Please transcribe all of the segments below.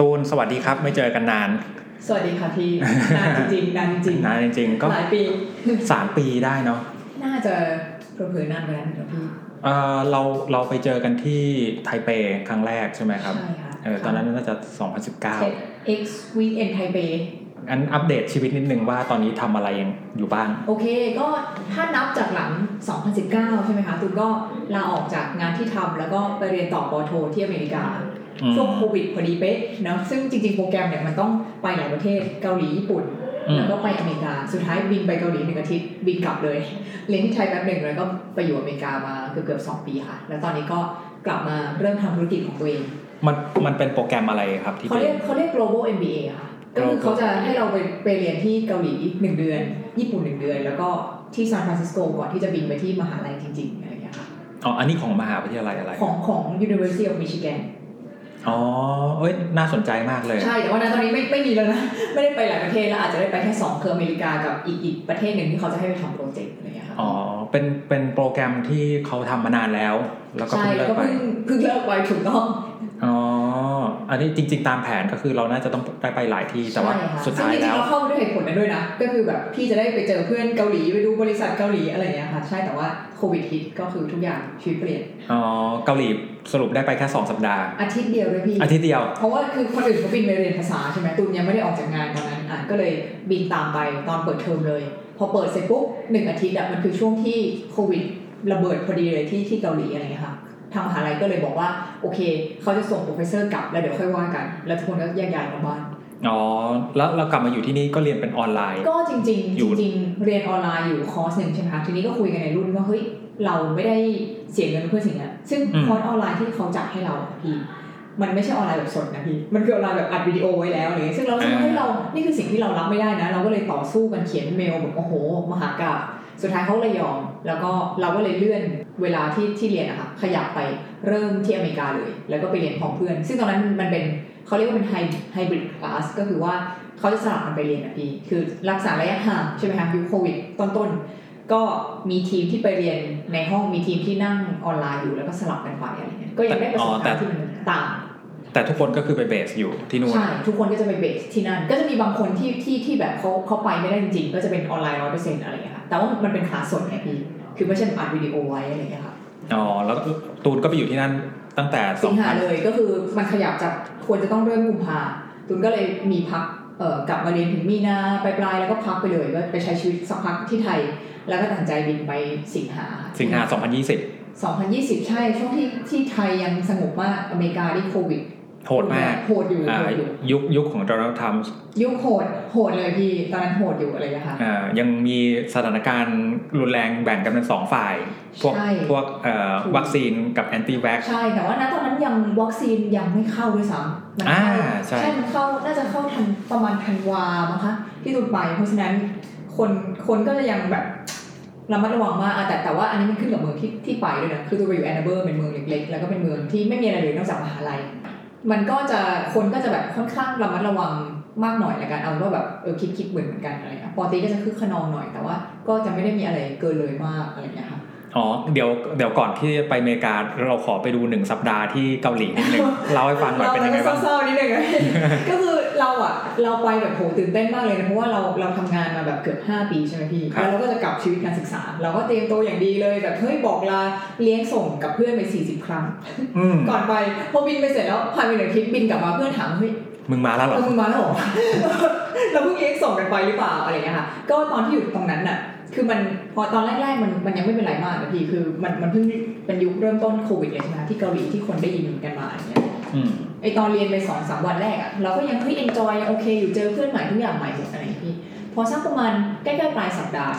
ตูนสวัสดีครับไม่เจอกันนาน สวัสดีค่ะพี่นานจริงๆนานจริงนานจริงๆก็หลายปีสามปีได้เนาะน่าจะเผลอๆนานกว่านั้นนะพี่เออเราเราไปเจอกันที่ไทเปครั้งแรกใช่ไหมครับใช่ค่ะเออตอนนั้นน่าจะ X Weekend Taipei 2019อันอัปเดตชีวิตนิดนึงว่าตอนนี้ทำอะไรยังอยู่บ้าง โอเคก็ถ้านับจากหลัง 2019 ใช่ไหมคะตูนก็ลาออกจากงานที่ทำแล้วก็ไปเรียนต่อปอโทที่อเมริกาอืม ช่วงโควิดพอดีเป๊ะเนอะซึ่งจริงๆ โปรแกรมเนี่ยมันต้องไปหลายประเทศเกาหลีญี่ปุ่นอืมแล้วก็ไปอเมริกา สุดท้ายบินไปเกาหลีหนึ่งอาทิตย์บินกลับเลย เรียนที่ไทยแป๊บหนึ่งแล้วก็ไปอยู่อเมริกามาเกือบเกือบๆสองปีค่ะ แล้วตอนนี้ก็กลับมาเริ่มทำธุรกิจของตัวเองมันมันเป็นโปรแกรมอะไรครับที่เขาเป็เรียนกเขาเรียก global MBA อะค่ะก็คือเขาจะให้เราไปไปเรียนที่เกาหลีหนึ่งเดือน ญี่ปุ่นหนึ่งเดือน แล้วก็ที่ซานฟรานซิสโกก่อนที่จะบินไปที่มหาลัยจริงๆอะไรอย่างเงี้ยค่ะอ๋ออันนี้ของมหาวิทยาลัยอะไร ของของ University of Michigan อ๋อเอ้ยน่าสนใจมากเลย ใช่ แต่ว่าณตอนนี้ไม่ไม่มีแล้วนะ ไม่ได้ไปหลายประเทศแล้วอาจจะได้ไปแค่สองคืออเมริกากับอีกอีกประเทศหนึ่งที่เขาจะให้ไปทำโปรเจกต์อะไรอย่างเงี้ยค่ะอ๋อเป็นเป็นโปรแกรมที่เขาทำมานานแล้ว แล้วก็ใช่เพิ่งแล้เลิวกก็ไปเพิ่งเพิ่งเลิกไปถูกต้องอ๋ออันนี้จริง ๆ ตามแผนก็คือเราน่าจะต้องได้ไปหลายที่แต่ว่าใช่ค่ะสุดท้ายซึ่งจริแล้งๆวเราเข้าด้วยเหตุผลนั้นด้วยนะก็คือแบบพี่จะได้ไปเจอเพื่อนเกาหลีไปดูบริษัทเกาหลีอะไรอย่างเงี้ยค่ะใช่แต่ว่าโควิดฮิตก็คือทุกอย่างชีวิตเปลี่ยนอ๋อเกาหลีสรุปได้ไปแค่2สัปดาห์อาทิตย์เดียวด้วยพี่อาทิตย์เดียวเพราะว่าคือคนอื่นเขาบินไปเรียนภาษาใช่ไหมตูนยังไม่ได้ออกจากงานตอนนั้นอะก็เลยบินตามไปตอนเปิดเทอมเลย พอเปิดเสร็จปุ๊บหนึ่งอาทิตย์อะมันคือช่วงที่โควิด ระเบิดพอดีเลยที่ที่เกาหลีอะไรเงี้ยค่ะทางมหาลัยก็เลยบอกว่าโอเค เขาจะส่ง professor กลับแล้วเดี๋ยวค่อยว่ากัน แล้วทุกคนก็แยกย้ายกลับบ้านอ๋อแล้วเรากลับมาอยู่ที่นี่ก็เรียนเป็นออนไลน์ ก็จริงๆอยู่จริง ๆ เรียนออนไลน์อยู่คอร์สหนึ่งใช่ไหมคะทีนี้ก็คุยกันในรุ่นว่าเฮ้ยเราไม่ได้เสียเงินเพื่อสิ่งนี้ซึ่งคอร์สออนไลน์ที่เขาจัดให้เราอะพี่มันไม่ใช่ออนไลน์แบบสดนะพี่มันคือออนไลน์แบบอัดวิดีโอไว้แล้วอะไรเงี้ยซึ่งเราคิดว่าอ่าเฮ้ยเรานี่คือสิ่งที่เรารับไม่ได้นะ เราก็เลยต่อสู้กันเขียนเมลแบบโอ้โห มหากาพย์ สุดท้ายเขาเลยยอม แล้วก็เราก็เลยเลื่อนเวลาที่ที่เรียนอะค่ะขยับไปเริ่มที่อเมริกาเลย แล้วก็ไปเรียนพร้อมเพื่อน ซึ่งตอนนั้นมันเป็นเขาเรียกว่าเป็นไฮ hybrid class ก็คือว่าเขาจะสลับกันไปเรียนอะพี่คือรักษาระยะห่างใช่ไหมคะยุคโควิดต้นๆ ก็มีทีมที่ไปเรียนในห้องมีทีมที่นั่งออนไลน์อยู่แล้วก็สลับกันไปอะไรเงี้ยก็ยังได้ประสบการณ์ที่มันต่าง แต่ทุกคนก็คือไป base อยู่ที่นู่นใช่ทุกคนก็จะไป base ที่นั่น ก็จะมีบางคนที่ที่ที่แบบเขาเขาไปไม่ได้จริงๆ ก็จะเป็นออนไลน์ร้อยเปอร์เซ็นต์อะไรอย่างเงี้ยค่ะแต่ว่ามันเป็นคลาสสดไงพี่คือไม่ใช่แบบอัดวิดีโอไว้อะไรอย่างเงี้ยค่ะอ๋อแล้วตูนก็ไปอยู่ที่นั่นตั้งแต่สิงหา2000เลยก็คือมันขยับจากควรจะต้องเริ่มกุมภาตุนก็เลยมีพักเอ่อกลับมาเรียนถึงมีนาปลายๆแล้วก็พักไปเลยก็ไปใช้ชีวิตสักพักที่ไทย แล้วก็ตัดสินใจบินไปสิงหา สิงหา 2020 2020 ใช่ ช่วงที่ที่ไทยยังสงบมากอเมริกาที่โควิด โหดมากโหดอยู่อ่าโหดอยู่ยุคยุคของโดนัลด์ทรัมป์ยุคโหดโหดเลยพี่ตอนนั้นโหดอยู่อะไรอย่างเงี้ยค่ะอ่ายังมีสถานการณ์รุนแรงแบ่งกันเป็นสองฝ่าย พวกใช่พวกเอ่อถูกวัคซีนกับแอนตี้แว็กใช่แต่ว่าณตอนนั้นยังวัคซีนยังไม่เข้าด้วยซ้ำมัอ่าเข้าใช่มันเข้าน่าจะเข้าทันประมาณธันวามั้งคะที่ตุนไปเพราะฉะนั้นคนคนก็จะยังแบบระมัดระวังมากอะแต่แต่ว่าอันนี้มันขึ้นกับเมืองที่ที่ไปด้วยนะคือตัวไปอยู่แอนนาเบอร์เป็นเมืองเล็กๆ แล้วก็เป็นเมืองที่ไม่มีอะไรเลยนอกจากมหาลัย มันก็จะคนก็จะแบบค่อนข้างระมัดระวังมากหน่อยละกันเอาว่าแบบเออคิดคิดเหมือนเหมือนกันอะไรเงี้ยปอตีก็จะคึกขนองหน่อยแต่ว่าก็จะไม่ได้มีอะไรเกินเลยมากอะไรเงี้ยค่ะ อ๋อเดี๋ยวเดี๋ยวก่อนที่ไปอเมริกาเราขอไปดูหนึ่งสัปดาห์ที่เกาหลีนิดนึงเล่าให้ฟังหน่อยเป็นยังไงบ้างเราเศร้าๆนิดนึงอะก็คือเราอะเราไปแบบโหตื่นเต้นมากเลยนะเพราะว่าเราเราทำงานมาแบบเกือบ5 ปีใช่ไหมพี่ครับแล้วเราก็จะกลับชีวิตการศึกษา เราก็เตรียมตัวอย่างดีเลยแบบเฮ้ยบอกลาเลี้ยงส่งกับเพื่อนไป 40 ครั้งอืมก่อนไปพอบินไปเสร็จแล้วผ่านไปหนึ่งอาทิตย์บินกลับมาเพื่อนถามเฮ้ยมึงมาแล้วเหรเอออมึงมาแล้วเหรอเราเพิ่งเลี้ยงส่งกันไปหรือเปล่าอะไรเงี้ยค่ะก็ตอนที่อยู่ตรงนั้นน่ะ คือมันพอตอนแรกๆมันมันยังไม่เป็นไรมากนะพี่คือมันมันเพิ่งเป็นยุคเริ่มต้นโควิดเลยใช่ไหมคะที่เกาหลีที่คนได้ยินกันมาอย่างเงี้ยอืมไอตอนเรียนไปสองสามวันแรกอะเราก็ยังเฮ้ยเอนจอยโอเคอยู่เจอเพื่อนใหม่ทุกอย่างใหม่หมดอะไรอย่างเงี้ยพี่พอสักประมาณใกล้ๆปลายสัปดาห์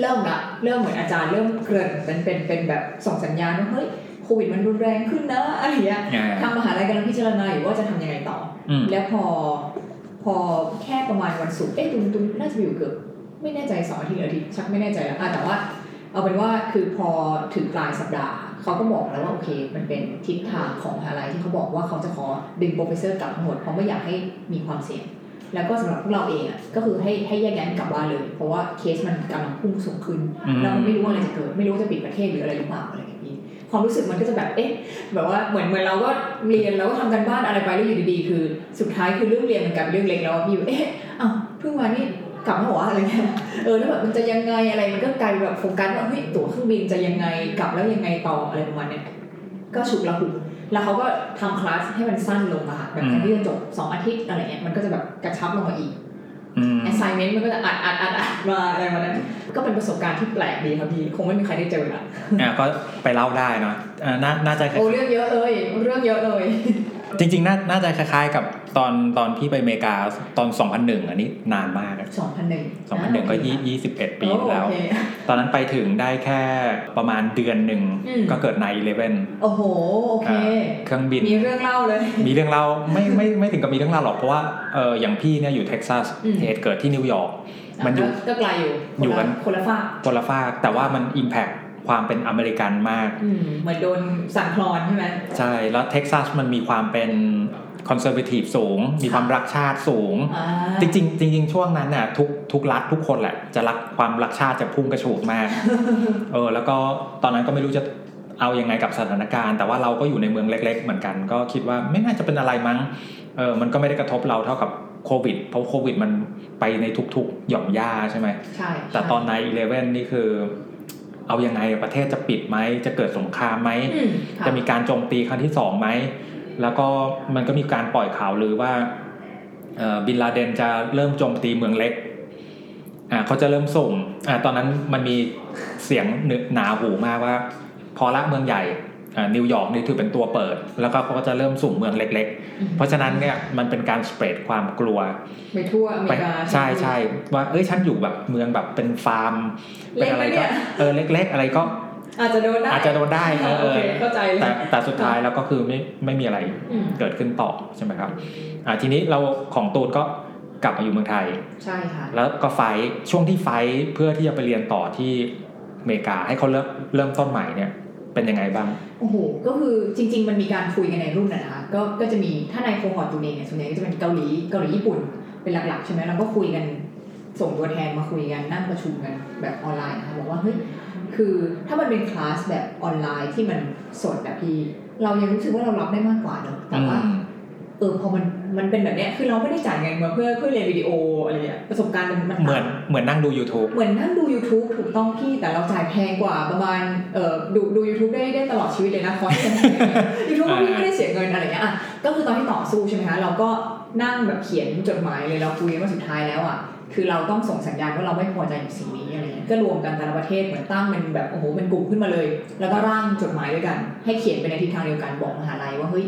เริ่มละเริ่มเหมือนอาจารย์เริ่มเกริ่นเป็นเป็นเป็นแบบส่งสัญญาณว่าเฮ้ยโควิดมันรุนแรงขึ้นนะอะไรอย่างเงี้ยอ่าทางมหาลัยกำลังพิจารณาอยู่ว่าจะทำยังไงต่ออืมแล้วพอพอแค่ประมาณวันศุกร์เอ๊ะตูนตูนน่าจะอยู่เกือบ ไม่แน่ใจสองอาทิตย์หรืออาทิตย์ชักไม่แน่ใจแล้วอะแต่ว่า เอาเป็นว่าคือพอถึงปลายสัปดาห์เขาก็บอกแล้วว่าโอเค มันเป็นทิศทางของมหาลัยที่เขาบอกว่าเขาจะขอดึง professor กลับทั้งหมดเพราะไม่อยากให้มีความเสี่ยง แล้วก็สำหรับพวกเราเองอะก็คือให้ให้แยกย้ายกันกลับบ้านเลย เพราะว่าเคสมันกำลังพุ่งสูงขึ้นอืมแล้วมันไม่รู้ว่าอะไรจะเกิด ไม่รู้ว่าจะปิดประเทศหรืออะไรหรือเปล่าอะไรอย่างเงี้ยพี่คความรู้สึกมันก็จะแบบเอ๊ะแบบว่าเหมือนเหมือนเราก็เรียนแล้วก็ทำกันบ้านอะไรไปแล้วอยู่ดีๆ คือ สุดท้ายคือเรื่องเรียนมันกลายเป็นเรื่องเล็กแล้วอะพี่เอ๊ะอ้าวเพิ่งมานี่ กลับมาหัวอะไรเงี้ยเออแล้วแบบมันจะยังไงอะไรมันก็กลายเป็นแบบโฟกัสว่าเฮ้ยตั๋วเครื่องบินจะยังไงกลับแล้วยังไงต่ออะไรประมาณเนี้ยก็ฉุกละหุกแล้วเขาก็ทำคลาสให้มันสั้นลงอะค่ะแบบแทนที่จะจบสองอาทิตย์อะไรเงี้ยมันก็จะแบบกระชับลงมาอีกอืม assignment มันก็จะอัดอัดอัดอัดมาอะไรมานั้นก็เป็นประสบการณ์ที่แปลกดีครับพี่คงไม่มีใครได้เจอละอะก็ไปเล่าได้เนาะอ่าน่าน่าจะคล้ายโอ้เรื่องเยอะเลย เรื่องเยอะเลย จริงๆ น่าน่าจะคล้ายๆ กับตอนตอนที่ไปอเมริกาตอน 2001 อันนี้นานมากอะ2001 2001 ก็ยี่ยี่สิบเอ็ดปีโอ้แล้วโอเคตอนนั้นไปถึงได้แค่ประมาณเดือนหนึ่งอืมก็เกิดในอีเลเว่นโอ้โห โอเค เครื่องบิน มีเรื่องเล่าเลย มีเรื่องเล่าไม่ไม่ไม่ถึงกับมีเรื่องเล่าหรอก เพราะว่าเอออย่างพี่เนี่ยอยู่เท็กซัสอืมเหตุเกิดที่นิวยอร์กมันอยู่ก็ไกลอยู่อยู่กันคนละฝากคนละฟากแต่ว่ามัน impact ความเป็นอเมริกันมากอืมเหมือนโดนสั่นคลอนใช่ไหมใช่ แล้วเท็กซัสมันมีความเป็นคอนเซอร์ t ทีฟสูง มีความรักชาติสูงอ่าจริงๆจริงๆช่วงนั้นน่ะทุกทุกรัฐทุกคนแหละ จะรักความรักชาติจะพุ่งกระฉูดมาก เออ แล้วก็ตอนนั้นก็ไม่รู้จะเอายังไงกับสถานการณ์ แต่ว่าเราก็อยู่ในเมืองเล็ก ๆ เหมือนกัน ก็คิดว่าไม่น่าจะเป็นอะไรมั้ง เออ มันก็ไม่ได้กระทบเราเท่ากับโควิด เพราะโควิดมันไปในทุกๆ หย่อมย่าใช่ไหมใช่ แต่ตอนในอีเลเว่นนี่คือ เอายังไงประเทศจะปิดไหมจะเกิดสงครามไหมอืมค่ะจะมีการโจมตีครั้งที่สองไหมแล้วก็มันก็มีการปล่อยข่าวลือว่าเอ่อบินลาเดนจะเริ่มโจมตีเมืองเล็กอ่าเขาจะเริ่มส่งอ่าตอนนั้นมันมีเสียงหนาหูมากว่า พอละเมืองใหญ่อ่า นิวยอร์กนี่ถือเป็นตัวเปิด แล้วก็เขาก็จะเริ่มสุ่มเมืองเล็กอืมๆเพราะฉะนั้นเนี่ยมันเป็นการสเปรดความกลัวไปทั่วอเมไปริกาใช่ใช่ว่าเอ้ยฉันอยู่แบบเมืองแบบเป็นฟาร์มเป็นอะไรก็เล็กๆเนี่ยเออเล็ก ๆ อะไรก็อาจจะโดนได้อาจจะโดนได้เออโอเคเออเข้าใจเลยแต่แต่สุดท้ายแล้วก็คือไม่ไม่มีอะไรอืมเกิดขึ้นต่อใช่ไหมครับอ่าทีนี้เราของตูนก็กลับมาอยู่เมืองไทยใช่ค่ะแล้วก็ fight ช่วงที่ fight เพื่อที่จะไปเรียนต่อที่อเมริกาให้เขาเริ่มเริ่มต้นใหม่เนี่ย เป็นยังไงบ้าง โอ้โห ก็คือจริง ๆ มันมีการคุยกันในรุ่นนะนะคะก็ก็จะมีถ้าใน cohort ตัวเองเนี่ยส่วนใหญ่ก็จะเป็นเกาหลีเกาหลีญี่ปุ่นเป็นหลักๆใช่ไหมเราก็คุยกันส่งตัวแทนมาคุยกันนั่งประชุมกันแบบออนไลน์นะคะบอกว่าเฮ้ยคือถ้ามันเป็นคลาสแบบออนไลน์ที่มันสดแบบพี่ เรายังรู้สึกว่าเรารับได้มากกว่าเนอะแต่ว่าอืมเออพอมัน มันเป็นแบบเนี้ยคือเราไม่ได้จ่ายเงินมาเพื่อเพื่อเรียนวิดีโออะไรเงี้ยประสบการณ์มันมันเหมืต่าอนงเหมือนนั่งดู YouTube เหมือนนั่งดู YouTube ถูกต้องพี่แต่เราจ่ายแพงกว่าประมาณเอ่อดูดู YouTube ได้ได้ตลอดชีวิตเลยนะคอร์สยูทูบอ่าพี่ไม่ได้เสียเงินอะไรเงี้ยอะก็คือตอนที่ต่อสู้ใช่ไหมคะเราก็นั่งแบบเขียนจดหมายเลยเราคุยกันว่าสุดท้ายแล้วอะคือเราต้องส่งสัญญาณว่าเราไม่พอใจกับสิ่งนี้อะไรเงี้ยก็รวมกันแต่ละประเทศเหมือนตั้งเป็นแบบโอ้โหเป็นกลุ่มขึ้นมาเลย แล้วก็ร่างจดหมายด้วยกัน ให้เขียนไปในทิศทางเดียวกันบอกมหาลัยว่าเฮ้ย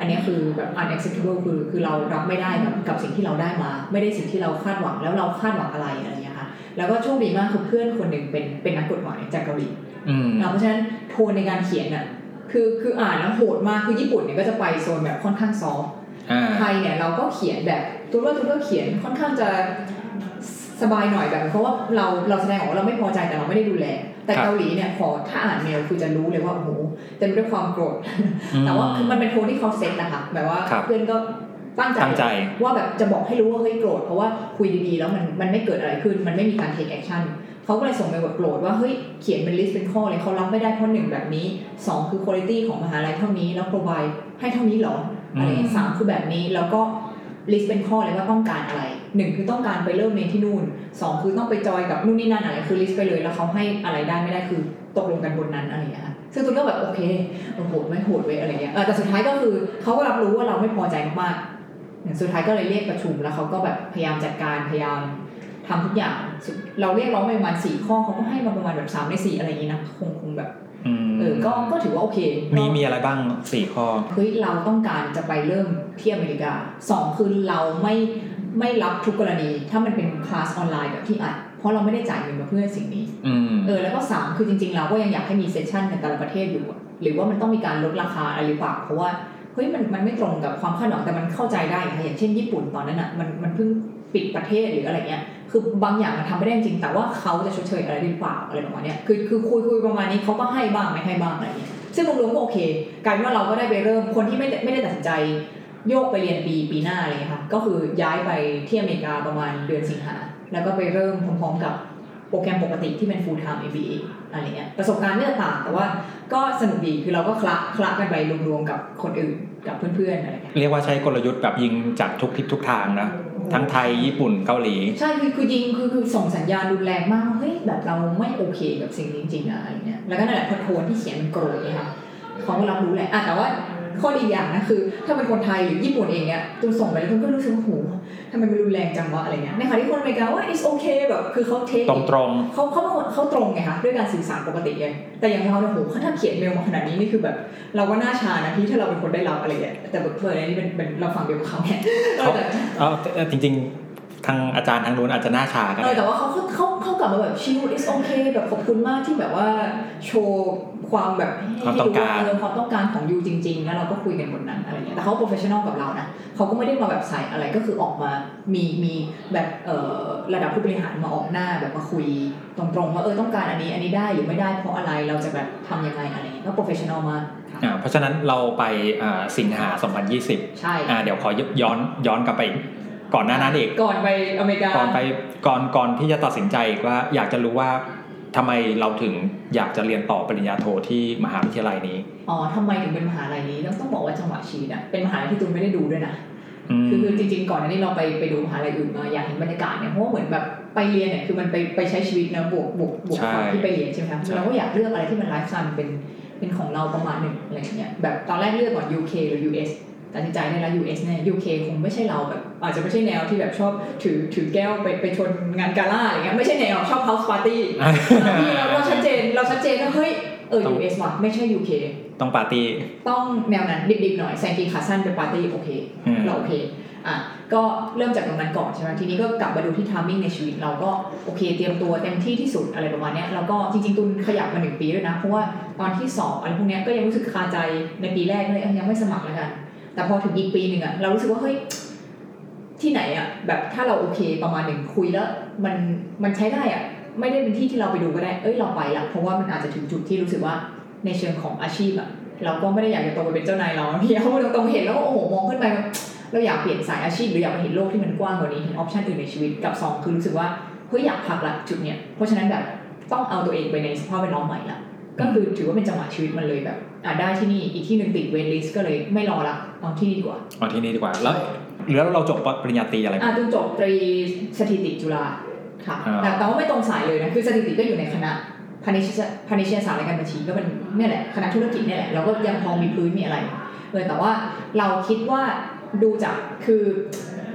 อันเนี้ยคือแบบ unacceptable คือคือเรารับไม่ได้กับกับสิ่งที่เราได้มา ไม่ได้สิ่งที่เราคาดหวังแล้วเราคาดหวังอะไรอะไรอย่างเงี้ยค่ะแล้วก็โชคดีมากคือเพื่อนคนหนึ่งเป็นเป็นนักกฎหมายจากเกาหลีอืมอะเพราะฉะนั้นโทนในการเขียนอะคือคืออ่านแล้วโหดมากคือญี่ปุ่นเนี่ยก็จะไปโซนแบบค่อนข้างซอฟต์อ่าไทยเนี่ยเราก็เขียนแบบตัวว่าตัวก็เขียนค่อนข้างจะ สบายหน่อยแบบเพราะว่าเราเราแสดงออกว่าเราไม่พอใจแต่เราไม่ได้ดูแล แต่ครับเกาหลีเนี่ยพอถ้าอ่านเมลคือจะรู้เลยว่าโอ้โหเต็มไปด้วยความโกรธแต่ว่าคือมันเป็นโทนที่เขาเซ็ตนะคะแบบว่าครับเพื่อนก็ตั้งใจตั้งใจ ว่าแบบจะบอกให้รู้ว่าเฮ้ยโกรธเพราะว่าคุยดีๆ แล้วมันมันไม่เกิดอะไรขึ้น มันไม่มีการ take action เขาก็เลยส่งไปแบบโกรธว่าเฮ้ยเขียนเป็น list เป็นข้อเลยเขารับไม่ได้เพราะหนึ่งแบบนี้สองคือคุณภาพของมหาลัยเท่านี้แล้ว provide ให้เท่านี้เหรออะไรอย่างเงี้ยสามคือแบบนี้แล้วก็ list เป็นข้อเลยว่าต้องการอะไรหนึ่งคือต้องการไปเริ่มเรียนที่นู่นสองคือต้องไปจอยกับนู่นนี่นั่นอะไรคือลิสต์ไปเลยแล้วเขาให้อะไรได้ไม่ได้คือตกลงกันบนนั้นอะไรอย่างเงี้ยซึ่งตุนก็แบบโอเคโหดไม่โหดเว้ยอะไรเงี้ยแต่สุดท้ายก็คือเขาก็รับรู้ว่าเราไม่พอใจมากๆสุดท้ายก็เลยเรียกประชุมแล้วเขาก็แบบพยายามจัดการพยายามทำทุกอย่าง เราเรียกร้องไปประมาณสี่ข้อเขาก็ให้มาประมาณแบบสามในสี่อะไรอย่างนี้นะคงคงแบบ เออก็ก็ถือว่าโอเค มีก็มีอะไรบ้างสี่ข้อเฮ้ยเราต้องการจะไปเริ่มที่อเมริกาสองคือเราไม่ไม่รับทุกกรณี ถ้ามันเป็นคลาสออนไลน์แบบที่อัดเพราะเราไม่ได้จ่ายเงินมาเพื่อสิ่งนี้อืมเออแล้วก็สามคือจริงๆ เราก็ยังอยากให้มีเซสชันในแต่ละประเทศอยู่อะหรือว่ามันต้องมีการลดราคาอะไรหรือเปล่าเพราะว่าเฮ้ยมันมันไม่ตรงกับความคาดหวังแต่มันเข้าใจได้ค่ะอย่างเช่นญี่ปุ่นตอนนั้นอะมันมันเพิ่งปิดประเทศหรืออะไรเงี้ย คือบางอย่างมันทำไม่ได้จริง แต่ว่าเขาจะชดเชยอะไรหรือเปล่าอะไรประมาณนี้คือคือคุยคุยประมาณนี้เขาก็ให้บ้างไม่ให้บ้างอะไรเงี้ยซึ่งรวมๆก็โอเคกลายเป็นว่าเราก็ได้ไปเริ่มคนที่ไม่ได้ไม่ได้ตัดสินใจโยกไปเรียนปีปีหน้าอะไรเลยค่ะก็คือย้ายไปที่อเมริกาประมาณเดือนสิงหาแล้วก็ไปเริ่มพร้อมๆกับโปรแกรมปกติที่เป็น full time MBA อะไรเงี้ยประสบการณ์ไม่ต่างแต่ว่าก็สนุกดีคือเราก็คละคละกันไปรวมๆกับคนอื่นกับเพื่อนๆอะไรเงี้ยเรียกว่าใช้กลยุทธ์แบบยิงจากทุกทิศทุกทางนะ ทั้งไทยญี่ปุ่นเกาหลี ใช่คือคือยิงคือคือส่งสัญญาณรุนแรงมากว่าเฮ้ยแบบเราไม่โอเคกับสิ่งนี้จริงๆอะอะไรเงี้ยแล้วก็นั่นแหละพอโทนที่เขียนมันโกรธเนี่ยค่ะเขาก็รับรู้แหละอะแต่ว่า ข้อดีอย่างนะคือ ถ้าเป็นคนไทยหรือญี่ปุ่นเองเนี่ยตูนส่งไปแล้วตูนก็รู้สึกว่าโหทำไมมันรุนแรงจังวะอะไรเงี้ยในขณะที่คนอเมริกาว่า it's okay แบบคือเขาเทคตรงตรงเขาเขาเป็นคนเขาตรงไงคะด้วยการสื่อสารปกติไงแต่อย่างเราเนี่ยโหถ้าเขียนเมลมาขนาดนี้นี่คือแบบเราก็น่าชานะที่ถ้าเราเป็นคนได้รับอะไรเงี้ยแต่แบบเพื่อนนี่เป็นเป็นเราฟังเดียวกับเขาไงเออแต่ๆเออจริงๆ ทางอาจารย์ทางนู้นอาจจะหน้าชาก็เอได้อแต่ว่าเขาเขาเขาเขากลับมาแบบชิล is okay แบบขอบคุณมากที่แบบว่าโชว์ความแบบความต้องการให้รู้ว่เความต้องการของยูจริง ๆ แล้วเราก็คุยกันบนนั้นอะไรเงี้ยแต่เขา professional กับเรานะเขาก็ไม่ได้มาแบบใส่อะไรก็คือออกมามีมีแบบเอ่อระดับผู้บริหารมาออกหน้าแบบมาคุยตรงๆว่าเออต้องการอันนี้อันนี้ได้หรือไม่ได้เพราะอะไรเราจะแบบทำยังไงอะไรเงี้ยก็ professional มากค่ะอ่าเพราะฉะนั้นเราไปอ่าสิงหา 2020 ใช่อ่าเดี๋ยวขอย้อนย้อนกลับไป ก่อนหน้านั้นอีกก่อนไปอเมริกาก่อนไปก่อนก่อนที่จะตัดสินใจอีกว่า อยากจะรู้ว่าทำไมเราถึงอยากจะเรียนต่อปริญญาโทที่มหาวิทยาลัยนี้อ๋อทำไมถึงเป็นมหาลัยนี้ต้องต้องบอกว่าจังหวะชีวิตอะเป็นมหาลัยที่ตูนไม่ได้ดูด้วยนะอืมคือคือจริงๆก่อนหน้านี้เราไปไปดูมหาลัยอื่นมาอยากเห็นบรรยากาศเนี่ยเพราะว่าเหมือนแบบไปเรียนเนี่ยคือมันไปไปใช้ชีวิตนะบวกบวกบวกความที่ไปเรียนใช่ไหมคะเราก็อยากเลือกอะไรที่มันไลฟ์สไตล์มันเป็นเป็นของเราประมาณหนึ่งอะไรอย่างเงี้ยแบบตอนแรกเลือกก่อน UK หรือ US ตัดสินใจได้แล้ว US เนี่ย UK คงไม่ใช่เราแบบอาจจะไม่ใช่แนวที่แบบชอบถือถือแก้วไปไปชนงานกาล่าอะไรเงี้ยไม่ใช่แนวชอบ house party เราเราชัดเจนเราชัดเจนว่าเฮ้ยเออ US ว่ะไม่ใช่ UK ต้องปาร์ตี้ต้องแนวนั้นดิบๆหน่อยกางเกงขาสั้นไปปาร์ตี้โอเคอืมเราโอเคอะก็เริ่มจากตรงนั้นก่อนใช่ไหมทีนี้ก็กลับมาดูที่ timing ในชีวิตเราก็โอเค เตรียมตัวเต็มที่ที่สุดอะไรประมาณเนี้ยแล้วก็จริงๆตูนขยับมาหนึ่งปีด้วยนะ เพราะว่าตอนที่สอบอะไรพวกเนี้ยก็ยังรู้สึกคาใจในปีแรกเลยเอ้ยยังไม่สมัครแล้วกัน แต่พอถึงอีกปีหนึ่งอะเรารู้สึกว่าเฮ้ยที่ไหนอะแบบถ้าเราโอเคประมาณหนึ่งคุยแล้ว มันมันใช้ได้อะไม่ได้เป็นที่ที่เราไปดูก็ได้เอ้ยเราไปละเพราะว่ามันอาจจะถึงจุดที่รู้สึกว่าในเชิงของอาชีพอะเราก็ไม่ได้อยากจะโตไปเป็นเจ้านายเราเพี่เขาตรงเห็นแล้วก็โอ้โหมองขึ้นไปเราอยากเปลี่ยนสายอาชีพหรืออยากไปเห็นโลกที่มันกว้างกว่านี้เห็นออปชันอื่นในชีวิตกับสองคือรู้สึกว่าเฮ้ยอยากพักละจุดเนี้ยเพราะฉะนั้นแบบต้องเอาตัวเองไปในสภาพแวดล้อมใหม่ละก็คือถือว่าเป็นจังหวะชีวิตมันเลยแบบ อะได้ที่นี่อีกที่หนึ่งติด waitlist ก็เลยไม่รอละเอาที่นี่ดีกว่าเอาที่นี่ดีกว่าแล้วแล้วเราจบปริญญาตรีอะไรอะตูนจบตรีสถิติจุฬาค่ะอ่าแต่แต่ว่าไม่ตรงสายเลยนะคือสถิติก็อยู่ในคณะพาณิชยพาณิชยศาสตร์และการบัญชีก็เป็นเนี่ยแหละคณะธุรกิจเนี่ยแหละเราก็ยังพอมีพื้นมีอะไรเลยแต่ว่าเราคิดว่า ดูจากคือ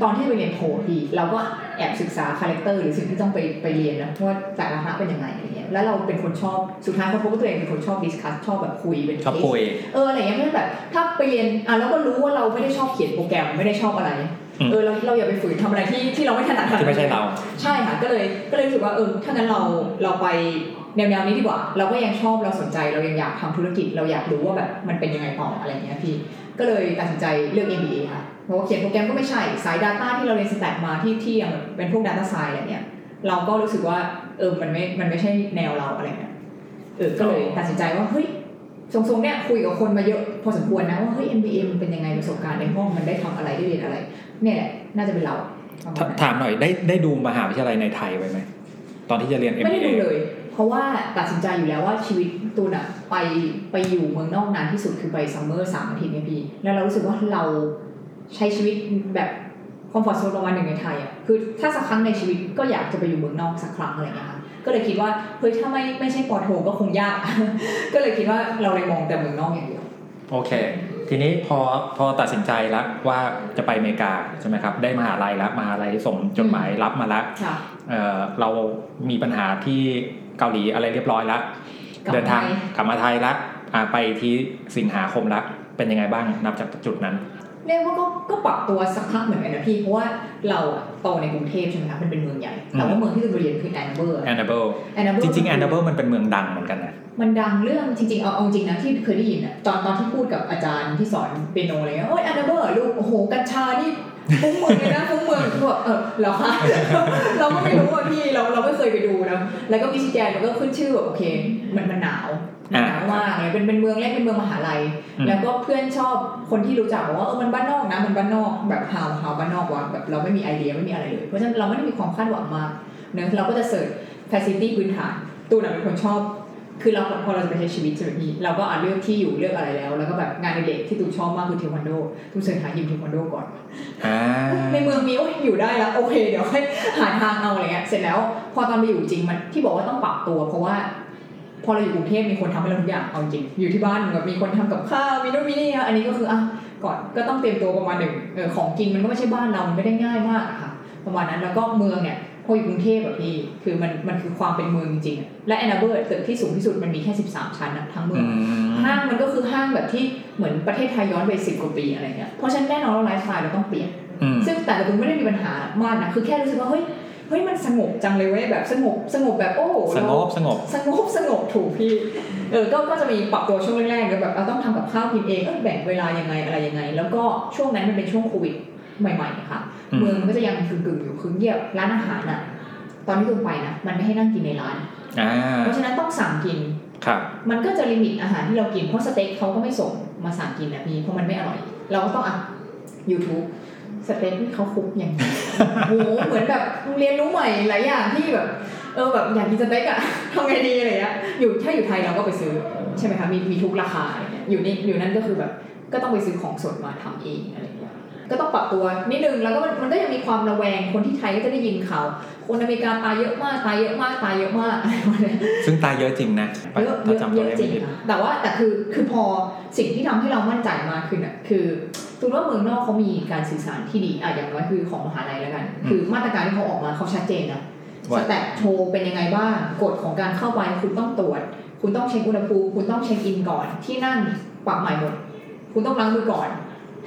ตอนที่ไปเรียนโทพี่เราก็แอบศึกษา character หรือสิ่งที่ต้องไปไปเรียนนะว่าแต่ละคณะเป็นยังไงอะไรเงี้ยแล้วเราเป็นคนชอบสุดท้ายค้นพบว่าตัวเองเป็นคนชอบ discuss ชอบแบบคุยเป็นชอบ case คุยเอออะไรเงี้ยไม่ได้แบบถ้าไปเรียนอะเราก็รู้ว่าเราไม่ได้ชอบเขียนโปรแกรมไม่ได้ชอบอะไรอืมเออเราเราอย่าไปฝืนทำอะไรที่ที่เราไม่ถนัดที่ไม่ใช่เราใช่ค่ะก็เลยก็เลยรู้สึกว่าเออถ้างั้นเราเราไปแนวแนวนี้ดีกว่า เราก็ยังชอบเราสนใจเรายังอยากทำธุรกิจเราอยากรู้ว่าแบบมันเป็นยังไงต่ออะไรเงี้ยพี่ ก็เลยตัดสินใจเลือก MBA ค่ะเพราะว่าเขียนโปรแกรมก็ไม่ใช่สาย Data ที่เราเรียน stat มาที่ที่อย่างเป็นพวก Data Science อะไรเงี้ยเราก็รู้สึกว่าเออมันไม่มันไม่ใช่แนวเราอะไรเงี้ยเออก็เลยตัดสินใจว่าเฮ้ยทรงๆเนี่ยคุยกับคนมาเยอะพอสมควรนะว่าเฮ้ย MBA มันเป็นยังไงประสบการณ์ในห้องมันได้ทำอะไรได้เรียนอะไร เนี่ยแหละน่าจะเป็นเราประมาณถานั้นถามหน่อยได้ได้ดูมหาวิทยาลัยในไทยไว้ไหมตอนที่จะเรียนไม่ได้ MBA ดูเลย เพราะว่าตัดสินใจอยู่แล้วว่าชีวิตตูนอะไปไปอยู่เมืองนอกนานที่สุดคือไป summer สามอาทิตย์เนี่ยพี่ แล้วเรารู้สึกว่าเราใช้ชีวิตแบบคอมฟอร์ทโซนประมาณหนึ่งในไทยอะคือถ้าสักครั้งในชีวิตก็อยากจะไปอยู่เมืองนอกสักครั้งอะไรอย่างเงี้ยค่ะก็เลยคิดว่าเฮ้ยถ้าไม่ไม่ใช่ปอโทก็คงยาก ก็เลยคิดว่าเราเลยมองแต่เมืองนอกอย่างเดียวโอเค ทีนี้พอพอตัดสินใจแล้วว่าจะไปอเมริกาใช่ไหมครับ ได้มหาลัยแล้วมหาลัยส่งจดหมายรับมาแล้วค่ะเอ่อเรามีปัญหาที่ เกาหลีอะไรเรียบร้อยแล้วกลับมาเดินทางไทยกลับมาไทยแล้วอ่าไปที่สิงหาคมแล้วเป็นยังไงบ้างนับจากจุดนั้นเรียกว่าก็ก็ปรับตัวสักพักเหมือนกันนะพี่ เพราะว่าเราอะโตในกรุงเทพใช่ไหมคะมันเป็นเมืองใหญ่ แต่ว่าเมืองที่เราเรียนคือแอนนาเบอร์แอนนาเบิล Ann Arbor จริงๆ Ann Arbor มันเป็นเมืองดังเหมือนกันนะมันดังเรื่องจริงๆ เอาเอาจริงนะที่เคยได้ยินอะตอนตอนที่พูดกับอาจารย์ที่สอนเปียโนอะไรเงี้ยโอ้ย Ann Arbor ลูกโอ้โหกัญชานี่ ฟุ้งเมืองเลยนะฟุ้งเมืองก็แบบเออเหรอคะเราก็ไม่รู้อะพี่เราเราไม่เคยไปดูนะแล้วก็มิชิแกนมันก็ขึ้นชื่อแบบโอเคมันมันหนาวมันหนาวมากเลยเป็นเป็นเมืองเล็กเป็นเมืองมหาลัยอืมแล้วก็เพื่อนชอบคนที่รู้จักบอกว่าเออมันบ้านนอกนะมันบ้านนอกแบบฮาวฮาวบ้านนอกว่ะแบบเราไม่มีไอเดียไม่มีอะไรเลยเพราะฉะนั้นเราไม่ได้มีความคาดหวังมากเนอะเราก็จะเสิร์ช facility พื้นฐานตูนอะเป็นคนชอบ คือเราพอเราจะไปใช้ชีวิตใช่ไหมพี่เราก็อ่านเลือกที่อยู่เลือกอะไรแล้ว แล้วก็แบบงานอดิเรกที่ตูนชอบมากคือเทควันโดตูนเสิร์ชหายิมเทควันโดก่อนอ่าในเมืองมีโอ้ยอยู่ได้แล้วโอเคเดี๋ยวค่อยหาทางเอาอะไรเงี้ยเสร็จแล้ว พอตอนไปอยู่จริงมันที่บอกว่าต้องปรับตัว เพราะว่า พอเราอยู่กรุงเทพมีคนทำให้เราทุกอย่างเอาจริง อยู่ที่บ้านแบบมีคนทำกับข้าวมีนู่นมีนี่อะอันนี้ก็คืออะก่อนก็ต้องเตรียมตัวประมาณหนึ่งเออของกินมันก็ไม่ใช่บ้านเรามันไม่ได้ง่ายมากอะค่ะ ประมาณนั้นแล้วก็เมืองเนี่ยพออยู่กรุงเทพแบบพี่คือมันมันคือความเป็นเมืองจริงๆอะและแอนนาเบิร์ตึกที่สูงที่สุดมันมีแค่ 13 ชั้นอะทั้งเมือืองมห้างมันก็คือห้างแบบที่เหมือนประเทศไทยย้อนไปสิบกว่าปีอะไรเงี้ยเพราะฉะนั้นแน่นอนว่าไลฟ์สไตล์เราต้องเปลี่ยนอืมซึ่งแต่ละตัวไม่ได้มีปัญหามากนะคือแค่รู้สึกว่าเฮ้ยเฮ้ยมันสงบจังเลยเว้ยแบบสงบสงบแบบโอ้สงบสงบสงบสงบถูกพี่เออก็ก็จะมีปรับตัวช่วงแรกๆแล้วแบบเราต้องทำกับข้าวกินเองเออแบ่งเวลายังไงอะไรยังไง แล้วก็ช่วงนั้นมันเป็นช่วงโควิด ใหม่ๆค่ะอืมเมืองมันก็จะยังกึ่งๆอยู่คือเงียบร้านอาหารอะ ตอนที่ตูนไปนะมันไม่ให้นั่งกินในร้านอ่าเพราะฉะนั้นต้องสั่งกินครับมันก็จะลิมิตอาหารที่เรากินเพราะสเต็กเขาก็ไม่ส่งมาสั่งกินนะพี่เพราะมันไม่อร่อย เราก็ต้องอะ YouTube สเต็กที่เขาคุกอย่างนี้โอ้โหเหมือนแบบเรียนรู้ใหม่หลายอย่างที่แบบ เออแบบอยากกินสเต็กอะทำไงดีอะไรเงี้ยอยู่ถ้าอยู่ไทยเราก็ไปซื้อ ใช่ไหมคะมีมีทุกราคาอะไรเงี้ยอยู่นี่อยู่นั่นก็คือแบบ ก็ต้องไปซื้อของสดมาทำเองอะไรเงี้ย ก็ต้องปรับตัวนิดนึงแล้วก็มันมันก็ยังมีความระแวงคนที่ไทยก็จะได้ยินข่าวคนอเมริกาตายเยอะมากตายเยอะมากตายเยอะมากอะไรประมาณเนี้ยซึ่งตายเยอะจริงนะเยอะเยถ้าอะจำเยตัวอะเลขจริไม่งผิดค่ะแต่ว่าแต่คือคือพอสิ่งที่ทำให้เรามั่นใจมากขึ้นอะคือตูนว่าเมืองนอกเขามีการสื่อสารที่ดีอะอย่างน้อยคือของมหาลัยแล้วกัน คือมาตรการที่เขาออกมาเขาชัดเจนนะสว่าแตทโชว์เป็นยังไงบ้างกฎของการเข้าไปคุณต้องตรวจ คุณต้องเช็คอุณหภูมิคุณต้องเช็คอินก่อนที่นั่งปรับใหม่หมด คุณต้องล้างมือก่อน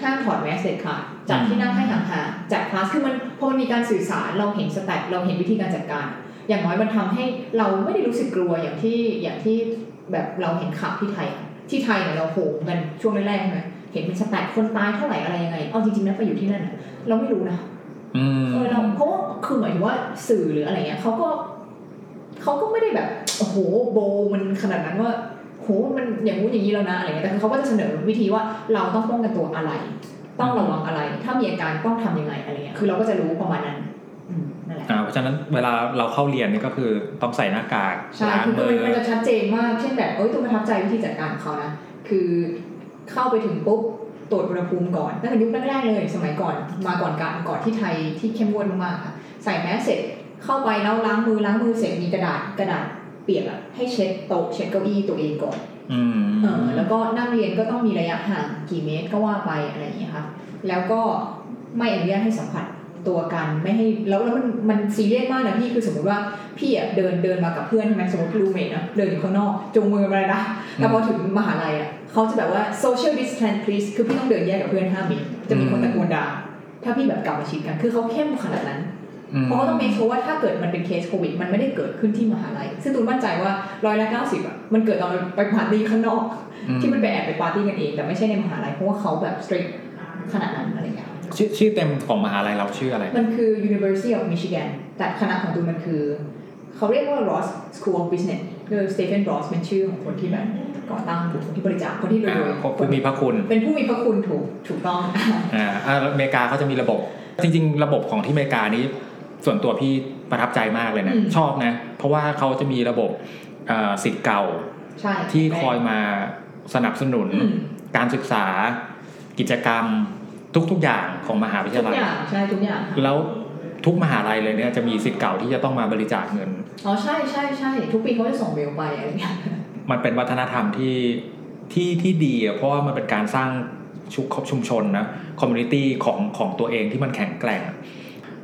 ห้ามถอดแมสเด็ดขาดจัดที่นั่งให้ห่างๆจัดคลาสคือมันพอมันมีการสื่อสารเราเห็นสแตทเราเห็นวิธีการจัดการ อย่างน้อยมันทำให้เราไม่ได้รู้สึกกลัวอย่างที่อย่างที่แบบเราเห็นข่าวที่ไทยอะที่ไทยเนี่ยเราโหมกันช่วงแรกๆใช่ไหมเห็นเป็นสแตทคนตายเท่าไหร่อะไรยังไงเอาจริงๆนะไปอยู่ที่นั่นอะเราไม่รู้นะอืมเออเราเพราะว่าคือหมายถึงว่าสื่อหรืออะไรเงี้ยเขาก็เขาก็ไม่ได้แบบโอ้โหโบมันขนาดนั้นว่า โหมันอย่างงู้นอย่างนี้แล้วนะอะไรเงี้ยแต่คือเขาก็จะเสนอวิธีว่าเราต้องป้องกันตัวอะไร ต้องระวังอะไร ถ้ามีอาการต้องทำยังไงอะไรเงี้ยคือเราก็จะรู้ประมาณนั้นอืมนั่นแหละอ่าเพราะฉะนั้นเวลาเราเข้าเรียนนี่ก็คือต้องใส่หน้ากากใช่ล้างคือมือมันมันจะชัดเจนมากเช่นแบบเอ้ยตุ้มประทับใจวิธีจัดการของเขานะคือเข้าไปถึงปุ๊บตรวจอุณหภูมิก่อนตั้งแต่ยุคแรกๆเลยสมัยก่อนมาก่อนการก่อนที่ไทยที่เข้มงวดมากๆค่ะใส่แมสเสร็จเข้าไปแล้วล้างมือล้างมือเสร็จมีกระดาษกระดาษเปียกอะให้เช็ดโต๊ะเช็ดเก้าอี้ตัวเองก่อนอืมเออแล้วก็นั่งเรียนก็ต้องมีระยะห่างกี่เมตรก็ว่าไปอะไรอย่างเงี้ยค่ะแล้วก็ไม่อนุญาตให้สัมผัสตัวกันไม่ให้แล้วแล้วมันมันซีเรียสมากนะพี่คือสมมติว่าพี่อะเดินเดินมากับเพื่อนใช่ไหมสมมติรูเมทนะเดินอยู่ข้างนอกจูงมือมาเลยนะแต่พอถึงมหาลัยอะเขาจะแบบว่า social distance please คือพี่ต้องเดินแยกกับเพื่อนห้าเมตรจะมีคนตะโกนด่าถ้าพี่แบบกลับมาชิดกัน คือเขาเข้มขนาดนั้นอืม เพราะเขาต้องเมคชัวร์ว่าถ้าเกิดมันเป็นเคสโควิด มันไม่ได้เกิดขึ้นที่มหาลัย ซึ่งตูนมั่นใจว่าร้อยละเก้าสิบอะมันเกิดตอนไปปาร์ตี้ข้างนอกอืมที่มันไปแอบไปปาร์ตี้กันเอง แต่ไม่ใช่ในมหาลัยเพราะว่าเขาแบบ strict ขนาดนั้นอะไรเงี้ยชื่อชื่อเต็มของมหาลัยเราชื่ออะไร มันคือ University of Michigan แต่คณะของตูนมันคือ เขาเรียกว่า Ross School of Business คือ Stephen Ross เป็นชื่อของคนที่แบบก่อตั้งคนที่บริจาคคนที่รอ่าวยขอบผู้มีพระคุณ เป็นผู้มีพระคุณถูกถูกต้องอ่าอ่าอเมริกาเขาจะมีระบบจริงๆ ระบบของที่อเมริกานี้ ส่วนตัวพี่ประทับใจมากเลยนะ อืม ชอบนะ เพราะว่าเขาจะมีระบบเอ่อสิทธิ์เก่าใช่ที่คอยมาสนับสนุน อืมการศึกษา กิจกรรมทุกๆอย่างของมหาวิททุยากลัย อย่างใช่ทุกอย่างแล้วทุกมหาลัยเลยเนี่ยจะมีสิทธิ์เก่าที่จะต้องมาบริจาคเงิน อ๋อใช่ใช่ใช่ทุกปีเขาจะส่งเมลไปอะไรเงี้ยมันเป็นวัฒนธรรมที่ที่ที่ดีอะเพราะว่ามันเป็นการสร้างชุมชุมชนนะคอมมูนิตี้ของของตัวเองที่มันแข็งแกร่ง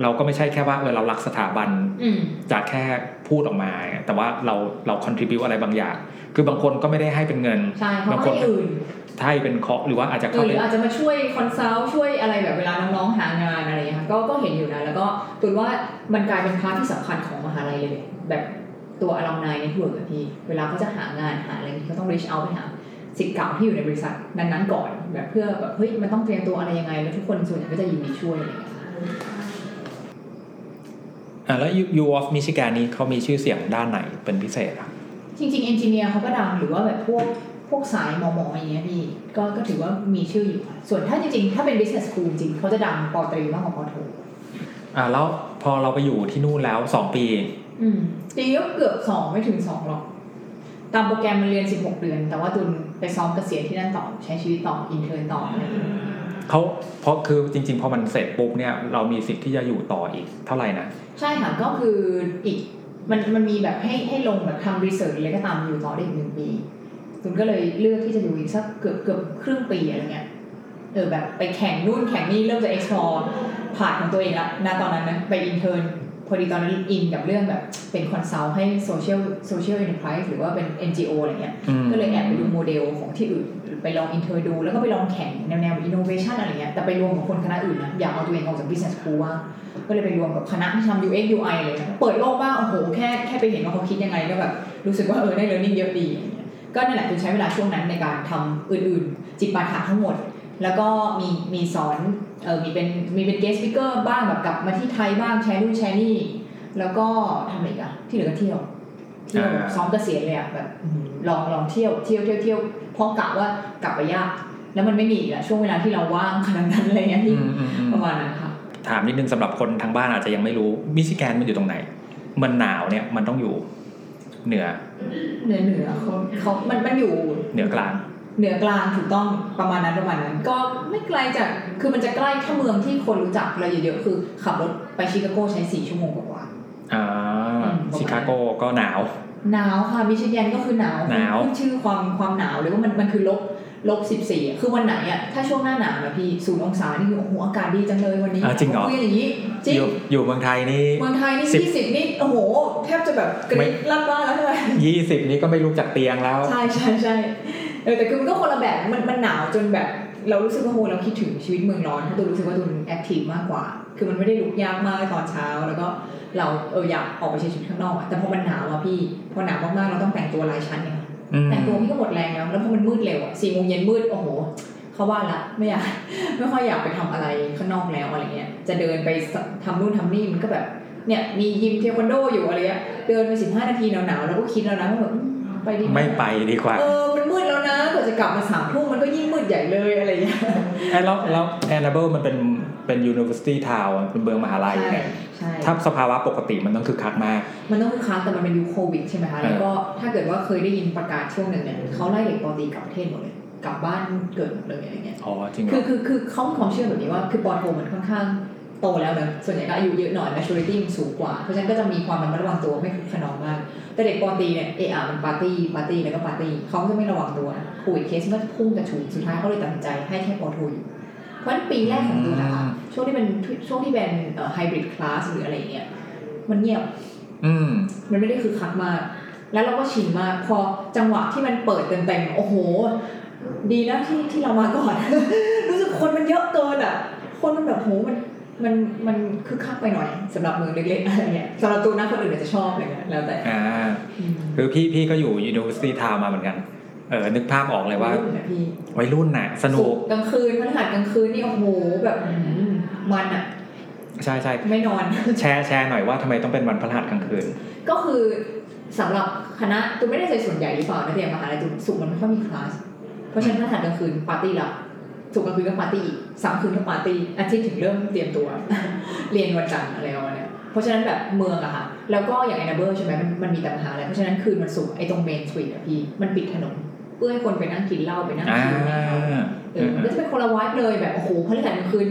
เราก็ไม่ใช่แค่ว่าเออเรารักสถาบันอืมจากแค่พูดออกมา แต่ว่าเราเราคอนทริบิวอะไรบางอย่าง คือบางคนก็ไม่ได้ให้เป็นเงินใช่เขาบางคให้นอื่นให้เป็นเคาะหรือว่าอาจจะเอเข้าอหไปรืออาจจะมาช่วยคอนซัลท์ช่วยอะไรแบบเวลาน้องๆหางานอะไรอย่างเงี้ยค่ะก็ก็เห็นอยู่นะแล้วก็ตุนว่ามันกลายเป็นพาร์ทที่สำคัญของมหาลัยเลยแบบตัวอลัมนายเน็ตเวิร์กอะพี่ เวลาเขาจะหางานหาอะไรเขาต้อง reach out ไปหาสิทธิ์เก่าที่อยู่ในบริษัทนั้นๆก่อนแบบเพื่อแบบเฮ้ยมันต้องเตรียมตัวอะไรยังไง แล้วทุกคนส่วนใหญ่ก็จะยินดีช่วยอะไรอย่างเงี้ย อ่าแล้ว U of Michigan นี้เขามีชื่อเสียงด้านไหนเป็นพิเศษอะจริงๆเอนจิเนียร์เขาก็ดังหรือว่าแบบพวกพวกสายหมอหมออย่างเงี้ยพี่ก็ก็ถือว่ามีชื่ออยู่ค่ะส่วนถ้าจริงๆ ถ้าเป็น business school จริงเขาจะดังปอตรีมากกว่าปอโทอ่าแล้วพอเราไปอยู่ที่นู่นแล้วสองปี อืมปีก็เกือบสองไม่ถึงสองหรอก ตามโปรแกรมมันเรียน16เดือน แต่ว่าตูนไปซ้อมเกษียณที่นั่นต่อใช้ชีวิตต่อ intern ต่ออะไรอย่างเงี้ย เขาเพราะคือจริง ๆ พอมันเสร็จปุ๊บเนี่ยเรามีสิทธิ์ที่จะอยู่ต่ออีกเท่าไหร่นะใช่ค่ะก็คืออีกมันมันมีแบบให้ให้ลงแบบทำ research อะไรก็ตามอยู่ต่อได้อีกหนึ่งปีตูนก็เลยเลือกที่จะอยู่อีกสักเกือบเกือบครึ่งปีอะไรเงี้ยเออแบบไปแข่งนู่นแข่งนี่เริ่มจะ explore ผ่านของตัวเองละณตอนนั้นนะไป intern พอดีตอนนั้นอินกับเรื่องแบบเป็น consult ให้ social social enterprise หรือว่าเป็น NGO อะไรเงี้ยอืมก็เลยแอบไปดูโมเดลของที่อื่น ไปลอง intern ดู แล้วก็ไปลองแข่งแนวแนวอินโนเวชันอะไรเงี้ยแต่ไปรวมกับคนคณะอื่นนะอยากเอาตัวเองออกจาก business school บ้างก็เลยไปรวมกับคณะที่ทำ UX UI เลยนะเปิดโลกบ้างโอ้โหแค่แค่ไปเห็นว่าเขาคิดยังไงก็แบบรู้สึกว่าเออได้ learning เยอะดีอะไรเงี้ยก็นั่นแหละคือใช้เวลาช่วงนั้นในการทำอื่นๆ จิปาถะทั้งหมด แล้วก็มีมีสอนเออมีเป็นมีเป็น guest speaker บ้างแบบกลับมาที่ไทยบ้างแชร์นู่นแชร์นี่ แล้วก็ทำอะไรอีกอะที่เหลือก็เที่ยวเที่ยวอ่าซ้อมเกษียณเลยอะแบบอืมลองลองเที่ยวเที่ยวเที่ยวเที่ยว เพราะกะว่ากลับไปยาก แล้วมันไม่มีอีกอะช่วงเวลาที่เราว่างขนาดนั้นอะไรเงี้ยอืที่มอืมอืมประมาณนั้นค่ะถามนิดนึงสำหรับคนทางบ้านอาจจะยังไม่รู้มิชิแกนมันอยู่ตรงไหน มันหนาวเนี่ยมันต้องอยู่เหนือ เหนือเหนือเขาเขามันมันอยู่เหนือกลางเหนือกลางถูกต้องประมาณนั้นประมาณนั้น ก็ไม่ไกลจากคือมันจะใกล้ถ้าเมืองที่คนรู้จักเราเยอะๆคือขับรถไปชิคาโกใช้สี่ชั่วโมงกว่าๆอ่าอืมชิคาโกก็หนาว หนาวค่ะมิชิแกนก็คือหนาวหนาวขึ้นชื่อความความหนาวเลยว่ามันมันคือลบลบสิบสี่คือวันไหนอะถ้าช่วงหน้าหนาวนะพี่ศูนย์องศานี่คือโอ้โหอากาศดีจังเลยวันนี้อ่าจริงเหรอคุยกันอย่างนี้จริองยู่อยู่เมืองไทยนี่เมืองไทยนี่สิบยี่สิบนี่โอ้โห แทบจะแบบกรี๊ดลั่นบ้านแล้วใช่ไหมยี่สิบนี้ก็ไม่ลุกจากเตียงแล้ว ใช่ใช่ใช่เออแต่คือมันก็คนละแบบมันมันหนาวจนแบบ เรารู้สึกว่าโหเราคิดถึงชีวิตเมืองร้อนเพราะตูนรู้สึกว่าตูน active มากกว่า คือมันไม่ได้ลุกยากมากตอนเช้า แล้วก็เราเอออยากออกไปใช้ชีวิตข้างนอกอะแต่พอมันหนาวอะพี่พอหนาวมากๆเราต้องแต่งตัวหลายชั้นเนี่ยอืมแต่งตัวพี่ก็หมดแรงแล้วแล้วพอมันมืดเร็วอะสี่โมงเย็นมืดโอ้โหเข้าบ้านละไม่อยากไม่ค่อยอยากไปทำอะไรข้างนอกแล้วอะไรเงี้ยจะเดินไปทำนู่นทำนี่มันก็แบบเนี่ยมียิมเทควันโดอยู่อะไรเงี้ยเดินไปสิบห้านาทีหนาวๆแล้วก็คิดแล้วนะว่าแบบอืมไปดีหไม่ไปดีกว่า เออ จะกลับมาสามทุ่มมันก็ยิ่งมืดใหญ่เลยอะไรเงี้ยไอ้แล้วแล้วแอนนาเบิลมันเป็นเป็น university town อะเป็นเมืองมหาลัยใช่เนี่ยใช่ถ้าสภาวะปกติมันต้องคึกคักมาก มันต้องคึกคักแต่มันเป็นยุคโควิดใช่ไหมคะแล้วก็ถ้าเกิดว่าเคยได้ยินประกาศช่วงหนึ่งเนี่ยเขาไล่เด็กปอตรีกลับประเทศหมดเลยกลับบ้านเกิดหมดเลยอะไรเงี้ยอ๋อจริงเหรคืออคือคือเขามีความเชื่อแบบนี้ว่าคือปอโทมันค่อนข้าง โตแล้วเนอะส่วนใหญ่ก็อายุเยอะหน่อย maturity มันสูงกว่า เพราะฉะนั้นก็จะมีความระมัดระวังตัวไม่คึกคะนองมาก แต่เด็กปอตรีเนี่ยเออมันปาร์ตี้ปาร์ตี้แล้วก็ปาร์ตี้เขาก็จะไม่ระวังตัวโควิดเคสมันก็จะพุ่งกระฉูดสุดท้ายเขาเลยตัดสินใจให้แค่ปอโทอยู่เพราะฉะนั้นปีแรกของตูนนะคะช่วงที่เป็นช่วงที่เป็นเอ่อ hybrid class หรืออะไรอย่างเงี้ยมันเงียบอืมมันไม่ได้คึกคักมาก แล้วเราก็ชินมากพอจังหวะที่มันเปิดเต็มๆโอ้โห ดีนะที่ที่เรามาก่อน รู้สึกคนมันเยอะเกินอะ คนมันแบบโหมัน มันมันคือคักไปหน่อยสำหรับเมืองเล็กๆอะไรเงี้ยสำหรับตูนะคนอื่นอาจจะชอบอะไรเงี้ยแล้วแต่อ่าอืมคือพี่พี่ก็อยู่ university town มาเหมือนกันเออนึกภาพออกเลยว่ารุ่นน่ะพี่วัยรุ่นน่ะ สนุศุกกร์กลางคืนพฤหัสกลางคืนนี่โอ้โหแบบอืมมันอะใช่ใช่ไม่นอน แชร์แชร์หน่อยว่าทำไมต้องเป็นวันพฤหัสกลางคืน ก็คือสำหรับคณะตูนไม่แน่ใจส่วนใหญ่หรือเปล่านะแต่อย่างมหาลัยตูนศุกร์มันไม่ค่อยมีคลาสเพราะฉะนั้นพฤหัสกลางคืนปาร์ตี้ละ ศุกร์กลางคืนก็ปาร์ตี้อีกสามคืนก็ปาร์ตี้อาทิตย์ถึงเริ่มเตรียมตัว เรียนวันจันทร์อะไรประมาณเนี้ยเพราะฉะนั้นแบบเมืองอะค่ะ แล้วก็อย่าง Ann Arbor ใช่ไหมมันมันมีแต่มหาลัยเพราะฉะนั้นคืนวันศุกร์ไอตรง Main Street อะพี่มันปิดถนนเพื่อให้คนไปนั่งกินเหล้าไปนั่งอ่าชิลในเขาเออมันก็จะเป็นคนละวายเลยแบบโอ้โหพฤหัสกลางคืน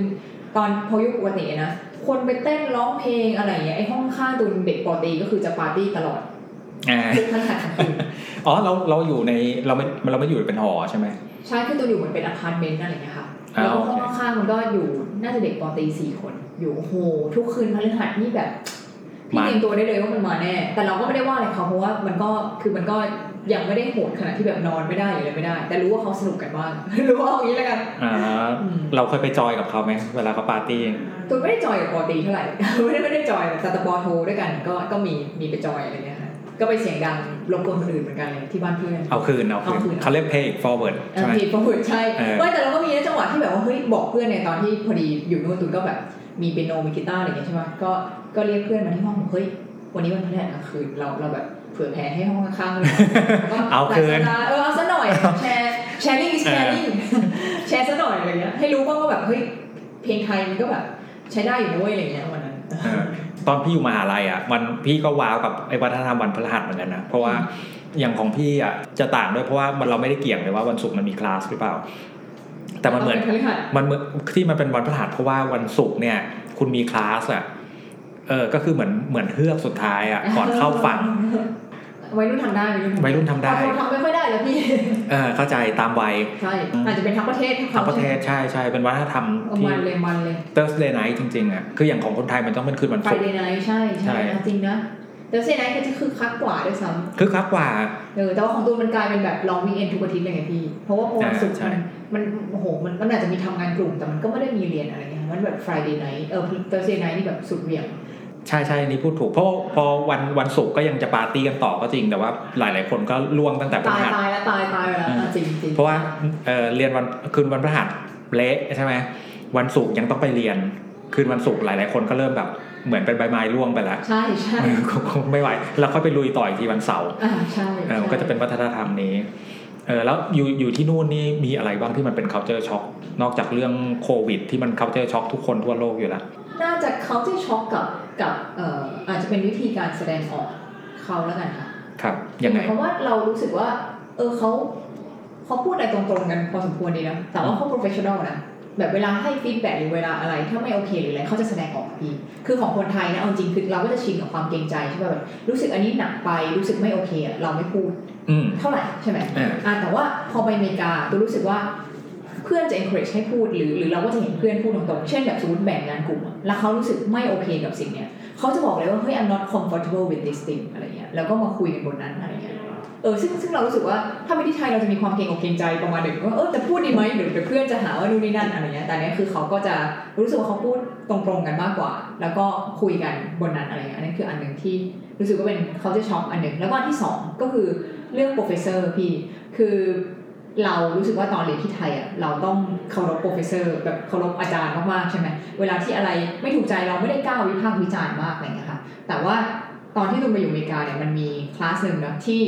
ตอนพอยุคปกตินะคนไปเต้นร้องเพลงอะไรอย่างเงี้ยไอ้ห้องข้างตูนเด็กปอตรีก็คือจะปาร์ตี้ตลอด อ่าทุกพฤหัสกลางคืนอ๋อเราเราอยู่ในเราไม่เราไม่อยู่เป็นหอใช่ไหมใช่คือตูนอยู่เหมือนเป็นอพาร์ตเมนต์อะไรอย่างเงี้ยค่ะอ่าแล้วก็โอเคห้องข้างๆมันก็อยู่น่าจะเด็กปอตรีสี่คนอยู่โอ้โหทุกคืนพฤหัสนี่แบบพี่เตรียมตัวได้เลยว่ามันมาแน่ แต่เราก็ไม่ได้ว่าอะไรเขาเพราะว่ามันก็คือมันก็ยังไม่ได้โหดขนาดที่แบบนอนไม่ได้หรืออะไรไม่ได้ แต่รู้ว่าเขาสนุกกันบ้างรู้ว่าเอาอย่างนี้แล้วกันอ่าอืมเราเคยไปจอยกับเขาไหมเวลาเขาปาร์ตี้ตูนไม่ได้ join กับปอตรีเท่าไหร่ไม่ได้ไม่ได้จอยแต่แต่ปอโทด้วยกันก็ก็มีมีไปจอยอะไรเงี้ยค่ะ ก็ไปเสียงดังรบกวนคนอื่นเหมือนกันเลยที่บ้านเพื่อนเอาคืนเอาคืนเอาคืนเขาเรียก pay it forward ใช่ไหมผิดประพฤติใช่เออไม่แต่เราก็มีนะจังหวะที่แบบว่าเฮ้ยบอกเพื่อนในยตอนที่พอดีอยู่นู่นตูนก็แบบมีเปียโนมีกีตาร์อะไรอย่างเงี้ยใช่ไหมก็ก็เรียกเพื่อนมาที่ห้องบอกเฮ้ยวันนี้วันพฤหัสกลางคืนเราเราแบบเผื่อแผ่ให้ห้องข้างๆเลยก็เอาคืนหลายสัปดาห์เออเอาซะหน่อยแชร์แชร์ลิง is sharing แชร์ซะหน่อยอะไรเงี้ยให้รู้บ้างว่าแบบเฮ้ยเพลงไทยมันก็แบบใช้ได้อยู่นะเว้ยอะไรเงี้ยวันนั้นเออ ตอนพี่อยู่มหาลัยอะมันพี่ก็ว้าวกับไอ้วัฒนธรรมวันพฤหัสเหมือนกันนะเพราะว่าอย่างของพี่อะจะต่างด้วยเพราะว่ามันเราไม่ได้เกี่ยงเลยว่าวันศุกร์มันมีคลาสหรือเปล่า แต่มันเหมือนพฤหัสมันเหมือนที่มันเป็นวันพฤหัสเพราะว่าวันศุกร์เนี่ย คุณมีคลาสอะเออก็คือเหมือนเหมือนเฮือกสุดท้ายอะก่อนเข้าฝั่ง วัยรุ่นทำได้วัยรุ่นทำได้เราทำไม่ค่อยได้แล้วพี่เออเข้าใจตามวัยใช่อาจจะเป็นทั้งประเทศทั้งประเทศใช่ใช่เป็นวัฒนธรรมเออที่มันเลยมันเลย Thursday night จริงๆอะคืออย่างของคนไทยมันต้องเป็นคืนวันไฟศุกร์เดย์ไนท์ใช่ใช่ใช่จริงนะแต่ Saturday night ก็จะคือคักกว่าด้วยซ้คือคักกว่าำเออแต่ว่าของตูนมันกลายเป็นแบบ long weekend ทุกอาทิตย์เลยไงพี่ เพราะว่าพอวันศุกร์ใช่มันมันโอ้โหมันมันอาจจะมีทำงานกลุ่มแต่มันก็ไม่ได้มีเรียนอะไรเงี้ยมันแบบ Friday night เออ Thursday night นี่แบบสุดเหวี่ยง ใช่ใช่นี่พูดถูกเพราะพอวันวันศุกร์ก็ยังจะปาร์ตี้กันต่อก็จริงแต่ว่าหลาย ๆ คนก็ล่วงตั้งแต่พฤตายหัสตายแล้วตายตายไปแล้วอืมอะจริงจริงเพราะว่าเออเรียนวันคืนวันพฤหัสเละใช่ไหมวันศุกร์ยังต้องไปเรียน คืนวันศุกร์หลาย ๆ คนก็เริ่มแบบเหมือนเป็นใบไม้ร่วงไปแล้ว ใช่ใช่คงไม่ไหวแล้วค่อยไปลุยต่ออีกทีวันเสาร์อ่าใช่เออมันก็จะเป็นวัฒนธรรมนี้เออแล้วอยู่อยู่ที่นู่นนี่มีอะไรบ้างที่มันเป็น culture shock นอกจากเรื่องโควิด ที่มัน culture shock ทุกคนทั่วโลกอยู่แล้ว น่าจะเขาจะช็อกกับกับเอ่ออาจจะเป็นวิธีการแสดงออกเขาแล้วกันค่ะครับยังหไงมายความว่าเรารู้สึกว่า เออเขาเขาพูดอะไรตรงๆกันพอสมควรดีนะแต่ว่าเขา professional นะแบบเวลาให้ฟีดแบ็หรือเวลาอะไรถ้าไม่โอเคหรืออะไรเขาจะแสดงออกพี่คือของคนไทยนะเอาจริงคือเราก็จะชินกับความเกรงใจใช่ป่ะแบบรู้สึกอันนี้หนักไปรู้สึกไม่โอเคอะเราไม่พูดอืมเท่าไหร่ใช่ไหมอ่าอ่าแต่ว่าพอไปอเมริกาตัวรู้สึกว่า เพื่อนจะ encourage ให้พูดหรือหรือเราก็จะเห็นเพื่อนพูดตรงๆเช่นแบบสมมติแบ่งงานกลุ่มแล้วเขารู้สึกไม่โอเคกับสิ่งเนี้ยเขาจะบอกเลยว่าเฮ้ย I'm not comfortable with this thing อะไรเงี้ยแล้วก็มาคุยกันบนนั้นอะไรเงี้ยเออซึ่งซึ่งเรารู้สึกว่าถ้าเป็นที่ไทยเราจะมีความเกรงอกเกรงใจประมาณหนึ่งว่าเออจะพูดดีไหมหรือเพื่อนจะหาว่านู่นนี่นั่นอะไรเงี้ยแต่เนี้ยคือเขาก็จะรู้สึกว่าเขาพูดตรงๆกันมากกว่า แล้วก็คุยกันบนนั้นอะไรเงี้ยอันนี้คืออันหนึ่งที่รู้สึกว่าเป็นเขาจะช็อกอันหนึ่งแล้วก็อันที่สองก็คือเรื่อง professor พี่คือ เรารู้สึกว่าตอนเรียนที่ไทยอะเราต้องเคารพ professor แบบเคารพอาจารย์มากๆใช่ไหมเวลาที่อะไรไม่ถูกใจเราไม่ได้กล้าวิพากษ์วิจารณ์มากอะไรอย่างเงี้ยค่ะแต่ว่าตอนที่ตูนไปอยู่อเมริกาเนี่ยมันมีคลาสหนึ่งนะที่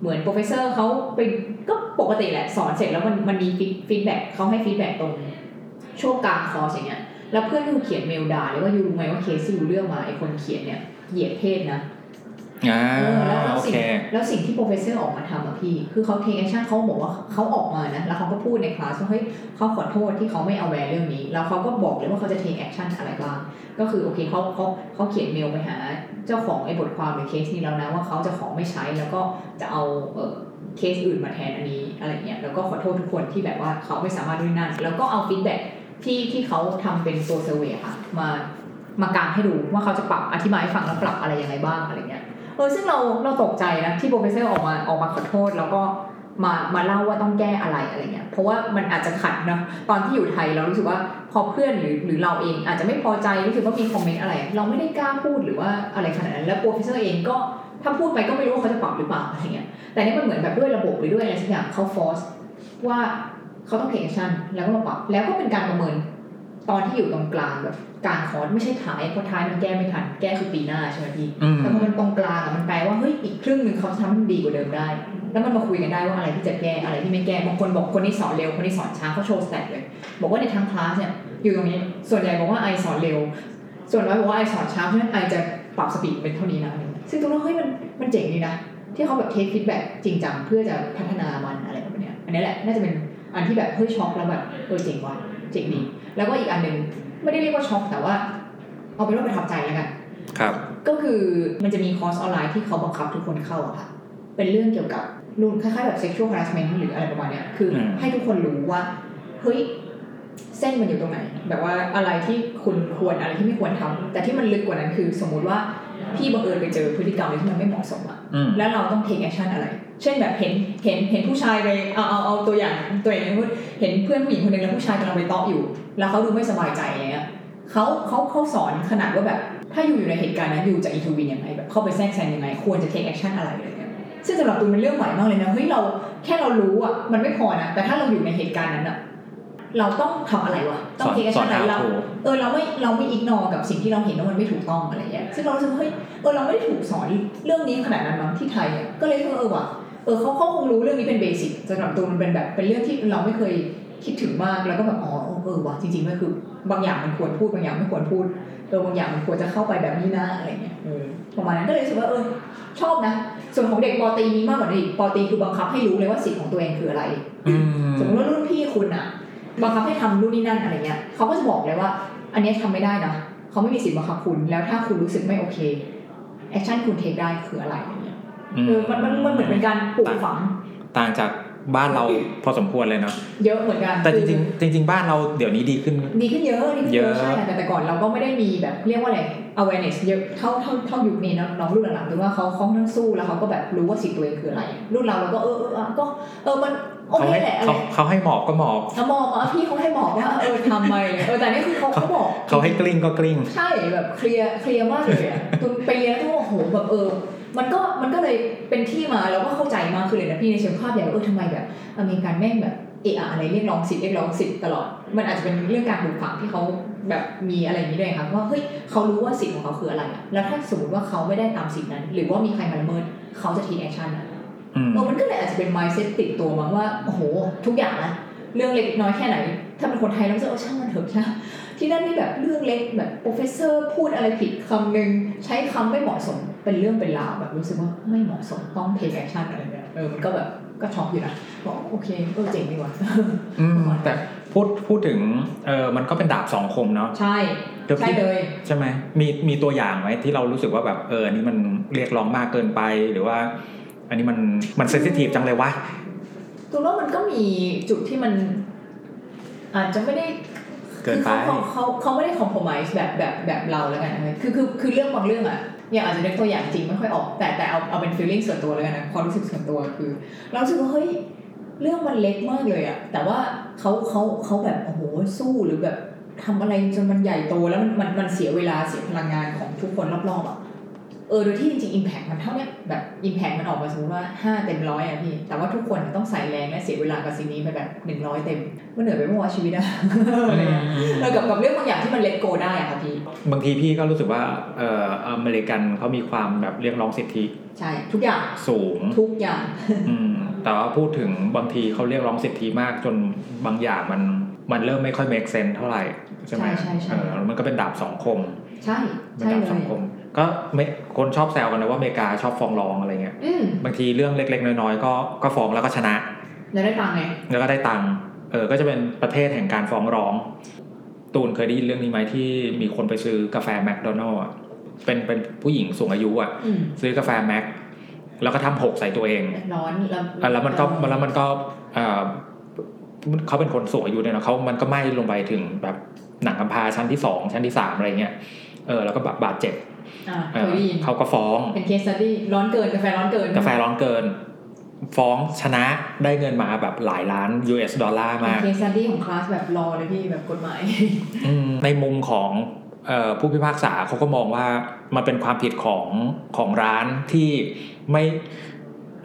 เหมือน professor เขาเป็นก็ปกติแหละสอนเสร็จแล้วมันมันมี feedback เขาให้ feedback ตรงช่วงกลางคอร์สอย่างเงี้ยแล้วเพื่อนก็เขียนเมลด่าเลยว่า you รู้ไหมว่าเคสที่ you เลือกมาไอคนเขียนเนี่ยเหยียดเพศนะ อ่าเออแล้วแล้วโอสิ่เคงแล้วสิ่งที่โปรเฟสเซอร์ออกมาทำอะพี่ คือเขา take action เขาบอกว่าเขาออกมานะ แล้วเขาก็พูดในคลาสว่าเฮ้ยเขาขอโทษที่เขาไม่ aware เรื่องนี้ แล้วเขาก็บอกเลยว่าเขาจะ take action อะไรบ้าง ก็คือโอเคเขาเขาเขาเขียนเมลไปหา เจ้าของไอ้บทความหรือเคสนี้แล้วนะว่าเขาจะขอไม่ใช้แล้วก็จะเอาเออเคสอื่นมาแทนอันนี้อะไรเงี้ย แล้วก็ขอโทษทุกคนที่แบบว่าเขาไม่สามารถด้วยนั่น แล้วก็เอา feedback ที่ที่เขาทำเป็นตัว survey ค่ะมามากางให้ดูว่าเขาจะปรับอธิบายให้ฟังแล้วปรับอะไรยังไงบ้างอะไรเงี้ย เออซึ่งเราเราตกใจนะที่ professor ออกมาออกมาขอโทษ แล้วก็มามาเล่าว่าต้องแก้อะไรอะไรเงี้ยเพราะว่ามันอาจจะขัดนะตอนที่อยู่ไทยเรารู้สึกว่าพอเพื่อนหรือหรือเราเองอาจจะไม่พอใจรู้สึกว่ามี comment อะไร เราไม่ได้กล้าพูดหรือว่าอะไรขนาดนั้นแล้ว professor เองก็ถ้าพูดไปก็ไม่รู้ว่าเขาจะปรับหรือเปล่าอะไรเงี้ยแต่นี่มันเหมือนแบบด้วยระบบหรือด้วยอะไรสักอย่างเขา force ว่าเขาต้อง take action แล้วก็มาปรับแล้วก็เป็นการประเมิน ตอนที่อยู่ตรงกลางแบบกลางคอร์สไม่ใช่ท้ายเพราะท้ายมันแก้ไม่ทันแก้คือปีหน้าใช่ไหมพี่อืมแต่พอมันตรงกลางอะมันแปลว่าเฮ้ยอีกครึ่งหนึ่งเขาจะทำให้มันดีกว่าเดิมได้ แล้วมันมาคุยกันได้ว่าอะไรที่จะแก้อะไรที่ไม่แก้บางคนบอกคนนี้สอนเร็วคนนี้สอนช้าเขาโชว์ stat เลย บอกว่าในทั้งคลาสเนี่ยอยู่ตรงนี้ส่วนใหญ่บอกว่า I สอนเร็ว ส่วนน้อยบอกว่า I สอนช้าเพราะฉะนั้น I จะปรับ speed เป็นเท่านี้นะซึ่งตรงนั้นเฮ้ยมันมันเจ๋งดีนะที่เขาแบบ take feedback จริงจังเพื่อจะพัฒนามันอะไรแบบเนี้ยอันนี้แหละน่าจะเป็นอันที่แบบเฮ้ยช็อกแล้วแบบเออเจ๋งว่ะเจ๋งดี แล้วก็อีกอันหนึ่งไม่ได้เรียกว่าช็อกแต่ว่าเอาเป็นว่าประทับใจแล้วกันครับ ก็คือมันจะมีคอร์สออนไลน์ที่เขาบังคับทุกคนเข้าอะค่ะ เป็นเรื่องเกี่ยวกับ rule คล้ายๆแบบ sexual harassment หรืออะไรประมาณเนี้ยคืออมให้ทุกคนรู้ว่าเฮ้ยเส้นมันอยู่ตรงไหน แบบว่าอะไรที่คุณควรอะไรที่ไม่ควรทำแต่ที่มันลึกกว่านั้นคือสมมุติว่า พี่บังเอิญไปเจอพฤติกรรมอะไรที่มันไม่เหมาะสมอะอืมแล้วเราต้อง take action อะไร เช่นแบบเห็นเห็นเห็นผู้ชายไปเอาเอาเอาตัวอย่างตัวอย่างพูดเห็นเพื่อนผู้หญิงคนหนึงแล้วผู้ชายกำลังไปเตาะอยู่ แล้วเขาดูไม่สบายใจอะไรเงี้ยเขาเขาเขาสอนขนาดว่าแบบ ถ้าอยู่อยู่ในเหตุการณ์นั้นอยู่จะอินทวินยังไงแบบเข้าไปแทรกแซงยังไง ควรจะ take action อะไรอะไรเงี้ยซึ่งสำหรับตูนเป็นเรื่องใหม่มากเลยนะเฮ้ยเราแค่เรารู้อะมันไม่พอนะแต่ถ้าเราอยู่ในเหตุการณ์นั้นอะ เราต้องทำอะไรวะต้อสงอน take สอ action นอะไร how เรา to เออเราไม่เราไม่อิกนอกับสิ่งที่เราเห็นว่ามันไม่ถูกต้องอะไรเงี้ยซึ่งเรารู้สึกว่าเฮ้ยเออเราไม่ได้ถูกสอนเรื่องนี้ขนาดนั้นมั้งที่ไทยอะก็เลยรู้สึกว่าเออว่ะเออเขาเขาคงรู้เรื่องนี้เป็นเบสิกสำหรับตัวมันเป็นแบบเป็นเรื่องที่เราไม่เคยคิดถึงมากแล้วก็แบบอ๋อเออว่ะจริงๆมันคือบางอย่างมันควรพูดบางอย่างไม่ควรพูดเออบางอย่างมันควรจะเข้าไปแบบนี้นะอะไรเงี้ยเออประมาณนั้นก็เลยรู้สึกว่าเออชอบนะ ส่วนของเด็กปอตรีมีมากกว่านั้นอีกปอตรีคือบังคับให้รู้เลยว่าสิทธิ์ของตัวเองคืออะไรอืมสมมติว่ารุ่นพี่คุณอะ บังคับให้ทำนู่นนี่นั่นอะไรเงี้ยเขาก็จะบอกเลยว่า อันเนี้ยทำไม่ได้นะเขาไม่มีสิทธิ์บังคับคุณ แล้วถ้าคุณรู้สึกไม่โอเค action คุณ take ได้คืออะไรอย่างเงี้ยเออมันมันมันเหมือนเป็นการปลูกฝัง ต่างจากบ้านเราพอสมควรเลยเนาะเยอะเหมือนกันแต่จคือริงๆจริงๆบ้านเราเดี๋ยวนี้ดีขึ้น ดีขึ้นเยอะดีขึ้นเยเยอะอะใช่ค่ะแต่แต่ก่อนเราก็ไม่ได้มีแบบเรียกว่าอะไร awareness เยอะเท่าเท่าเท่ายุคนี้เนอะน้องรุ่นหลังๆหรือว่าเขาเขาทั้งสู้แล้วเขาก็แบบรู้ว่าสิทธิ์ตัวเองคืออะไร รุ่นเราเราก็เออเออเออก็เออมัน โอเขาเคให้แหละอะไรเขาเขาให้หมอบก็หมอบแล้วมองว่าพี่เขาให้บอกว่าเออทำไมเออแต่นี่คือเขาเขาบอกเขาให้กลิ้งก็กลิ้ง ใช่แบบเคลียร์เคลียร์มากเลยอะตุนไปเรียนแล้วก็โอ้โหแบบเออมันก็มันก็เลยเป็นที่มาแล้วก็เข้าใจมากคือเลยนะพี่ในเชิงภาพใหญ่ว่าเออทำไมแบบอเมริกันแม่งแบบเอะอะอะไรเรียกร้องสิทธิ์เรียกร้องสิทธิ์ตลอด มันอาจจะเป็นเรื่องการปลูกฝังที่เขาแบบมีอะไรอย่างนี้ด้วยค่ะว่าเฮ้ยเขารู้ว่าสิทธิ์ของเขาคืออะไรอะแล้วถ้าสมมติว่าเขาไม่ได้ตามสิทธิ์นั้น หรือว่ามีใครมาละเมิดเขาจะ take action อะอืม เออมันก็เลยอาจจะเป็น mindset ติดตัวมั้งว่าโอ้โห ทุกอย่างนะเรื่องเล็กน้อยแค่ไหน ถ้าเป็นคนไทยเราจะเออช่างมันเถอะใช่ที่นั่นนี่แบบเรื่องเล็กแบบ professor พูดอะไรผิดคำหนึ่งใช้คำไม่เหมาะสมเป็นเรื่องเป็นราวแบบรู้สึกว่าไม่เหมาะสมต้อง take action อะไรเงี้ยเออมันก็แบบก็ช็อกอยู่นะบอกโอเคเออเจ๋งดีว่ะอืมแต่พูดพูดถึงเออมันก็เป็นดาบสองคมเนาะใช่เดี๋ยวใช่พี่เลยใช่ไหมมีมีตัวอย่างไหมที่เรารู้สึกว่าแบบเอออันนี้มันเรียกร้องมากเกินไปหรือว่า อันนี้มันมันเซนซิทีฟจังเลยวะตัวว่ามันก็มีจุดที่มัน อาจจะไม่ได้เกินไปคือเขาเขาเขาไม่ได้ compromise แบบแบบแบบเราแล้วกันนะคือคือคือเรื่องบางเรื่องอะอย่างอาจจะนึกตัวอย่างจริงไม่ค่อยออก แต่แต่เอาเอาเป็น feeling ส่วนตัวแล้วกันนะความรู้สึกส่วนตัวคือ เรารู้สึกว่าเฮ้ยเรื่องมันเล็กมากเลยอะแต่ว่าเขาเขาเขาแบบโอ้โหสู้หรือแบบทำอะไรจนมันใหญ่โตแล้วมันมันมันเสียเวลาเสียพลังงานของทุกคนรอบๆอะเออโดยที่จริงๆ impact มันเท่าเนี้ยแบบ impact มันออกมาสมมติว่าห้าเต็มร้อยอะพี่ แต่ว่าทุกคนต้องใส่แรงและเสียเวลากับสิ่งนี้ไปแบบหนึ่งร้อยเต็มมันเหนื่อยไปเมื่อวานชีวิตอะอะไรเงี้ยเออกับกับเรื่องบางอย่างที่มันเลตโกได้อะค่ะพี่ บางทีพี่ก็รู้สึกว่าเอออเมริกันเขามีความแบบเรียกร้องสิทธิ ใช่ ทุกอย่างสูงทุกอย่างอืมแต่ว่าพูดถึงบางทีเขาเรียกร้องสิทธิมากจนบางอย่างมันมันเริ่มไม่ค่อย make sense เท่าไหร่ใช่ไหมใช่ใช่ใช่เออมันก็เป็นดาบสองคม ใช่เป็นใช่ดาบเลสองยคม ก็ไม่คนชอบแซวกันนะว่าอเมริกาชอบฟ้องร้องอะไรเงี้ยอืมบางทีเรื่องเล็ก ๆ น้อยๆก็ก็ฟ้องแล้วก็ชนะแล้วได้ตังค์ไงแล้วก็ได้ตังค์เออก็จะเป็นประเทศแห่งการฟ้องร้อง ตูนเคยได้ยินเรื่องนี้ไหมที่มีคนไปซื้อกาแฟแมคโดนัลล์อะเป็นเป็นผู้หญิงสูงอายุอะอืมซื้อกาแฟแมคแล้วก็ทำหกใส่ตัวเองร้อนแล้วอะแล้วมันก็แล้วมันก็เอ่อเขาเป็นคนสูงอายุเนี่ยนะเขามันก็ไหม้ลงไปถึงแบบหนังกำพร้าชั้นที่สองชั้นที่สามอะไรเงี้ยเออแล้วก็แบบบาดเจ็บอ่า เอเคอยได้ยินเขาก็ฟ้อง เป็น case study ร้อนเกินกาแฟร้อนเกิน กาแฟร้อนเกิน ฟ้องชนะได้เงินมาแบบหลายล้าน US ดอลลาร์เป็นมาก case study ของคลาสแบบ law เลยพี่แบบกฎหมายอืมในมุมของเอ่อผู้พิพากษาเขาก็มองว่ามันเป็นความผิดของของร้านที่ไม่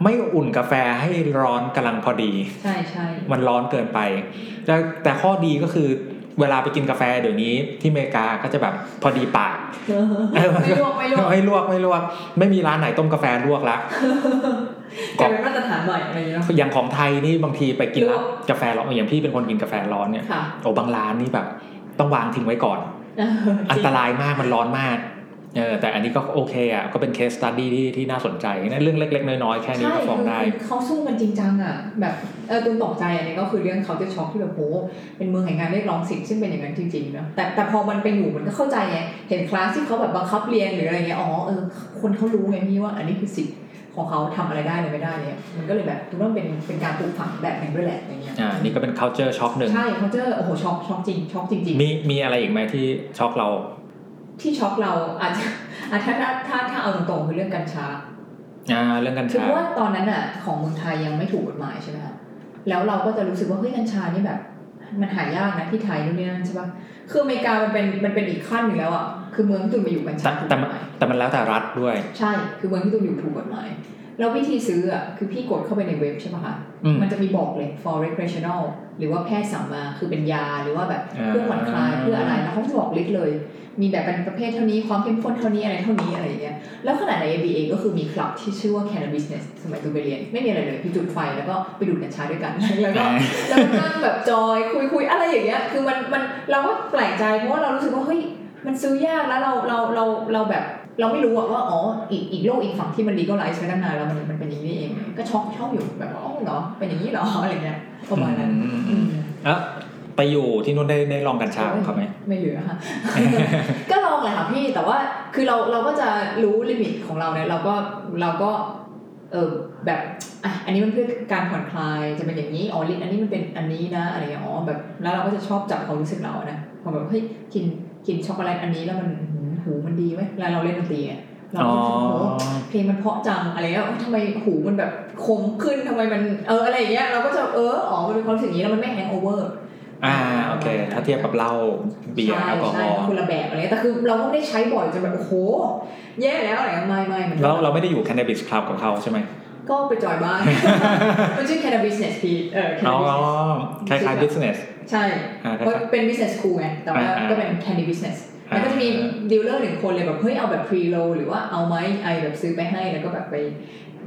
ไม่อุ่นกาแฟให้ร้อนกำลังพอดี ใช่ใช่มันร้อนเกินไป แต่แต่ข้อดีก็คือ เวลาไปกินกาแฟเดี๋ยวนี้ที่อเมริกาก็จะแบบพอดีปากเออไม่ลวกไม่ลวกไม่ลวกไม่ลวก ไม่มีร้านไหนต้มกาแฟลวกละกลายเป็นมาตรฐานใหม่อะไรอย่างเงี้ยเนอะอย่างของไทยนี่บางทีไปกินร้านลวกกาแฟร้อนอย่างพี่เป็นคนกินกาแฟร้อนเนี่ยค่ะโอ้บางร้านนี่แบบ ต้องวางทิ้งไว้ก่อนเอออันจริงตรายมากมันร้อนมาก เออแต่อันนี้ก็โอเคอะก็เป็นเคสตัดดี้ที่ที่น่าสนใจนะเรื่องเล็ก ๆ น้อยๆแค่นี้ใช่ก็ฟ้องได้คือเขาสู้กันจริงจังอะแบบเออตุนตกใจอันนี้ก็คือเรื่องเขาจะช็อกที่แบบโหเป็นเมืองแห่งการเรียกร้องสิทธิ์ซึ่งเป็นอย่างนั้นจริงๆนะแต่แต่พอมันไปอยู่มันก็เข้าใจไงเห็นคลาสที่เขาแบบบังคับเรียนหรืออะไรเงี้ยอ๋อเออคนเขารู้ไงพี่ว่าอันนี้คือสิทธิ์ของเขาทำอะไรได้หรือไม่ได้เนี่ยมันก็เลยแบบตุนว่าเป็นเป็นการปลูกฝังแบบหนึ่งด้วยแหละอย่างเงี้ยอ่านี่ก็เป็น culture shock หนึ่งใช่เขาเจอโอ้โหช็อกช็อกจริงช็อกจริงๆมีมีอะไรอีกไหมที่ช็อกเรา ที่ช็อกเราอาจจะอะถ้าถ้าถ้าถ้าเอาตรงๆคือเรื่องกัญชาอ่าเรื่องกัญคือชาเพราะว่าตอนนั้นอะ ของเมืองไทยยังไม่ถูกกฎหมายใช่ไหมคะแล้วเราก็จะรู้สึกว่าเฮ้ยกัญชานี่แบบ มันหายากนะที่ไทยนู่นนี่นั่นใช่ปะคืออเมริกามันเป็นมันเป็นอีกขั้นหนึ่งแล้วอะคือเมืองที่ตุนมาอยู่กัญชาแต่ถูกแต่กมันฎหมายแต่มันแล้วแต่รัฐด้วย ใช่ คือเมืองที่ตุนอยู่ถูกกฎหมาย แล้ววิธีซื้ออะคือพี่กดเข้าไปในเว็บใช่ปะคะอืมมันจะมีบอกเลย for recreational หรือว่าแพทย์สั่งมาคือเป็นยาหรือว่าแบบอ่าเพื่อผ่อนคลายเพื่ออะไรแล้วเขาจะบอกลิสต์เลย มีแบบเป็นประเภทเท่านี้ความเข้มข้นเท่านี้อะไรเท่านี้อะไรอย่างเงี้ยแล้วขนาดใน ABA ก็คือมีคลับที่ชื่อว่า Cannabis สมัยตูไปเรียน ไม่มีอะไรเลยคือจุดไฟแล้วก็ไปดูดกัญชาด้วยกัน แล้วก็แล้วก็นั่งแบบจอยคุยคุยอะไรอย่างเงี้ยคือมันมันเราก็แปลกใจเพราะว่าเรารู้สึกว่าเฮ้ยมันซื้อยากแล้วเราเราเราเราแบบ เราไม่รู้อะว่าอ๋ออีกอีกโลกอีกฝั่งที่มัน legalize ไว้ตั้งนานแล้วมันมันเป็นอย่างนี้เอง ก็ช็อกช็อกอยู่แบบอ๋อเหรอเป็นอย่างนี้เหรออะไรเงี้ยประมาณนั้นอืมอืมแล้วไปอยู่ที่นู่นได้ได้ลองกัญชาของเขาไหมไม่เหลือค่ะก็ลองแหละค่ะพี่แต่ว่าคือเราเราก็จะรู้ลิมิตของเราเนี่ยเราก็เราก็เออแบบอะอันนี้มันเพื่อการผ่อนคลายจะเป็นอย่างนี้อ๋อลิอันนี้มันเป็นอันนี้นะอะไรอย่างเงี้ยอ๋อแบบแล้วเราก็จะชอบจับความรู้สึกเราอะนะพอแบบเฮ้ยกินกินช็อกโกแลตอันนี้แล้วมัน หืมหูมันดีไหมเวลาเราเล่นดนตรีอะเราอ๋อก็จะโอ้โหเพลงมันเพราะจังอะไรเงี้ยเอ้ยทำไมหูมันแบบคมขึ้นทำไมมันเอออะไรอย่างเงี้ยเราก็จะเอออ๋อมันเป็นความรู้สึกอย่างนี้แล้วมันไม่ hangoverอ่าโอเค ถ้าเทียบกับเหล้าเบียร์ใช่แอลกอฮใช่อล์มันคนละแบบอะไรเงี้ยแต่คือเราก็ไม่ได้ใช้บ่อยจนแบบโอ้โหแย่แล้วอะไรเงี้ยไม่ไม่มันแล้วเราไม่ได้อยู่แค n น a b บิสคลับกับเขาใช่ไหมก็ไปจอยบ้างมันชื่อ cannabis business พี่เอออ๋อ cannabis คล้ายๆ business ใช่อ่าคเพราะล้ายเป็น business school ไงแต่ว่าอ่าก็เป็น cannabis business อ่า แล้วก็จะมี dealer หนึ่งคนเลยแบบเฮ้ยเอาแบบ pre roll หรือว่าเอาไหมไอแบบซื้อไปให้แล้วก็แบบไป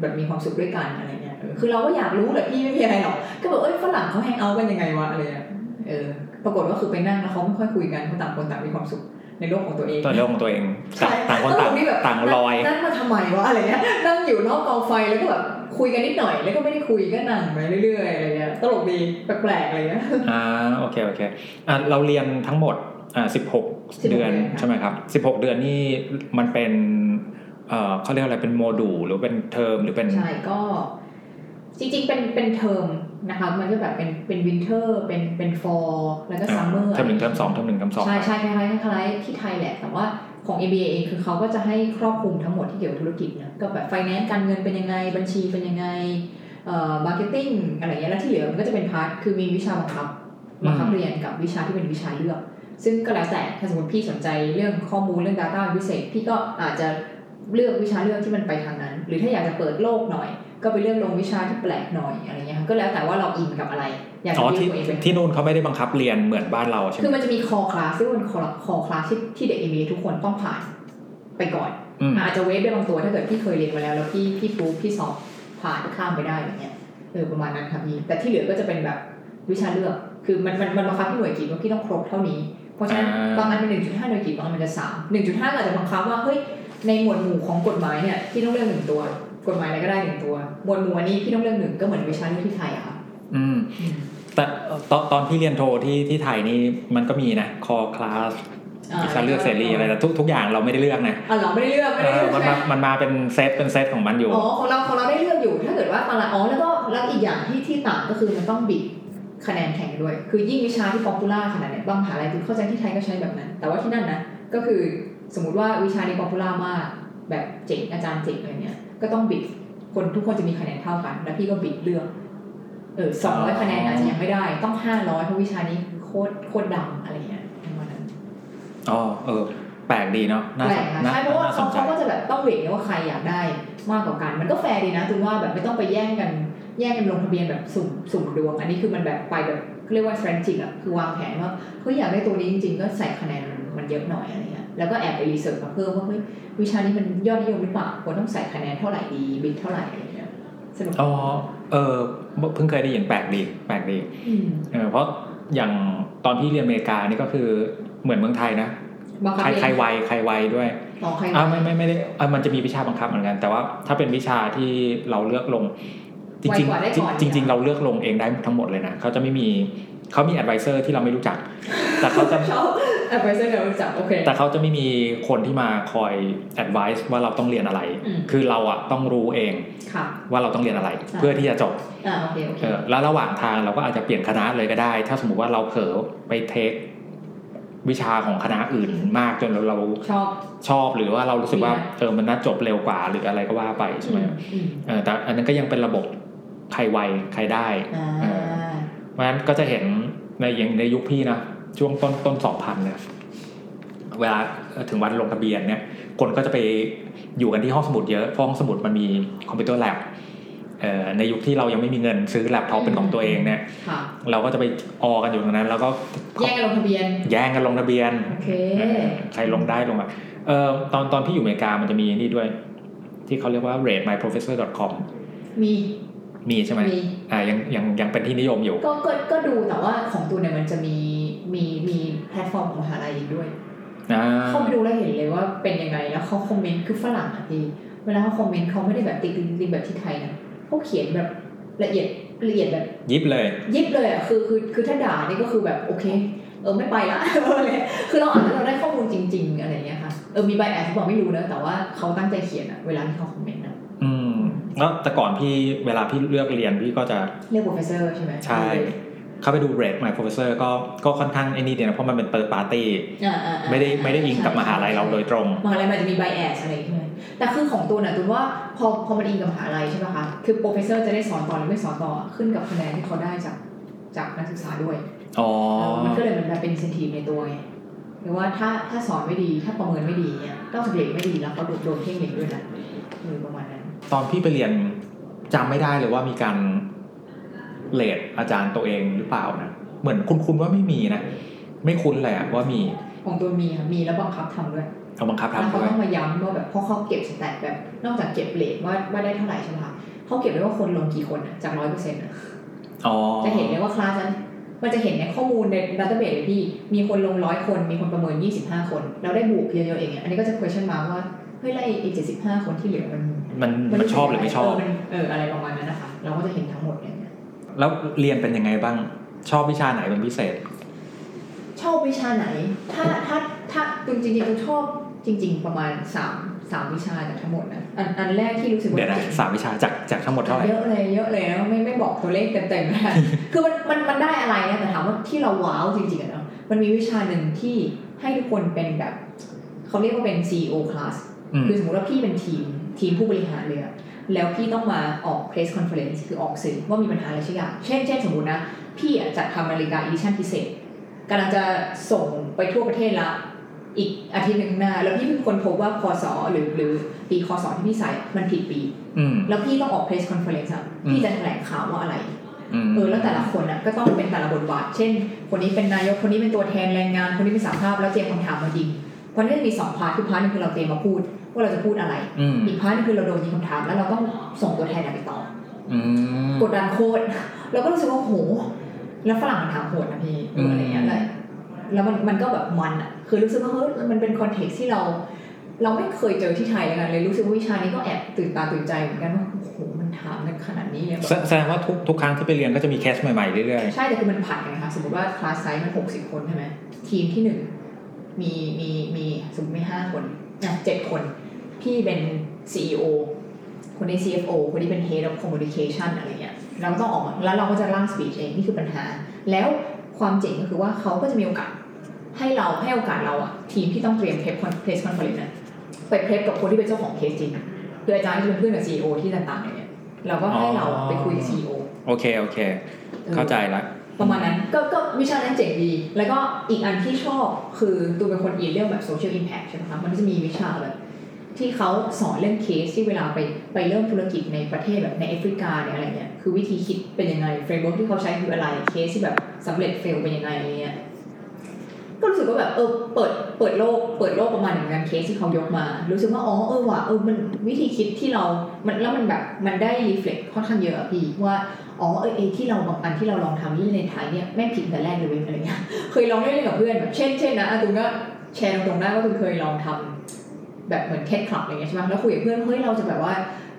แบบมีความสุขด้วยกันอะไรเงี้ยเออคือเราก็อยากรู้แหละพี่ไม่มีอะไรหรอกก็แบบเอ้ยฝรั่งเขา hang out กันยังไงวะอะไรเงี้ยเออปรากฏว่าคือไปนั่งแล้วเขาไม่ค่อยคุยกันเขาต่างคนต่างมีความสุขในโลกของตัวเองๆตัวเรื่องของตัวเองใช่ต่างคนต่างแล้วแบบต่างลอยนั่งมาทำไมวะอะไรเงี้ยนั่งอยู่นอกกองไฟแล้วก็แบบคุยกันนิดหน่อยแล้วก็ไม่ได้คุยก็นั่งไปเรื่อยๆอะไรเงี้ยตลกดีแปลกๆอะไรเงี้ยอ่าโอเคโอเคอ่าเราเรียนทั้งหมดอ่าสิบหก 16 เดือนเดือนค่ะใช่ไหมครับสิบหกเดือนนี่มันเป็นเอ่อเขาเรียกอะไรเป็นโมดูลหรือเป็นเทอมหรือเป็น ใช่ก็จริงๆ เป็นเป็นเทอมนะคะ มันก็แบบเป็นเป็น winter เป็นเป็น fall แล้วก็ summer เทอมหนึ่งเทอมสองเทอมหนึ่งเทอมสองใช่ใช่คล้ายๆคล้ายๆที่ไทยแหละ แต่ว่าของ MBA เองคือเขาก็จะให้ครอบคลุมทั้งหมดที่เกี่ยวกับธุรกิจนะก็แบบไฟแนนซ์การเงินเป็นยังไง บัญชีเป็นยังไงเอ่อ marketing อะไรเงี้ยแล้วที่เหลือมันก็จะเป็น part คือมีวิชาบังคับบังคับเรียนกับวิชาที่เป็นวิชาเลือก ซึ่งก็แล้วแต่ถ้าสมมติพี่สนใจเรื่องข้อมูลเรื่อง Data พิเศษ พี่ก็อาจจะเลือกวิชาเลือกที่มันไปทางนั้น หรือถ้าอยากจะเปิดโลกหน่อย ก็ไปเลือกลงวิชาที่แปลกหน่อยอะไรเงี้ยค่ะก็แล้วแต่ว่าเราอินกับอะไร อยากอ๋จะอเลืที่อกตัวเองเป็นที่นู่นเขาไม่ได้บังคับเรียนเหมือนบ้านเราใช่ไหมคือมันจะมี core class ซึ่งเป็น core core class ที่ที่เด็ก MBA ทุกคนต้องผ่านไปก่อนอืมอาจจะเวฟได้บางตัวถ้าเกิดพี่เคยเรียนมาแล้วแล้วพี่พี่ฟูพี่สอบผ่านข้ามไปได้อย่างเงี้ยเออประมาณนั้นค่ะพี่แต่ที่เหลือก็จะเป็นแบบวิชาเลือกคือมันมันมันบังคับที่หน่วยกิจว่าพี่ต้องครบเท่านี้เพ ราะฉะนั้นอ่าบางอันเป็นหนึ่งจุดห้าหน่วยกิจบางอันมันจะสามหนึ่งจุดห้าอาจจะบังคับว่าเฮ้ยในหมวดหมู่ของกฎหมายเนี่ยพี่ต้องเลือกหนึ่งตัว กฎหมายอะไรก็ได้หนึ่งตัว หมวดหมู่อันนี้พี่ต้องเลือกหนึ่งก็เหมือนวิชาเลือกที่ไทยอะค่ะอืมแต่ตอนตอนที่เรียนโทที่ที่ไทยนี่มันก็มีนะคอคลาสอ่าวิชาเลือกเสรีอะไรแต่ทุกทุกอย่างเราไม่ได้เลือกนะอ่าเราไม่ได้เลือกไม่เอได้อเลือกมันใช่มาไหมมันมาเป็นเซตเป็นเซตของมันอยู่อ๋อของเราของเราได้เลือกอยู่ถ้าเกิดว่าตอนละอ๋อแล้วก็แล้วอีกอย่างที่ที่ต่างก็คือมันต้อง bid คะแนนแข่งด้วย คือยิ่งวิชาที่ popular ขนาดเนี้ยบางมหาลัยคือเข้าใจที่ไทยก็ใช้แบบนั้น แต่ว่าที่นั่นนะก็คือสมมติว่าวิชานี้ popular มากแบบเจ๋งอาจารย์เจ๋งอะไรเนี้ยก็ต้อง bid คนทุกคนจะมีคะแนนเท่ากัน แล้วพี่ก็ bid เลือกเออสองร้อยคะแนนอาจจะยังไม่ได้ต้องห้าร้อยเพราะวิชานี้คือโคตรโคตรดังอะไรเงี้ยประมาณนั้นอ๋อเออแปลกดีเนาะน่าแปลสกนค่ะน่าใช่เพราะว่าน่าสเขานใจเขาก็จะแบบต้อง weight ว่าใครอยากได้มากกว่ากัน มันก็แฟร์ดีนะตูนว่าแบบไม่ต้องไปแย่งกัน แย่งกันลงทะเบียนแบบสุ่มสุ่มดวง อันนี้คือมันแบบไปแบบเขาเรียกว่า strategic อะคือวางแผนว่าเฮ้ยอยากได้ตัวนี้จริงๆ ก็ใส่คะแนนมันมันเยอะหน่อยอะไรเงี้ยแล้วก็แอบไป research มาเพิ่มว่าเฮ้ยวิชานี้มันยอดนิยมหรือเปล่าควรต้องใส่คะแนนเท่าไหร่ดี bid เท่าไหร่อะไรเงี้ยสนุกอ๋อเออเพิ่งเคยได้ยินแปลกดีแปลกดีอืมเออเพราะอย่างตอนที่เรียนอเมริกานี่ก็คือเหมือนเมืองไทยนะบังคับใครเรียนใครไวใครไวด้วยอ๋อใครอ่าไม่ไม่ไม่ได้อ่ามันจะมีวิชาบังคับเหมือนกัน แต่ว่าถ้าเป็นวิชาที่เราเลือกลง จริงไวกว่าได้ก่อนๆจริงๆเราเลือกลงเองได้ทั้งหมดเลยนะเขาจะไม่มีเขามี advisor ที่เราไม่รู้จัก แต่เขาจะชอบ advisor เดี๋ยวรู้จักโอเคแต่เขาจะไม่มีคนที่มาคอย advice ว่าเราต้องเรียนอะไรอืมคือเราอะต้องรู้เองค่ะว่าเราต้องเรียนอะไรอ่าเพื่อที่จะจบอ่าโอเคโอเคเออแล้วระหว่างทางเราก็อาจจะเปลี่ยนคณะเลยก็ได้ ถ้าสมมุติว่าเราเผลอไปเทควิชาของคณะอื่นมากจนเราเราชอบชอบหรือว่าเรารู้สึกว่าดีนะเออมันน่าจบเร็วกว่าหรืออะไรก็ว่าไปใช่ไหมอืมเออแต่อันนั้นก็ยังเป็นระบบ ใครไวใครได้อ่าเออเพราะฉะนั้นก็จะเห็นในอย่างในยุคพี่นะช่วงต้นต้นสองพันเนี่ยเวลาถึงวันลงทะเบียนเนี่ยคนก็จะไปอยู่กันที่ห้องสมุดเยอะเพราะห้องสมุดมันมี computer lab เอ่อในยุคที่เรายังไม่มีเงินซื้อแล็ปท็อปเป็นของตัวเองเนี่ยค่ะเราก็จะไปออกันอยู่ตรงนั้น แล้วก็แย่งกันลงทะเบียน แย่งกันลงทะเบียนโอเคเออใครลงได้ลงมาเออตอนตอนพี่อยู่อเมริกามันจะมีนี่ด้วย ที่เขาเรียกว่า ratemyprofessor.com มี มีใช่ไหมมีอ่ายังยังยังเป็นที่นิยมอยู่ ก็ก็ก็ดูแต่ว่าของตูนเนี่ยมันจะมีมีมีแพลตฟอร์มของมหาลัยอีกด้วยอ่าเข้าไปดูแล้วเห็นเลยว่าเป็นยังไงแล้วเขาคอมเมนต์คือฝรั่งอะพี่เวลาเขาคอมเมนต์เขาไม่ได้แบบติ๊กติ๊กติ๊กแบบที่ไทยนะเขาเขียนแบบละเอียดละเอียดแบบยิบเลย ยิบเลยอะคือคือคือถ้าด่านี่ก็คือแบบโอเค เออไม่ไปละอะไรคือเราอ่านแล้วเราได้ข้อมูลจริง ๆ อะไรอย่างเงี้ยค่ะเออมี bias บอกไม่รู้นะแต่ว่าเขาตั้งใจเขียนอะเวลาที่เขาคอมเมนต์อะ อืมแล้วแต่ก่อนพี่เวลาพี่เลือกเรียนพี่ก็จะเรียก professor ใช่ไหมใช่เข้าไปดู rate my professor ก็ก็ค่อนข้างไอ้นี่เดียวนะเพราะมันเป็นเปิดปาร์ตี้อ่าอ่าอ่าไม่ได้ไม่ได้อิงกับมหาลัยเราโดยตรงมหาลัยมันจะมีใบแอดอะไรใช่ไหมแต่คือของตูนอะตูนว่าพอพอมันอิงกับมหาลัยใช่ไหมคะคือ professor จะได้สอนต่อหรือไม่สอนต่อขึ้นกับคะแนนที่เขาได้จากจากนักศึกษาด้วยอ๋อเออมันก็เลยเหมันแบบเป็น incentive ในตัวไงหรือว่าถ้าถ้าสอนไม่ดีถ้าประเมินไม่ดีเนี่ยต้องสเกรดไม่ดีแล้วเขาโดนโดนเพ่งเล็กด้วยนะหรือประมาณนั้น ตอนพี่ไปเรียนจำไม่ได้เลยว่ามีการ rate อาจารย์ตัวเองหรือเปล่านะ เหมือนคุ้นๆว่าไม่มีนะ ไม่คุ้นเลยอะว่ามี ของตูนมีค่ะมีแล้วบังคับทำด้วยเอาบังคับแล้วทำเขาด้วยต้องมาย้ำว่าแบบเพราะเขาเก็บ stat แบบนอกจากเก็บ rate ว่าว่าได้เท่าไหร่ใช่ไหมคะเขาเก็บไว้ว่าคนลงกี่คนอะจากร้อยเปอร์เซ็นต์อ๋อจะเห็นเลยว่าคลาสนั้นมันจะเห็นในข้อมูลใน database เลยพี่ มีคนลงร้อยคน มีคนประเมิน25คนแล้วได้บวกเยอะๆเองอะอันนี้ก็จะ question mark ว่าเฮ้ยแล้วไอ้เจ็ดสิบห้าคนที่เหลือมัน มันมันชอบหรือไม่ชอบเมันเอออะไรประมาณนั้นนะคะเราก็จะเห็นทั้งหมดอย่างเงี้ยแล้วเรียนเป็นยังไงบ้าง ชอบวิชาไหนเป็นพิเศษ ชอบวิชาไหน ถ้าถ้าถ้าจริงๆจริงๆชอบจริง ๆ ประมาณสามสามวิชาจากทั้งหมดนะอันอันแรกที่รู้สึกว่าเดี๋ยวนะเจ๋งสามวิชาจากจากทั้งหมดเท่าไหร่เยอะเลยเยอะเลยนะไม่ไม่บอกตัวเลขเต็มๆนะคือมันมันมันได้อะไรนะแต่ถามว่าที่เราว้าวจริงๆอะเนาะมันมีวิชาหนึ่งที่ให้ทุกคนเป็นแบบเขาเรียกว่าเป็น CEO class อืมคือสมมติว่าพี่เป็นทีม ทีมผู้บริหารเลยอะแล้วพี่ต้องมาออก press conference คือออกสื่อว่ามีปัญหาอะไรสักอย่าง เช่น เช่นสมมตินะ พี่อะจัดทำนาฬิกา edition พิเศษกำลังจะส่งไปทั่วประเทศละ อีกอาทิตย์หนึ่งข้างหน้า แล้วพี่เป็นคนพบว่าพศหรือหรือปีคศที่พี่ใส่อะมันผิดปีอืมแล้วพี่ต้องออก press conference อะอืมพี่จะแถลงข่าวว่าอะไรอืมเออแล้วแต่ละคนอะก็ต้องเป็นแต่ละบทบาท เช่น คนนี้เป็นนายก คนนี้เป็นตัวแทนแรงงาน คนนี้เป็นสหภาพแล้วเตรียมคำถามมายิงเพราะนี่จะมีสอง part คือ part หนึ่งคือเราเตรียมมาพูด ว่าเราจะพูดอะไรอืมอีก part หนึ่งคือเราโดนยิงคำถามแล้วเราต้องส่งตัวแทนอะไปตอบอืมกดดันโคตรแล้วก็รู้สึกว่าโห แล้วฝรั่งมันถามโหดนะพี่เอออะไรเงี้ยเลยแล้วมันมันก็แบบมันอะคือรู้สึกว่าเฮ้ยมันเป็น context ที่เรา เราไม่เคยเจอที่ไทยเลยกันเลยรู้สึกว่าวิชานี้ก็แอบตื่นตาตื่นใจเหมือนกันว่าโอ้โหมันถามกันขนาดนี้เลยแบบแสแสดงว่าทุกทุกครั้งที่ไปเรียนก็จะมีเคสใหม่ๆเรื่อยใช่แต่คือมันผลัดกันนะคะสมมติว่า class size มันหกสิบคนใช่ไหมทีมที่หนึ่งมีมีมีสมมติไม่ห้าคนอะเจ็ดคน พี่เป็น CEO คนนี้ CFO คนนี้เป็น Head of Communication อะไรเงี้ยเราก็ต้องออกมาแล้วเราก็จะร่าง speech เองนี่คือปัญหา แล้วความเจ๋งก็คือว่าเขาก็จะมีโอกาสให้เราให้โอกาสเราอะทีมที่ต้องเตรียม prep press conference นะไป prep กับคนที่เป็นเจ้าของเคสจริงคืออาจารย์ที่เป็นเพื่อนกับ CEO ที่ต่างๆอย่างเงี้ยเราก็ให้เราไปคุยกับ CEO ๆโอเคโอเค เข้าใจละประมาณนั้นก็ก็วิชานั้นเจ๋งดี แล้วก็อีกอันที่ชอบคือตูนเป็นคนอินเรื่องแบบ social impact ใช่ไหมคะมันจะมีวิชาแบบ ที่เขาสอนเรื่องเคสที่เวลาไปไปเริ่มธุรกิจในประเทศแบบในแอฟริกาเนี่ยอะไรเงี้ยคือวิธีคิดเป็นยังไง framework ที่เขาใช้คืออะไรเคสที่แบบสำเร็จ fail เป็นยังไงอะไรเงี้ยก็รู้สึกว่าแบบเออเปิดเปิดโลกเปิดโลกประมาณหนึ่งเหมือนกันเคสที่เขายกมา รู้สึกว่าอ๋อเออว่ะเออมันวิธีคิดที่เรามันแล้วมันแบบมันได้ reflect ค่อนข้างเยอะอะพี่ว่าอ๋อเออที่เราบางอันที่เราลองทำที่ในไทยเนี่ยแม่งผิดแต่แรกเลยอะไรเงี้ยเคยลองเล่นกับเพื่อนแบบเช่นเช่นนะอะตูนก็แชร์ตรงๆได้ว่าตูนเคยลองทำ แบบเหมือนแคทคลับอะไรเงี้ยใช่ไหมแล้วคุยกับเพื่อนเฮ้ยเราจะแบบว่า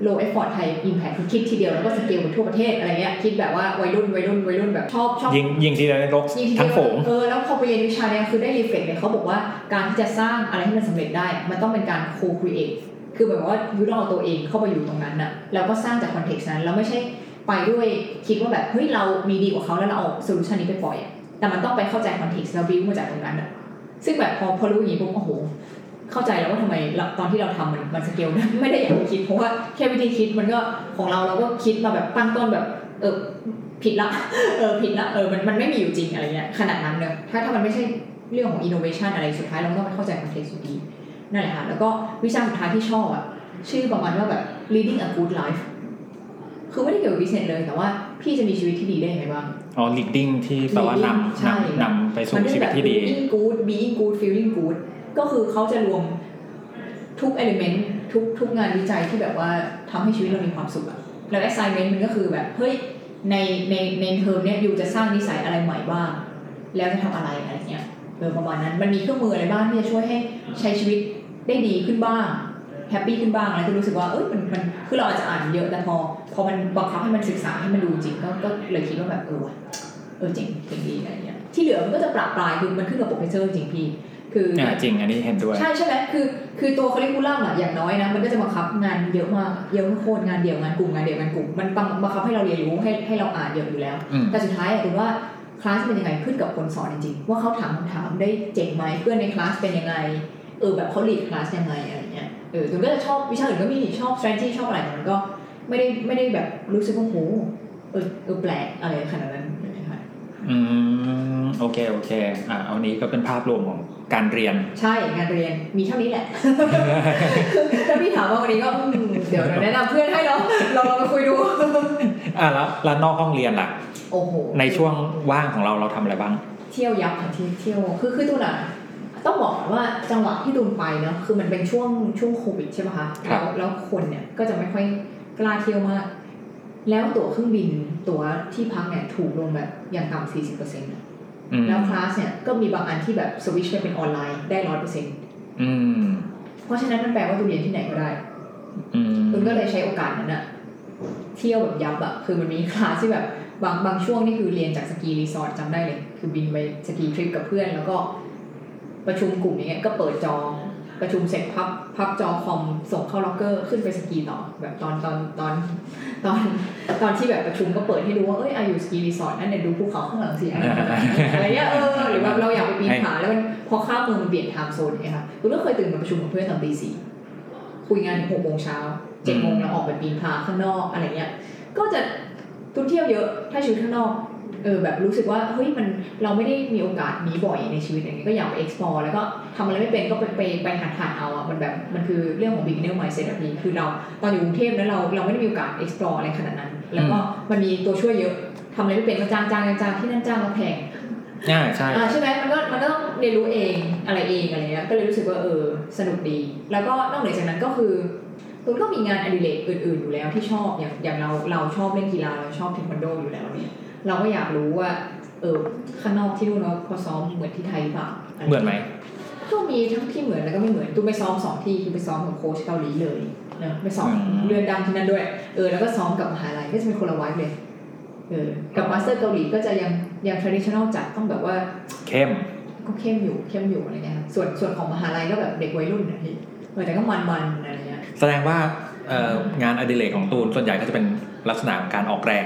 low effort high impact คือคิดทีเดียวแล้วก็สเกลไปทั่วประเทศอะไรเงี้ยคิดแบบว่าวัยรุ่นวัยรุ่นวัยรุ่นแบบชอบชอบยิงยิงทีเดียวในโลกยิ่งที่ทั้งเดียวฝูงเออแล้วพอไปเรียนวิชาเนี้ยคือได้ reflect เลยเขาบอกว่าการที่จะสร้างอะไรให้มันสำเร็จได้ มันต้องเป็นการ co-create คือแบบว่า you ต้องเอาตัวเองเข้าไปอยู่ตรงนั้นน่ะแล้วก็สร้างจาก context นั้นแล้วไม่ใช่ไปด้วยคิดว่าแบบเฮ้ยเรามีดีกว่าเขาแล้วเราเอา solution นี้ไปปล่อยอะแต่มันต้องไปเข้าใจ context แล้ว build มาจากตรงนั้นอะซึ่งแบบพอพอรู้อย่างนี้ปุ๊บโอ้โห เข้าใจแล้วว่าทำไมเราตอนที่เราทำมันมันสเกลไม่ได้อย่างที่คิดเพราะว่าแค่วิธีคิดมันก็ของเราเราก็คิดมาแบบตั้งต้นแบบเออผิดละเออผิดละเออมันมันไม่มีอยู่จริงอะไรเงี้ยขนาดนั้นเนอะถ้าถ้ามันไม่ใช่เรื่องของ innovation อะไรสุดท้ายเราก็ต้องไปเข้าใจ context อยู่ดีนั่นแหละค่ะแล้วก็วิชาสุดท้ายที่ชอบอะชื่อประมาณว่าแบบ leading a good life คือไม่ได้เกี่ยวกับ business เลยแต่ว่าพี่จะมีชีวิตที่ดีได้ยังไงบ้าง อ๋อ leading ที่แปลว่านำใช่นำนำไปสู่ชีวิตที่ดี being good being good feeling good ก็คือเขาจะรวมทุก element ทุกทุกงานวิจัยที่แบบว่าทำให้ชีวิตเรามีความสุขอะแล้ว assignment มันก็คือแบบ เฮ้ย ในในในเทอมเนี้ย you จะสร้างนิสัยอะไรใหม่บ้าง แล้วจะทำอะไรอะไรเงี้ยเออประมาณนั้น มันมีเครื่องมืออะไรบ้างที่จะช่วยให้ใช้ชีวิตได้ดีขึ้นบ้าง happy ขึ้นบ้างอะไรก็รู้สึกว่าเอ้ยมันมันคือเราอาจจะอ่านเยอะแต่พอ พอมันบังคับให้มันศึกษาให้มันดูจริงก็ก็เลยคิดว่าแบบเออว่ะเออเจ๋งเจ๋งดีอะไรเงี้ยที่เหลือมันก็จะประปรายคือมันขึ้นกับ professor จริงพี่ คืออ่าจริงอันนี้เห็นด้วย ใช่ใช่ไหมคือ คือตัวคาริคูลัมอะอย่างน้อยนะ มันก็จะบังคับงานเยอะมากเยอะโคตรงานเดี่ยวงานกลุ่มงานเดี่ยวงานกลุ่มมันบังบังคับให้เราเรียนรู้ให้ให้เราอ่านเยอะอยู่แล้วอืมแต่สุดท้ายอะถือว่าคลาสเป็นยังไงขึ้นกับคนสอนจริงๆว่าเขาถามคำถามได้เจ๋งไหมเพื่อนในคลาสเป็นยังไงเออแบบเขา lead คลาสยังไงอะไรเงี้ยเออตุนก็จะชอบวิชาอื่นก็มีชอบ strategy ชอบอะไรแต่มันก็ไม่ได้ไม่ได้แบบรู้สึกว่าโหเออเออแปลกอะไรขนาดนั้นนะคะ อืมโอเคโอเคอ่าเอานี้ก็เป็นภาพรวมของการเรียน ใช่งานเรียนมีเท่านี้แหละถ้าพี่ถามว่าวันนี้ก็อืมเดี๋ยวเดี๋ยวแนะนำเพื่อนให้เนาะเราลองมาคุยดูอ่าแล้วแล้วนอกห้องเรียนล่ะโอ้โหในช่วงว่างของเราเราทำอะไรบ้าง เที่ยวยับค่ะที่เที่ยวคือคือตูนอะต้องบอกก่อนว่าจังหวะที่ตูนไปเนาะคือมันเป็นช่วงช่วงโควิดใช่ไหมคะครัแล้บวแล้วคนเนี่ยก็จะไม่ค่อยกล้าเที่ยวมาก แล้วตั๋วเครื่องบินตั๋วที่พักเนี่ยถูกลงแบบอย่างต่ำสี่สิบเปอร์เซ็นต์อืมแล้วคลาสเนี่ยก็มีบางอันที่แบบสวิตช์ไปเป็นออนไลน์ได้ร้อยเปอร์เซ็นต์อืมเพราะฉะนั้นมันแปลว่าตูนเรียนที่ไหนก็ได้อืมตูนก็เลยใช้โอกาสนั้นอะเที่ยวแบบยับอะคือมันมีคลาสที่แบบบางบางช่วงนี่คือเรียนจากสกีรีสอร์ทจำได้เลย คือบินไปสกีทริปกับเพื่อน แล้วก็ประชุมกลุ่มอย่างเงี้ยก็เปิดจอ ประชุมเสร็จพับพับจอคอมส่งเข้าล็อกเกอร์ขึ้นไปสกีต่อแบบตอนตอนตอนตอนตอนที่แบบประชุมก็เปิดให้ดูว่าเอ้ยอะอยู่ ski resort นั่นเนี่ยดูภูเขาข้างหลังสิอะไรอะไรเงี้ยเออหรือแบบเราอยากไปปีนผาแล้วมันพอข้ามเมืองมันเปลี่ยน time zone อย่างเงี้ยค่ะตูนก็เคยตื่นมาประชุมกับเพื่อนตอนตีสี่คุยงานถึงหกโมงเช้าเจ็ดโมงแล้วออกไปปีนผาข้างนอกอะไรเงี้ยก็จะตูนเที่ยวเยอะใช้ชีวิตข้างนอก เออแบบรู้สึกว่าเฮ้ยมันเราไม่ได้มีโอกาสนี้บ่อยในชีวิตอย่างเงี้ยก็อยากไป explore แล้วก็ทำอะไรไม่เป็นก็ไปไปไปหัดหัดเอาอะมันแบบมันคือเรื่องของ beginner mindset แบบนี้คือเราตอนอยู่กรุงเทพนั้นเราเราไม่ได้มีโอกาส explore อะไรขนาดนั้น แล้วก็มันมีตัวช่วยเยอะทำอะไรไม่เป็นก็จ้างจ้างจ้างจ้างที่นั่นจ้างมาแพงอ่าใช่อ่าใช่ไหมมันก็มันก็ต้องเรียนรู้เองอะไรเองอะไรเงี้ยก็เลยรู้สึกว่าเออสนุกดี แล้วก็นอกเหนือจากนั้นก็คือตุนก็มีงานอดิเรกอื่นๆอยู่แล้วที่ชอบอย่างอย่างเราเราชอบเล่นกีฬาเราชอบเทควันโดอยู่แล้วเนี่ย เราก็อยากรู้ว่า เออข้างนอกที่นู่นเขาเขาซ้อมเหมือนที่ไทยหรือเปล่าะรเหมือนไหมก็มีทั้งที่เหมือนแล้วก็ไม่เหมือนตูนไปซ้อมสองที่คือไปซ้อมกับโค้ชเกาหลีเลยนะไปซ้อมเรือนดำที่นั่นด้วย เออ แล้วก็ซ้อมกับมหาลัยก็จะเป็นคนละไวท์เลยเออกับ master เกาหลีก็จะยังยัง traditional จัดต้องแบบว่า เข้มก็เข้มอยู่เข้มอยู่อะไรเงี้ยค่ะส่วนส่วนของมหาลัยก็แบบเด็กวัยรุ่นนะพี่เออแต่ก็มันมันๆอะไรเงี้ยแสดงว่าเอ่องานอดิเรกของตูนส่วนใหญ่ก็จะเป็นลักษณะของการออกแรง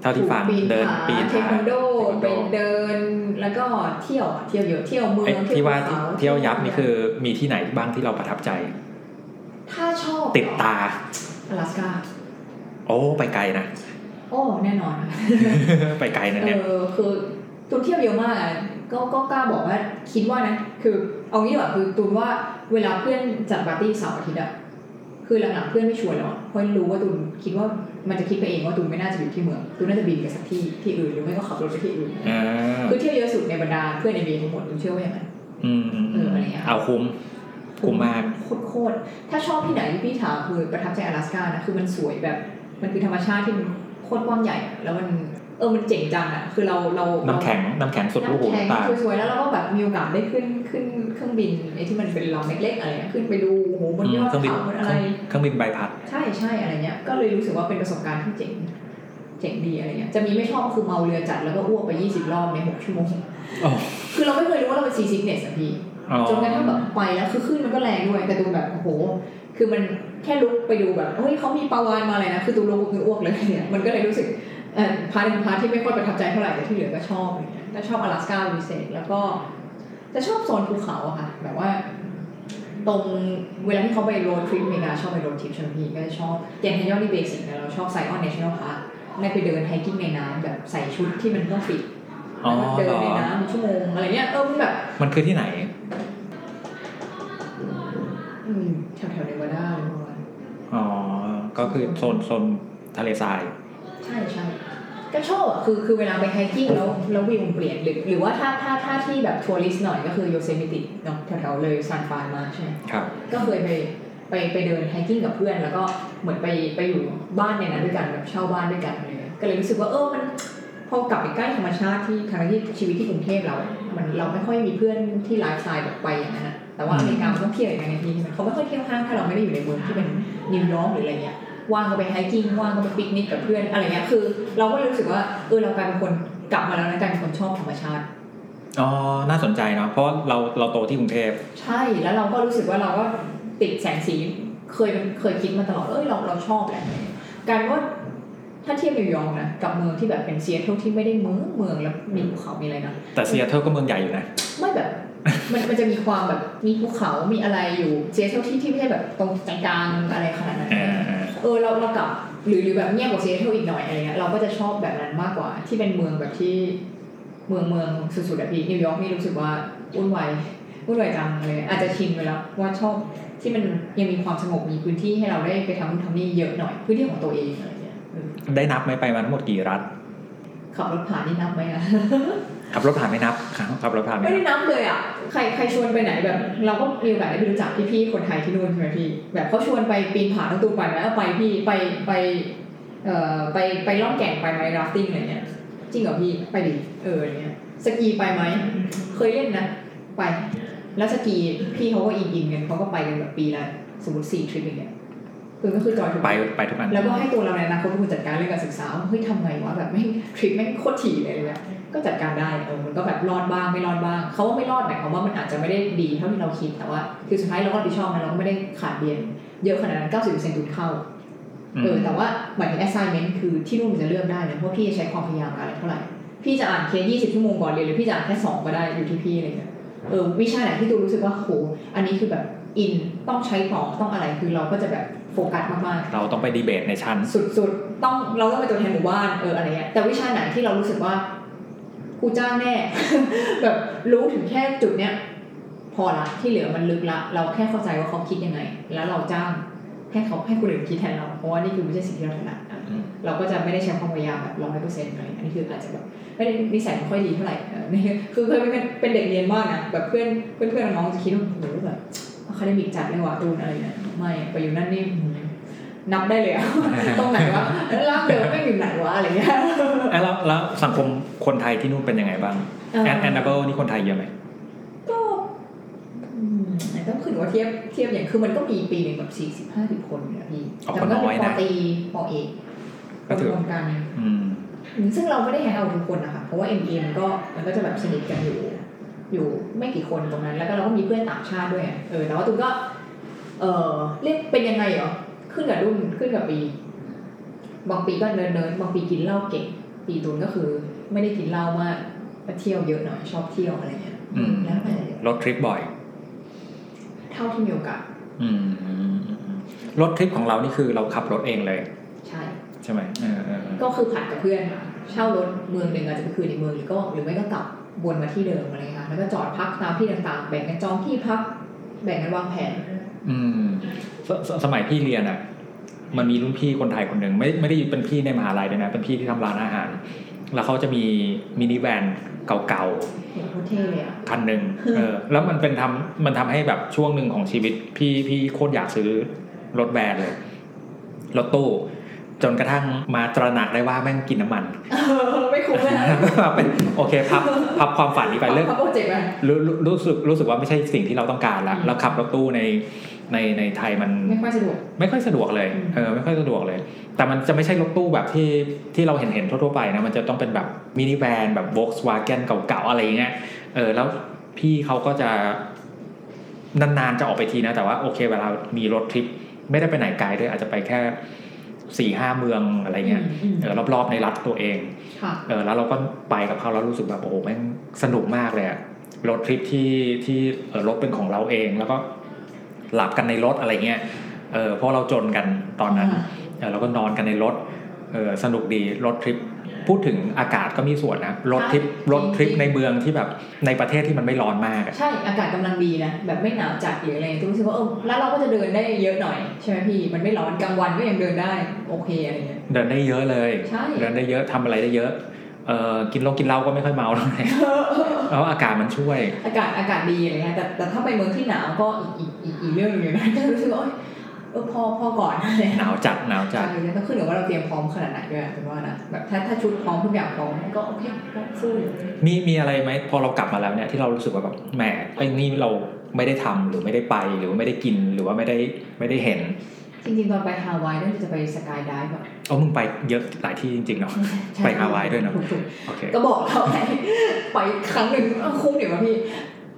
เท่าที่ฟังปีนเดินผาปีนเทผาควันโดเทควันไปโดเดินแล้วก็เที่ยวอะเที่ยวเยอะเที่ยวเมือไอ้งที่ว่าภูขเที่ยวยับนี่คือมีที่ไหนบ้างที่เราประทับใจ ถ้าชอบติดตาอลาสกาโอ้ไปไกลนะโอ้แน่นอนไปไกลนะเอเนี่ยอคือตูนเที่ยวเยอะมากอะก็ก็กล้าบอกว่าคิดว่านะ คือเอางี้ดีกว่าคือตูนว่าเวลาเพื่อนจัดปาร์ตี้เสาร์อาทิตย์อะ คือหลังๆเพื่อนไม่ชวนแล้วอะเพราะรู้ว่าตูนคิดว่ามันจะคิดไปเองว่าตูนไม่น่าจะอยู่ที่เมืองตูนน่าจะบินไปสักที่ที่อื่นหรือไม่ก็ขับรถไปที่อื่นอ่าคือเที่ยวเยอะสุดในบรรดาเพื่อนในเบียทั้งหมดตูนเชื่อว่าอย่างนั้นอืมอืมเอออะไรเงี้ยเอาคุ้มคุ้มมากโคตรๆถ้าชอบที่ไหนที่พี่ถามคือประทับใจอลาสก้านะคือมันสวยแบบ มันคือธรรมชาติที่มันโคตรกว้างใหญ่อะแล้วมัน เออมันเจ๋งจังอะคือเราเราน้ำแข็งน้ำแข็งสุดลูกหูน้ำแข็งตาสวยๆแล้วเราก็แบบมีโอกาสได้ขึ้นขึ้นเครื่องบินไอ้ที่มันเป็นลำเล็กๆอะไรเงี้ยขึ้นไปดูโอ้โหบนอืยมอดเครื่องบินเขาบนอะไรเครื่องบินใบพัด ใช่ใช่อะไรเงี้ยก็เลยรู้สึกว่าเป็นประสบการณ์ที่เจ๋งเจ๋งดีอะไรเงี้ยจะมีไม่ชอบก็คือเมาเรือจัดแล้วก็อ้วกไป20รอบใน6ชั่วโมงอ๋อคือเราไม่เคยรู้ว่าเราเป็น seasickness อะพี่อ๋อจนกระทั่งแบบไปแล้วคือคลื่นมันก็แรงด้วยแต่ตูนแบบโอ้โหคือมันแค่ลุกไปดูแบบเฮ้ยเขามีปลาวาฬมาอะไรนะคือตูนลุกคืออ้วกเลยเนี่ยมันก็เลยรู้สึกเอ่อ part เป็น part ที่ไม่ค่อยประทับใจเท่าไหร่แต่ที่เหลือก็ชอบอะไรเงี้ยแต่ชอบอลาสก้าเป็นพิเศษแล้วก็จะชอบโซนภูเขาอะค่ะ แบบว่า ตรงเวลาที่เขาไป road trip อเมริกาชอบไป road trip ใช่ไหมพี่ก็จะชอบ Grand Canyon นี่ basic นะเราชอบ Zion National Park ได้ไปเดิน hiking ในน้ำแบบใส่ชุดที่มันต้องปิดอ๋อเดินเหรอในน้ำเป็นชั่วโมงอะไรเงี้ยเออมันแบบ มันคือที่ไหนอืมแถวๆเนวาดาอะไรประมาณนั้นอ๋อ ก็คือโซนโซนทะเลทราย ใช่ใช่ก็ชอบอะคือคือเวลาไป hiking แล้วแล้ววิวมันเปลี่ยนหรือหรือว่าถ้าถ้าถ้าที่แบบ tourist หน่อยก็คือโยเซมิติเนาะแถวๆเลยซานฟรานมาใช่ไหมครับก็เคยไปไปไปเดิน hiking กับเพื่อน แล้วก็เหมือนไปไปอยู่บ้านในนั้นด้วยกันแบบเช่าบ้านด้วยกันอะไรเลยก็เลยรู้สึกว่าเออมันพอกลับไปใกล้ธรรมชาติที่ทางที่ชีวิตที่กรุงเทพเรา มันเราไม่ค่อยมีเพื่อนที่ไลฟ์สไตล์แบบไปอย่างนั้นนะแต่ว่าอเมริกามันต้องเที่ยวอย่างนั้นไงพี่เขาไม่ค่อยเที่ยวห้างถ้าเราไม่ได้อยู่ในเมืองที่เป็นนิวยอร์กหรืออะไรเงี้ย ว่างก็ไป hiking ว่างก็ไปปิกนิกกับเพื่อนอะไรเงี้ยคือ เราก็เลยรู้สึกว่าเออเรากลายเป็นคนกลับมาแล้วนะกลายเป็นคนชอบธรรมชาติอ๋อน่าสนใจเนาะเพราะว่าเราเราโตที่กรุงเทพใช่แล้วเราก็รู้สึกว่าเราก็ติดแสงสีเคยเป็นเคยคิดมาตลอดเอ้ยเราเราชอบแหละการว่าถ้าเทียบนิวยอร์กนะกับเมืองที่แบบเป็นซีแอตเทิลที่ไม่ได้เมืองเมืองแล้วมีภูเขามีอะไรนะแต่ซีแอตเทิลก็เมืองใหญ่อยู่นะไม่แบบมันมันจะมีความแบบมีภูเขา มีอะไรอยู่ซีแอตเทิลที่ที่ไม่ใช่แบบตรงกลางๆอะไรขนาดนั้น เออเออเออเราเรากลับหรือหรือแบบเงียบกว่าซีแอตเทิลอีกหน่อยอะไรเงี้ยเราก็จะชอบแบบนั้นมากกว่า ที่เป็นเมืองแบบที่เมืองเมืองสุดๆแบบพี่นิวยอร์กนี่รู้สึกว่าวุ่นวายวุ่นวายจังเลยอาจจะชินไปแล้วว่าชอบที่มันยังมีความสงบมีพื้นที่ให้เราได้ไปทำนู่นทำนี่เยอะหน่อยพื้นที่ของตัวเองอะไรเงี้ยเออได้นับไหมไปมาทั้งหมดกี่รัฐขับรถผ่านนี่นับไหมอะ ขับรถผ่านไม่นับครับขับรถผ่านไม่ไม่นัได้บนับเลยอะใครใครชวนไปไหนแบบ เราก็มีโอกาสได้ไปรู้จักพี่ๆคนไทยที่นู่นใช่ไหมพี่ แบบเขาชวนไปปีนผาทั้งตูนไปไหมเอาไปพี่ไปไปเอ่อไปไปล่องแก่งไปไหม rafting อะไรเงี้ยจริงเหรอพี่ไปดิเอออะไรเงี้ยสกีไปไหมเคยเล่นนะไป แล้วสกีพี่เขาก็อินอินกันเขาก็ไปกันแบบปีละสมมติสี่ทริปอย่างเงี้ยคือก็คือจอยถูกไปไปทุกอันแล้วก็ให้ตัวเราในอนาคตเป็นคนจัดการเรื่องการศึกษาว่าเฮ้ยทำไงวะแบบไม่งทริปแม่งโคตรถี่เลยอะไรเลย ก็จัดการได้เออมันก็แบบรอดบ้างไม่รอดบ้างเขาว่าไม่รอดหมายความว่ามันอาจจะไม่ได้ดีเท่าที่เราคิดแต่ว่า คือสุดท้ายเราก็รับผิดชอบนะเราก็ไม่ได้ขาดเรียน เยอะขนาดนั้น90%ทุนเข้าอืมเออแต่ว่าหมายถึง assignment คือที่นู่นมันจะเลือกได้นะเพราะพี่จะใช้ความพยายามอะไรเท่าไหร่พี่จะอ่านเคส20ชั่วโมงก่อนเรียนหรือพี่จะอ่านแค่2ก็ได้อยู่ที่พี่อะไรเงี้ยเออวิชาไหนที่ตูนรู้สึกว่าโหอันนี้คือแบบอินต้องใช้ต่อต้องอะไรคือเราก็จะแบบโฟกัสมากๆ เราต้องไปดีเบตในชั้น สุดๆ ต้องเราต้องเป็นตัวแทนหมู่บ้านเอออะไรเงี้ยแต่วิชาไหนที่เรารู้สึกว่า กูจ้างแน่ แบบรู้ถึงแค่จุดเนี้ยพอละที่เหลือมันลึกละ เราแค่เข้าใจว่าเขาคิดยังไง แล้วเราจ้างให้เขาให้คนอื่นคิดแทนเรา เพราะว่านี่คือไม่ใช่สิ่งที่เราถนัดอะอืมเราก็จะไม่ได้ใช้ความพยายามแบบร้อยเปอร์เซ็นต์อะไรอันนี้คืออาจจะแบบไม่ได้นิสัยไม่ค่อยดีเท่าไหร่เออนี่คือเคยเป็นเป็นเด็กเรียนมากนะแบบเพื่อนเพื่อนเพื่อนน้องๆจะคิดว่าโอ้โหแบบอะคาเดมิกจัดเลยว่ะตูนอะไรเนี่ยไม่ไปอยู่นั่นนี่อืม นับได้เลยอะตรงไหนวะแล้วร่างเดิมไม่อยู่ไหนวะอะไรเงี้ยอะแล้วแล้วสังคมคนไทยที่นู่นเป็นยังไงบ้างแอนแอนนาเบิลนี่คนไทยเยอะไหมก็อืมต้องขึ้นว่าเทียบเทียบอย่างคือมันก็มีปีหนึ่งแบบสี่สิบห้าสิบคนเนี่ยพี่อ๋อแต่ก็ก็น้อยเป็นปนะอตรีปอเอกก็ถือรวมๆกันอืมอืมซึ่งเราไม่ได้แฮงเอาท์ทุกคนนะคะเพราะว่า m อ็มันก็มันก็จะแบบสนิทกันอยู่ อยู่ไม่กี่คนตรงนั้น แล้วก็เราก็มีเพื่อนต่างชาติด้วยอะเออแต่ว่าตูนก็ เออเรียกเป็นยังไงเหรอ ขึ้นกับรุ่นขึ้นกับปี บางปีก็ nerd nerd บางปีกินเหล้าเก่ง ปีตูนก็คือ ไม่ได้กินเหล้ามากก็เที่ยวเยอะหน่อยชอบเที่ยวอะไรเงี้ยอืมแล้วแต่ road trip บ่อย เท่าที่มีโอกาสอืม road trip ของเรานี่คือเราขับรถเองเลย ใช่ใช่ไหมเออเออเออก็คือผัดกับเพื่อนเช่ารถเมืองหนึ่งอาจจะไปคืนอีกเมืองหรือก็หรือไม่ก็กลับวนมาที่เดิมอะไรเงี้ยค่ะแล้วก็จอดพักตามที่ต่างๆ แบ่งกันจองที่พัก แบ่งกันวางแผน อืมสสสมัยพี่เรียนอะ มันมีรุ่นพี่คนไทยคนหนึ่งไม่ไม่ได้เป็นพี่ในมหาลัยด้วยนะ เป็นพี่ที่ทำร้านอาหาร แล้วเขาจะมีมินิแวนเก่าเห็นโคตรเท่เลยอะๆคันหนึ่งเออ แล้วมันเป็นทำมันทำให้แบบช่วงหนึ่งของชีวิต พี่พี่โคตรอยากซื้อรถแวนเลยรถตู้ จนกระทั่งมาตระหนักได้ว่าแม่งกินน้ำมันไม่คุ้มเลยนะเป็นโอเคพับพับความฝันนี้ไปเลิกพับโปรเจกต์ไปรู้รู้รู้สึกรู้สึกว่าไม่ใช่สิ่งที่เราต้องการละอืมเราขับรถตู้ในในในไทยมันไม่ค่อยสะดวกไม่ค่อยสะดวกเลยอืมเออไม่ค่อยสะดวกเลย แต่มันจะไม่ใช่รถตู้แบบที่ที่เราเห็นเห็นทั่วๆไปนะมันจะต้องเป็นแบบมินิแวนแบบ Volkswagen เก่าๆอะไรอย่างเงี้ยเออแล้วพี่เขาก็จะนานๆจะออกไปทีนะ แต่ว่าโอเคเวลามีรถทริป ไม่ได้ไปไหนไกลด้วยอาจจะไปแค่ สี่ห้าเมืองอะไรเงี้ยอืมเออรอบๆในรัฐตัวเองค่ะเออแล้วเราก็ไปกับเขาแล้วรู้สึกแบบโอ้โหแม่งสนุกมากเลยอะรถทริปที่ที่เออรถเป็นของเราเอง แล้วก็หลับกันในรถอะไรเงี้ยเออเพราะเราจนกันตอนนั้นอ่าเออเราก็นอนกันในรถเออสนุกดีรถทริป พูดถึงอากาศก็มีส่วนนะรถทริปใช่รถทริปจริงๆในเมืองที่แบบในประเทศที่มันไม่ร้อนมากอะใช่อากาศกำลังดีนะแบบไม่หนาวจัดหรืออะไรตุ้รู้สึกว่าเออแล้วเราก็จะเดินได้เยอะหน่อยใช่ไหมพี่มันไม่ร้อนกลางวันก็ยังเดินได้โอเคอะไรเงี้ยเดินได้เยอะเลยใช่เดินได้เยอะทำอะไรได้เยอะเออกินเหล้ากินเหล้าก็ไม่ค่อยเมาเท่าไหร่แล้วอากาศมันช่วย อากาศอากาศดีอะไรเงี้ยแต่แต่ถ้าไปเมืองที่หนาวก็อีกอีกอีกอีกเรื่องหนึงเลยนะก็รู้สึกว่า เอ้ยเออพอพอก่อนอะไรหนาวจัดหนาวจัดใช่แล้วก็ขึ้นอยู่ว่าเราเตรียมพร้อมขนาดไหนด้วยเป็นว่านะแบบถ้าถ้าชุดพร้อมทุกอย่างพร้อมก็โอเคก็สู้มีมีอะไรไหมพอเรากลับมาแล้วเนี่ยที่เรารู้สึกว่าแบบแหมไอ้นี่เราไม่ได้ทำหรือไม่ได้ไปหรือว่าไม่ได้กินหรือว่าไม่ได้ไม่ได้เห็น จริงๆตอนไปฮาวายนั่นจะไปสกายไดฟ์อะเอามึงไปเยอะหลายที่จริงๆเนาะใช่ไปฮาวายด้วยเนอะถูกโอเคๆก็บอกเขาไงไปครั้งหนึ่งเอ้าคุ้มเดี๋ยวะพี่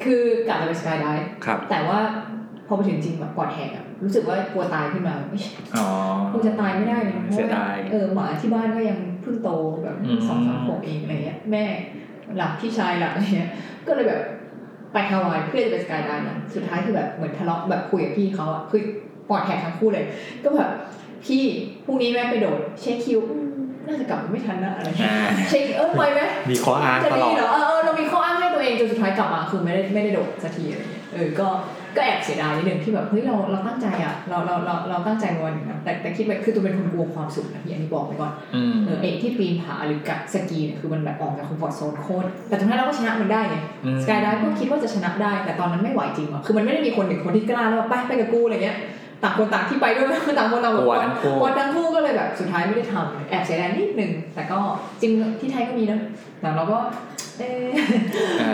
คือกะจะไปสกายไดฟ์ครับแต่ว่าพอไปถึงจริงแบบปอดแหกอะ รู้สึกว่ากลัวตายขึ้นมาเอ้ยอ๋อคงจะตายไม่ได้เลยเพราะเสียว่าดายเออหมาที่บ้านก็ยังเพิ่งโตแบบอืมสองสามขวบเองอะไรเงี้ยแม่หลับพี่ชายหลับอะไรเงี้ยก็เลยแบบไปฮาวายเพื่อจะไป skydive นะสุดท้ายคือแบบเหมือนทะเลาะแบบคุยกับพี่เขาอะคือปอดแหกทั้งคู่เลย ก็แบบพี่พรุ่งนี้แม่ไปโดดเช็คคิวอืมน่าจะกลับไม่ทันนะอะไรเงี้ยอ่าเช็คเออไปไหมมีข้ออ้างจะตลดีอดเหรอเออเออเรามีข้ออ้างให้ตัวเองจนสุดท้ายกลับมาคือไม่ได้ไม่ได้โดดสักทีอะไรเงี้ยเออก็ ก็แอบเสียดายนิดนึงที่แบบเฮ้ยเราเราตั้งใจอะเราเราเราเราตั้งใจมาวันหนึ่งนะแต่แต่คิดไปคือตูนเป็นคนกลัวความสูงนะพี่อันนี้บอกไปก่อนอืมเออไอ้ที่ปีนผาหรือกัดสกีเนี่ยคือมันแบบออกจาก comfort zone โคตรแต่ตรงนั้นเราก็ชนะมันได้ไงอืมสกายไดฟ์ก็คิดว่าจะชนะได้ แต่ตอนนั้นไม่ไหวจริงอะคือมันไม่ได้มีคนหนึ่งคนที่กล้าแล้วแบบไปไปกับกูอะไรเงี้ยต่างคนต่างที่ไปด้วยต่างคนต่างแบกบลัวว่าทั้งคู่พอทั้งคู่ก็เลยแบบสุดท้ายไม่ได้ทำแอบเสียดายนิดนึงแต่ก็จริงที่ไทยก็มีนะแต่เราก็เอ๊ะอ่า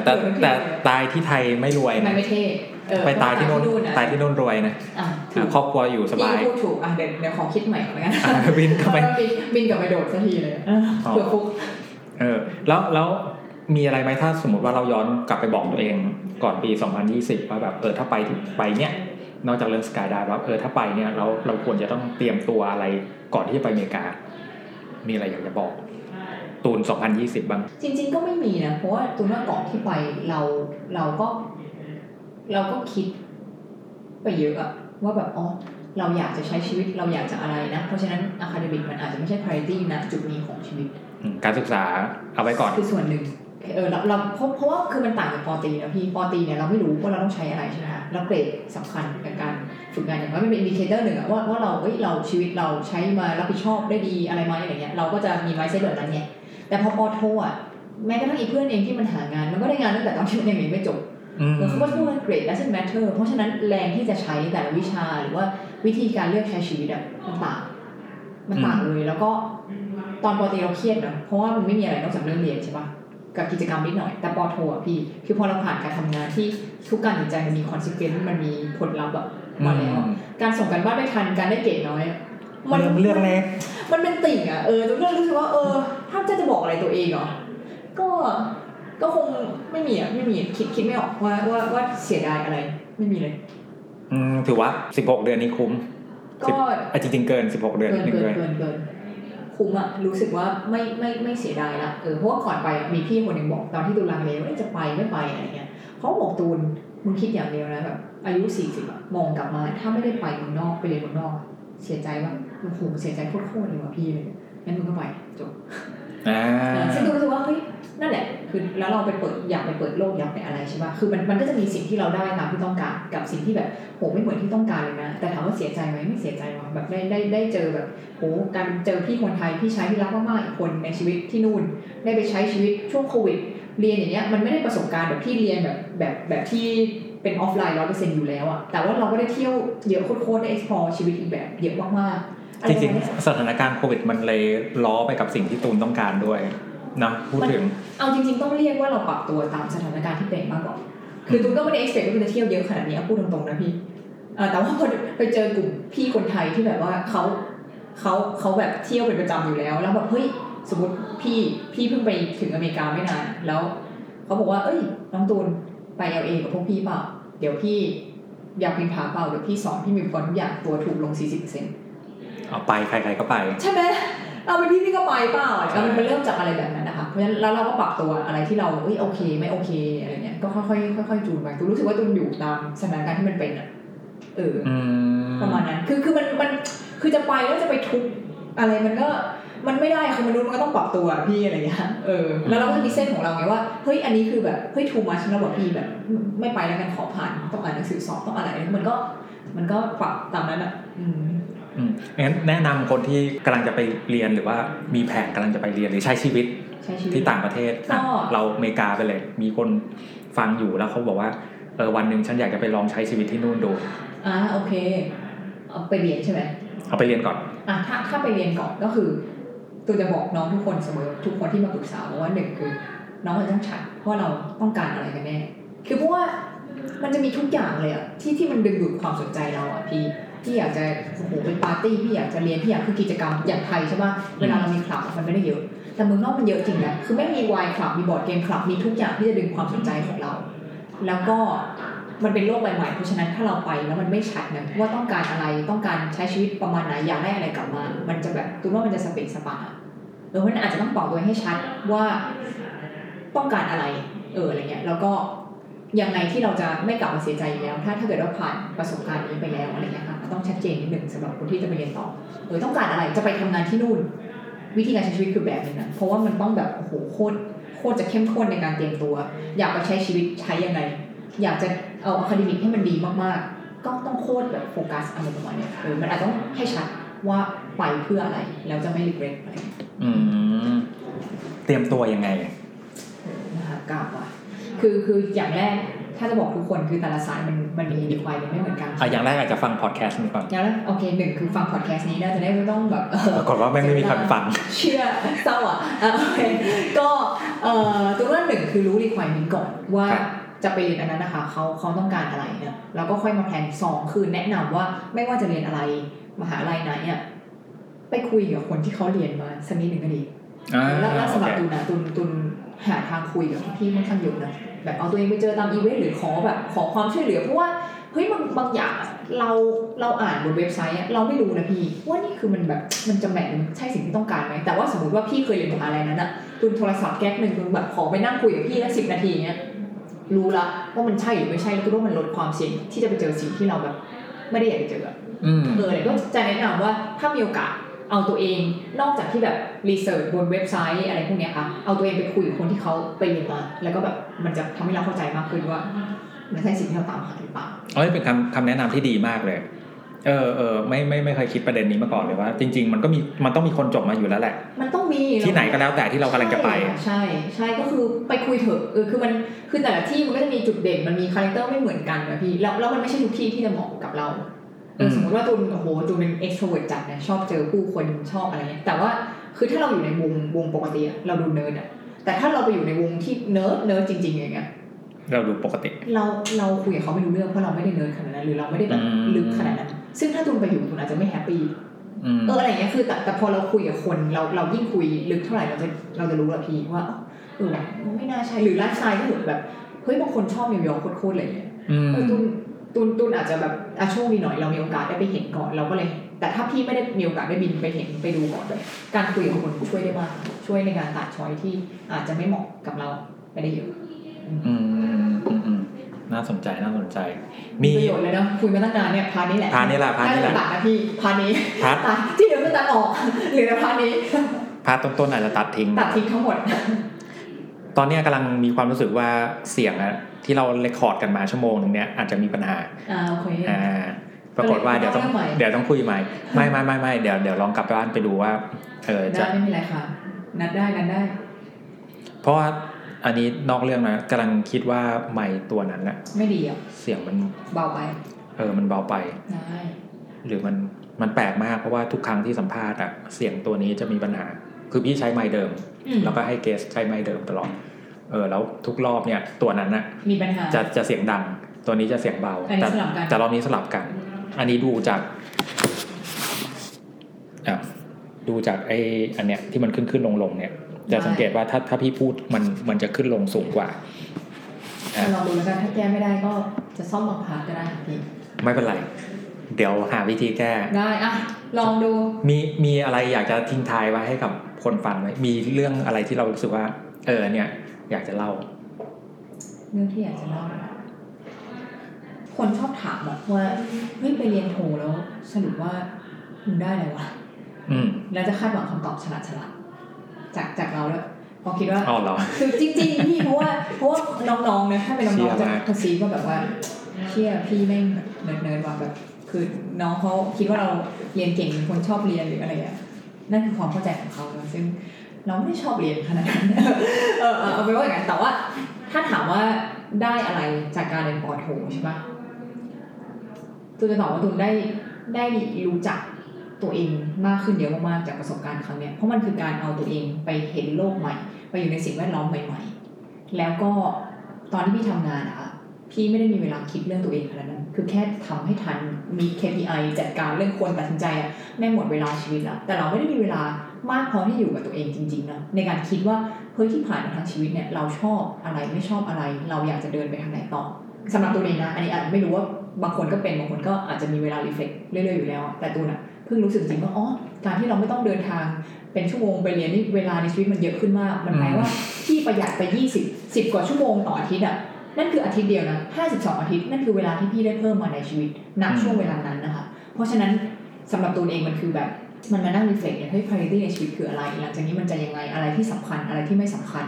แต่แต่ตายที่ไทยไม่รวยมันนะไม่เท่เออไปตายที่โน่นนะตายที่โน่นรวยนะอะถูอ่ากครอบครัวอยู่สบายพี่พูดถูกอะเดี๋ยวเดี๋ยวขอคิดใหม่ก่อนแล้วกันอ่าบินเข้าไปแล้วบินบินกลับไปโดดสักทีเลยอะอ๋อเผื่อฟุกเออแล้วแล้วมีอะไรไหมถ้าสมมติว่าเราย้อนกลับไปบอกตัวเองก่อนปี 2020 ว่าแบบเออถ้าไปไปเนี่ยนอกจากเรื่องสกายไดฟ์ว่าเออถ้าไปเนี่ยเราเราควรจะต้องเตรียมตัวอะไรก่อนที่จะไปอเมริกา มีอะไรอยากจะบอก ตูน 2020 บ้าง จริง ๆ ก็ไม่มีนะ เพราะว่าตัวหน้าก่อนที่ไปเราเราก็ เราก็คิด ไปเยอะอะว่าแบบอ๋อเราอยากจะใช้ชีวิตเราอยากจะอะไรนะ เพราะฉะนั้น academic มันอาจจะไม่ใช่ priority นะจุดนี้ของชีวิตอืมการศึกษาเอาไว้ก่อน คือส่วนหนึ่งเออเราเราเพราะเพราะว่าคือมันต่างกับปอตรีนะพี่ปอตรีเนี่ยเราไม่รู้ว่าเราต้องใช้อะไรใช่ไหมคะแล้วเกรดสำคัญกับการฝึกงานอย่างน้อยมันเป็น indicator หนึ่งอะว่าว่าเราเอ้ยเราชีวิตเราใช้มารับผิดชอบได้ดีอะไรไหมอะไรเงี้ยเราก็จะมี mindset แบบนั้นไง แต่พอปอโทอะแม้กระทั่งอีเพื่อนเองที่มันหางาน มันก็ได้งานตั้งแต่ตอนที่มันยังเรียนไม่จบอืมเออเขาก็พูดว่า grade doesn't matter เพราะฉะนั้นแรงที่จะใช้แต่ละวิชาหรือว่าวิธีการเลือกใช้ชีวิตอะมันต่างมันต่างเลยแล้วก็ตอนปอตรีเราเครียดนะเพราะว่ามันไม่มีอะไรนอกจากเรื่องเรียนใช่ปะกับกิจกรรมนิดหน่อย แต่ปอโทอะพี่คือพอเราผ่านการทำงานที่ทุกการตัดสินใจมันมี consequence มันมีผลลัพธ์อะมาแล้วอะการส่งกันบ้านไม่ทันการได้เกรดน้อยอะ มันเรื่องเรื่องเล็กมันเป็นติ่งอะเออตรงนี้รู้สึกว่าเออถ้าจะจะบอกอะไรตัวเองเหรอก็ก็คงไม่มีอะไม่มีคิดคิดไม่ออกว่าว่าว่าเสียดายอะไร ไม่มีเลย อืมถือว่า16เดือนนี้คุ้มก็อะจริงๆเกิน16เดือนเกินินดนึงเกิเลนยเกินเกินคุ้มอะรู้สึกว่าไม่ไม่ไม่เสียดายละเออเพราะว่าก่อนไปอะมีพี่คนหนึ่งบอกตอนที่ตูนลังเลว่าเอ๊ะจะไปไม่ไปอะไรเงี้ยเขาบอกตูนมึงคิดอย่างเดียวนะแบบอายุสี่สิบอะมองกลับมา ถ้าไม่ได้ไปเมืองนอกไปเรียนเมืองนอกอะเสียใจว่า โอ้โหเสียใจโคตรๆเลยว่ะพี่เลยงั้นมึงก็ไปจบอ่าซึ่งตูนรู้สึกว่าเฮ้ยนั่นแหละ คือแล้วเราไปเปิดอยากไปเปิดโลกอยากไปอะไรใช่ป่ะคือมันมันก็จะมีสิ่งที่เราได้ตามที่ต้องการ กับสิ่งที่แบบโหไม่เหมือนที่ต้องการเลยนะแต่ถามว่าเสียใจไหมไม่เสียใจหรอกแบบได้ได้ได้เจอแบบโหการเจอพี่คนไทยพี่ชายที่รักมากๆอีกคนในชีวิตที่นู่น ได้ไปใช้ชีวิตช่วงโควิดเรียนอย่างเงี้ยมันไม่ได้ประสบการณ์แบบที่เรียนแบบแบบแบบที่เป็นออฟไลน์ร้อยเปอร์เซ็นต์อยู่แล้วอะแต่ว่าเราก็ได้เที่ยวเยอะโคตรๆได้ explore ชีวิตอีกแบบเยอะมากๆอะ จไประริงมาณเนี้ยๆสถานการณ์โควิดมันเลยล้อไปกับสิ่งที่ตูนต้องการด้วยนะพูดถึง เอาจริงๆต้องเรียกว่าเราปรับตัวตามสถานการณ์ที่เป็นมากกว่าคือตูนก็ไม่ได้ expect ว่าตูนจะเที่ยวเยอะขนาดนี้เอาพูดตรงๆนะพี่เอ่อแต่ว่าพอไปเจอกลุ่มพี่คนไทยที่แบบว่าเขาเขาเขาแบบเที่ยวเป็นประจำอยู่แล้ว แล้วแบบเฮ้ยสมมติพี่พี่เพิ่งไปถึงอเมริกาไม่นานแล้วเขาบอกว่าเอ้ยน้องตูนไป LA กับพวกพี่เปล่าเดี๋ยวพี่อยากปีนผาเปล่าเดี๋ยวพี่สอนพี่มีอุปกรณ์ทุกอย่างตัวถูกลง40%เอาไปใครๆก็ไป ใช่ไหมเอาเป็นพี่พี่ก็ไปเปล่าใช่แล้วมันเริ่มจากอะไรแบบนั้นนะคะเพราะฉะนั้นแล้วเราก็ปรับตัวอะไรที่เราเอ้ยโอเค ไม่โอเคอะไรเงี้ยก็ค่อยๆค่อยๆจูนไปตูรู้สึกว่าตูนอยู่ตามสถานการณ์ที่มันเป็นอะเอออืมประมาณนั้นคือคือมันมันคือจะไปแล้วจะไปทุกข์อะไรมันก็มันไม่ได้คือมนุษย์มันก็ต้องปรับตัวอะพี่อะไรอย่างเงี้ยเออแล้วเราก็มีเส้นของเราไงว่าเฮ้ยอันนี้คือแบบเฮ้ย too much แล้วแบบพี่แบบ ไม่ไปแล้วกันขอผ่านต้องอ่านหนังสือสอบต้องอะไรมันก็มันก็ปรับตามนั้นอะอืมอืม งั้นแนะนำคนที่กำลังจะไปเรียนหรือว่ามีแผนกำลังจะไปเรียนหรือใช้ชีวิตใช้ชีวิตที่ต่างประเทศอะก็เราอเมริกาไปเลย มีคนฟังอยู่แล้วเขาบอกว่าเออวันหนึ่งฉันอยากจะไปลองใช้ชีวิตที่นู่นดูอ่าโอเค เอาไปเรียนใช่ไหมเอาไปเรียนก่อนอะถ้าถ้าไปเรียนก่อนก็คือตัวจะบอกน้องทุกคนเสมอทุกคนที่มาปรึกษาว่าหนึ่งคือ น้องเราต้องชัดว่าเราต้องการอะไรกันแน่คือเพราะว่ามันจะมีทุกอย่างเลยอะที่ที่มันดึงดูดความสนใจเราอะพี่ พี่อยากจะโอ้โหเป็นปาร์ตี้พี่อยากจะเรียนพี่อยากคือกิจกรรมอย่างไทยใช่ป่ะเวลาเรามีคลับมันไม่ได้เยอะ แต่เมืองนอกมันเยอะจริงนะคือไม่มีวายคลับมีบอร์ดเกมคลับมีทุกอย่างที่จะดึงความสนใจของเรา แล้วก็มันเป็นโลกใบใหม่เพราะฉะนั้นถ้าเราไปแล้วมันไม่ชัดนะว่าต้องการอะไรต้องการใช้ชีวิตประมาณไหนอยากได้อะไรกลับมา มันจะแบบตูนว่ามันจะสเปกสปาเออเพราะฉะนั้นอาจจะต้องบอกตัวเองให้ชัดว่าต้องการอะไรเอออะไรเงี้ยแล้วก็ยังไงที่เราจะไม่กลับมาเสียใจอีกแล้ว ถ้าถ้าเกิดว่าผ่านประสบการณ์นี้ไปแล้วอะไรเงี้ยค่ะก็ ต้องชัดเจนนิดหนึ่งสำหรับคนที่จะไปเรียนต่อเออต้องการอะไรจะไปทำงานที่นู่น วิธีการใช้ชีวิตคือแบบนึงนะเพราะว่ามันต้องแบบโอ้โหโคตรโคตรจะเข้มข้นในการเตรียมตัว อยากไปใช้ชีวิตใช้ยังไงอยากจะเอา academic ให้มันดีมากๆ ก็ต้องโคตรแบบโฟกัสอะไรประมาณเนี้ยเออมันอาจจะต้องให้ชัดว่าไปเพื่ออะไร แล้วจะไม่รีเกรสอะไรอืมเตรียมตัวยังไงเออนะคะกล่าวว่าคือคืออย่างแรก ถ้าจะบอกทุกคนคือแต่ละสายมันมันมีดีควายมันไม่เหมือนกันอะอย่างแรกอาจจะฟังพอดแคสต์นี้ก่อนอย่างแรกโอเคหนึ่งคือฟังพอดแคสต์นี้นะจะได้ไม่ต้องแบบเออปรากฏว่าแม่งไม่มีใครฟัง เชื่อเศร้าอะอะโอเคก็เอ่อตัวแรกหนึ่งคือรู้ requirement ก่อนว่าครับจะไปเรียนอันนั้นนะคะเขาเขาต้องการอะไรเนี่ยแล้วก็ค่อยมาแพลนสองคือแนะนำว่าไม่ว่าจะเรียนอะไรมหาลัยไหนอะไปคุยกับคนที่เขาเรียนมาสักนิดหนึ่งก็ดีอ่าแล้วแล้วโอสำหรับเคตุนนะตุนตุนหาทางคุยกับพี่ๆค่อนข้างเยอะนะ แบบเอาตัวเองไปเจอตามอีเวนต์หรือขอแบบขอความช่วยเหลือเพราะว่าเฮ้ยบางบางอย่างอะเราเราอ่านบนเว็บไซต์อะเราไม่รู้นะพี่ว่านี่คือมันแบบมันจะแมทมันใช่สิ่งที่ต้องการไหมแต่ว่าสมมติว่าพี่เคยเรียนมหาลัยนั้นอะตุนโทรศัพท์แก๊กหนึ่งตุนแบบขอไปนั่งคุยกับพี่แล้วสิบนาทีเนี้ยรู้ละว่ามันใช่หรือไม่ใช่แล้วตุนว่ามันลดความเสี่ยงที่จะไปเจอสิ่งที่เราแบบ ไม่ได้อยากจะเจออะอืมเออเนี่ยก็จะแนะนำว่าถ้ามีโอกาส เอาตัวเองนอกจากที่แบบรีเสิร์ชบนเว็บไซต์อะไรพวกเนี้ยค่ะเอาตัวเองไปคุยกับคนที่เขาไปเรียนมาแล้วก็แบบมันจะทำให้เราเข้าใจมากขึ้นว่ามันใช่สิ่งที่เราตามหาหรือเปล่าเอ้ยเป็นคำคำแนะนำที่ดีมากเลย เออเออไม่ไม่ไม่เคยคิดประเด็นนี้มาก่อนเลยว่า จริง ๆ มันก็มีมันต้องมีคนจบมาอยู่แล้วแหละ มันต้องมีที่ไหนก็แล้วแต่ที่เรากำลังจะไป ใช่ใช่ก็คือไปคุยเถอะเออคือมันคือแต่ละที่มันก็จะมีจุดเด่นมันมี character ไม่เหมือนกันนะพี่แล้วแล้วมันไม่ใช่ทุกที่ที่จะเหมาะกับเราเอออืม สมมติว่าตูนโอ้โหตูนเป็น extrovert จัดนะชอบเจอผู้คนชอบอะไรเงี้ยแต่ว่าคือถ้าเราอยู่ในวงวงปกติอะเราดูเนิร์ดอะแต่ถ้าเราไปอยู่ในวงที่ nerd nerd จริง ๆ อย่างเงี้ยเราดูปกติ เราเราคุยกับเขาไม่รู้เรื่องเพราะเราไม่ได้เนิร์ดขนาดนั้นหรือเราไม่ได้แบบอืมลึกขนาดนั้น ซึ่งถ้าตูนไปอยู่ตูนอาจจะไม่ happyอืมเอออะไรเงี้ยคือแต่แต่พอเราคุยกับคนเราเรายิ่งคุยลึกเท่าไหร่เราจะเราจะรู้ละพี่ว่าเออไม่น่าใช่หรือไลฟ์สไตล์ก็เหมือนแบบเฮ้ยบางคนชอบนิวยอร์กโคตรๆเลยเนี่ยอืมเออตูน ตูนตูนอาจจะแบบอาโชคดีหน่อยเรามีโอกาสได้ไปเห็นก่อนเราก็เลย แต่ถ้าพี่ไม่ได้มีโอกาสได้บินไปเห็นไปดูก่อนเลยการคุยกับคนช่วยได้มากช่วยในการตัด choice ที่อาจจะไม่เหมาะกับเราไม่ได้เยอะอืมอืมอืมน่าสนใจน่าสนใจ มีประโยชน์เลยเนาะคุยมาตั้งนานเนี่ยพานี้แหละพานี้แหละพานี้แหละตัดนะพี่พานี้พัดที่เหลือก็ตัดออกเหลือแต่พานี้ part ต้นๆอาจจะตัดทิ้งตัดทิ้งทั้งหมด ตอนนี้กำลังมีความรู้สึกว่าเสียงอะ ที่เรา record กันมาชั่วโมงหนึ่งเนี้ยอาจจะมีปัญหาอ่าโอเคอ่าปรากฏว่าเดี๋ยวต้องเรื่องใหม่เดี๋ยวต้องคุยใหม่ไม่ไม่ไม่ไม่เดี๋ยวเดี๋ยวลองกลับไปบ้านไปดูว่าเออจะได้ไม่มีอะไรค่ะ นัดได้นัดได้ เพราะว่าอันนี้นอกเรื่องนะกำลังคิดว่าใหม่ตัวนั้นนะไม่ดีอะเสียงมันเบาไป เออมันเบาไปได้หรือมันมันแปลกมากเพราะว่าทุกครั้งที่สัมภาษณ์อะเสียงตัวนี้จะมีปัญหา คือพี่ใช้ไมค์เดิมอืมแล้วก็ให้เกสใช้ไมค์เดิมตลอด เออแล้วทุกรอบเนี่ยตัวนั้นอะมีปัญหาจะจะเสียงดัง ตัวนี้จะเสียงเบาอันนี้แต่สลับกันแต่รอบนี้สลับกัน อันนี้ดูจากอะดูจากไอ้อันเนี้ยที่มันขึ้นขึ้นลงลงเนี่ย จะสังเกตว่าถ้าถ้าพี่พูดมันมันจะขึ้นลงสูงกว่าอะลองดูแล้วกันถ้าแก้ไม่ได้ก็จะซ่อมบาง part ก็ได้ค่ะพี่ไม่เป็นไร เดี๋ยวหาวิธีแก้ได้อะลองดูมีมีอะไรอยากจะทิ้งท้ายไว้ให้กับคนฟังไหมมีเรื่องอะไรที่เรารู้สึกว่า เออเนี่ย อยากจะเล่า เรื่องที่อยากจะเล่านะคนชอบถามอะว่าเฮ้ยไปเรียนโทแล้วสรุปว่ามึงได้อะไรวะอืมแล้วจะคาดหวังคำตอบฉลาดฉลาดจากจากเราด้วยเพอคิดว่าอ๋อเหรอคือจริงๆพี่เพราะว่าเพราะว่าน้องๆนะถ้าเป็นน้องๆเชี่จะยมากกระซีก็แบบว่าเชี่ยพี่แม่งเนิร์ดเนิร์ดว่ะแบบ คือน้องเขาคิดว่าเราเรียนเก่งเป็นคนชอบเรียนหรืออะไรอะนั่นคือความเข้าใจของเขานะซึ่ง เราไม่ได้ชอบเรียนขนาดนั้นเออเอาไปนว่าอย่างนั้นแต่ว่าถ้าถามว่าได้อะไรจากการเรียนปอโทใช่ปะตูนจะตอบว่าตูนได้ได้รู้จักตัวเองมากขึ้นเยอะมากๆจากประสบการณ์ครั้งเนี้ยเพราะมันคือการเอาตัวเองไปเห็นโลกใหม่ ไปอยู่ในสิ่งแวดล้อมใหม่ๆ แล้วก็ตอนที่พี่ทำงานอะพี่ไม่ได้มีเวลาคิดเรื่องตัวเองขนาดนั้น คือแค่ทำให้ทันมี KPI จัดการเรื่องควรตัดสินใจอะแม่งหมดเวลาชีวิตแล้วแต่เราไม่ได้มีเวลา มากพอที่อยู่กับตัวเองจริงๆนะในการคิดว่าเฮ้ยที่ผ่านมาทั้งชีวิตเนี่ยเราชอบอะไรไม่ชอบอะไร เราอยากจะเดินไปทางไหนต่อสำหรับตัวเองนะอันนี้อาจจะไม่รู้ว่าบางคนก็เป็นบางคนก็อาจจะมีเวลารีเฟล็กเรื่อยๆอยู่แล้ว แต่ตัวน่ะเพิ่งรู้สึกจริงว่าอ๋อการที่เราไม่ต้องเดินทางเป็นชั่วโมงไปเรียนนี่เวลาในชีวิตมันเยอะขึ้นมาก มันแปลว่าที่ประหยัดไป 20 10 กว่าชั่วโมงต่ออาทิตย์อะนั่นคืออาทิตย์เดียวนะ52 อาทิตย์นั่นคือเวลาที่พี่ได้เพิ่มมาในชีวิตณอืมช่วงเวลานั้นนะคะ เพราะฉะนั้นสำหรับตัวเองมันคือแบบ มันมานั่งรีเฟล็กเนี่ยเฮ้ย priority ในชีวิตคืออะไร หลังจากนี้มันจะยังไงอะไรที่สำคัญอะไรที่ไม่สำคัญ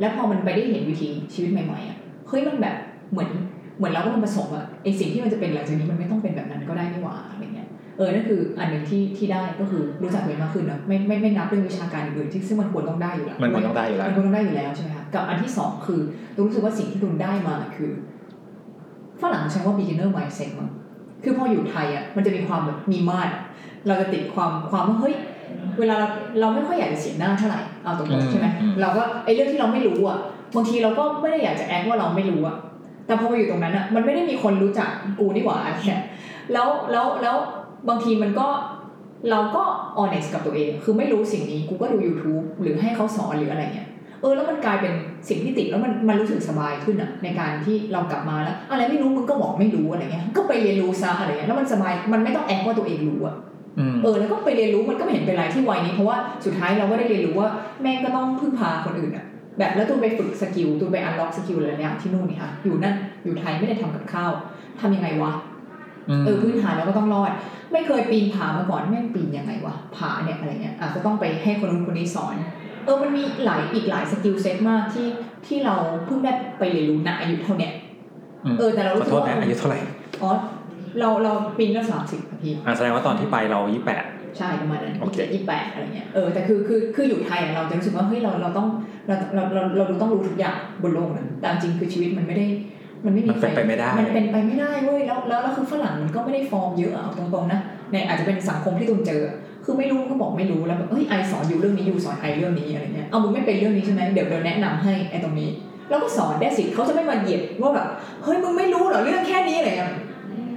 แล้วพอมันไปได้เห็นวิธีชีวิตใหม่ๆอะเฮ้ยมันแบบเหมือนเหมือนเราก็มันผสมอะไอสิ่งที่มันจะเป็นหลังจากนี้มันไม่ต้องเป็นแบบนั้นก็ได้นี่หว่าอะไรเงี้ยเออนั่นคืออันหนึ่งที่ที่ได้ก็คือรู้จักตัวเองมากขึ้นนะไม่ไม่ไม่นับเรื่องวิชาการอื่นๆที่ซึ่งมันควรต้องได้อยู่แล้วมันควรต้องได้อยู่แล้วมันควรต้องได้อยู่แล้วใช่ไหมคะกับอันที่สองคือตูนรู้สึกว่าสิ่งที่ตูนได้มาคือฝรั่งใช้ว่า beginner mindset มั้งคือพออยู่ไทยอะมันจะมีความแบบมีมาด เราจะติดความความว่าเฮ้ยเวลาเราเราไม่ค่อยอยากจะเสียหน้าเท่าไหร่เอาตรงๆใช่ไหมอืมเราก็ไอ้เรื่องที่เราไม่รู้อะบางทีเราก็ไม่ได้อยากจะแอคว่าเราไม่รู้อะแต่พอมาอยู่ตรงนั้นอะมันไม่ได้มีคนรู้จักกูนี่หว่าเนี่ยแล้วแล้วแล้วบางทีมันก็เราก็ honest กับตัวเอง คือไม่รู้สิ่งนี้กูก็ดู YouTube หรือให้เขาสอนหรืออะไรเงี้ยเออแล้วมันกลายเป็นสิ่งที่ติดแล้วมันมันรู้สึกสบายขึ้นอะในการที่เรากลับมาแล้ว อะไรไม่รู้มึงก็บอกไม่รู้อะไรเงี้ยก็ไปเรียนรู้ซะอะไรเงี้ยแล้วมันสบายมันไม่ต้องแอบว่าตัวเองรู้อะอืม เออแล้วก็ไปเรียนรู้มันก็ไม่เห็นเป็นไรที่วัยนี้เพราะว่าสุดท้ายเราก็ได้เรียนรู้ว่าแม่งก็ต้องพึ่งพาคนอื่นอะแบบแล้วตูนไปฝึก skill ตูนไป unlock skill อะไรเนี่ยที่นู่นนี่ค่ะอยู่นั่นอยู่ไทยไม่ได้ทำกับข้าวทำยังไงวะเออพื้นฐานเราก็ต้องรอด ไม่เคยปีนผามาก่อนแม่งปีนยังไงวะผาเนี่ยอะไรเงี้ยอะก็ต้องไปให้คนนู้นคนนี้สอน เออมันมีหลายอีกหลาย skill set มากที่ที่เราเพิ่งได้ไปเรียนรู้ณอายุเท่าเนี้ยอืมเออแต่เรารู้สึกว่านะอายุเท่าไหร่อ๋อ เราเราปีนก็สามสิบพี่อ่าแสดงว่าตอนที่ไปเรายี่แปดใช่ประมาณนั้นโอยี่เคสิบเจ็ดยี่สิบแปดอะไรเงี้ยเออแต่คือคือคืออยู่ไทยอะเราจะรู้สึกว่าเฮ้ยเราเราต้องเราเราเราเราเราต้องรู้ทุกอย่างบนโลกนั้นแต่จริงคือชีวิตมันไม่ได้มันไม่มีมันเป็นไปไม่ได้ มันเป็นไปไม่ได้เว้ยแล้วแล้วแล้วคือฝรั่งมันก็ไม่ได้ฟอร์มเยอะอะเอาตรงๆนะในอาจจะเป็นสังคมที่ตุนเจอ คือไม่รู้ก็บอกไม่รู้แล้วแบบเฮ้ยไอสอนอยู่เรื่องนี้อยู่สอนไอเรื่องนี้อะไรเงี้ยเอามึงไม่เป็นเรื่องนี้ใช่ไหมเดี๋ยวเดี๋ยวแนะนำให้ไอตรงนี้ แล้วก็สอนได้สิเขาจะไม่มาเหยียดว่าแบบเฮ้ยมึงไม่รู้เหรอเรื่องแค่นี้อะไรเงี้ย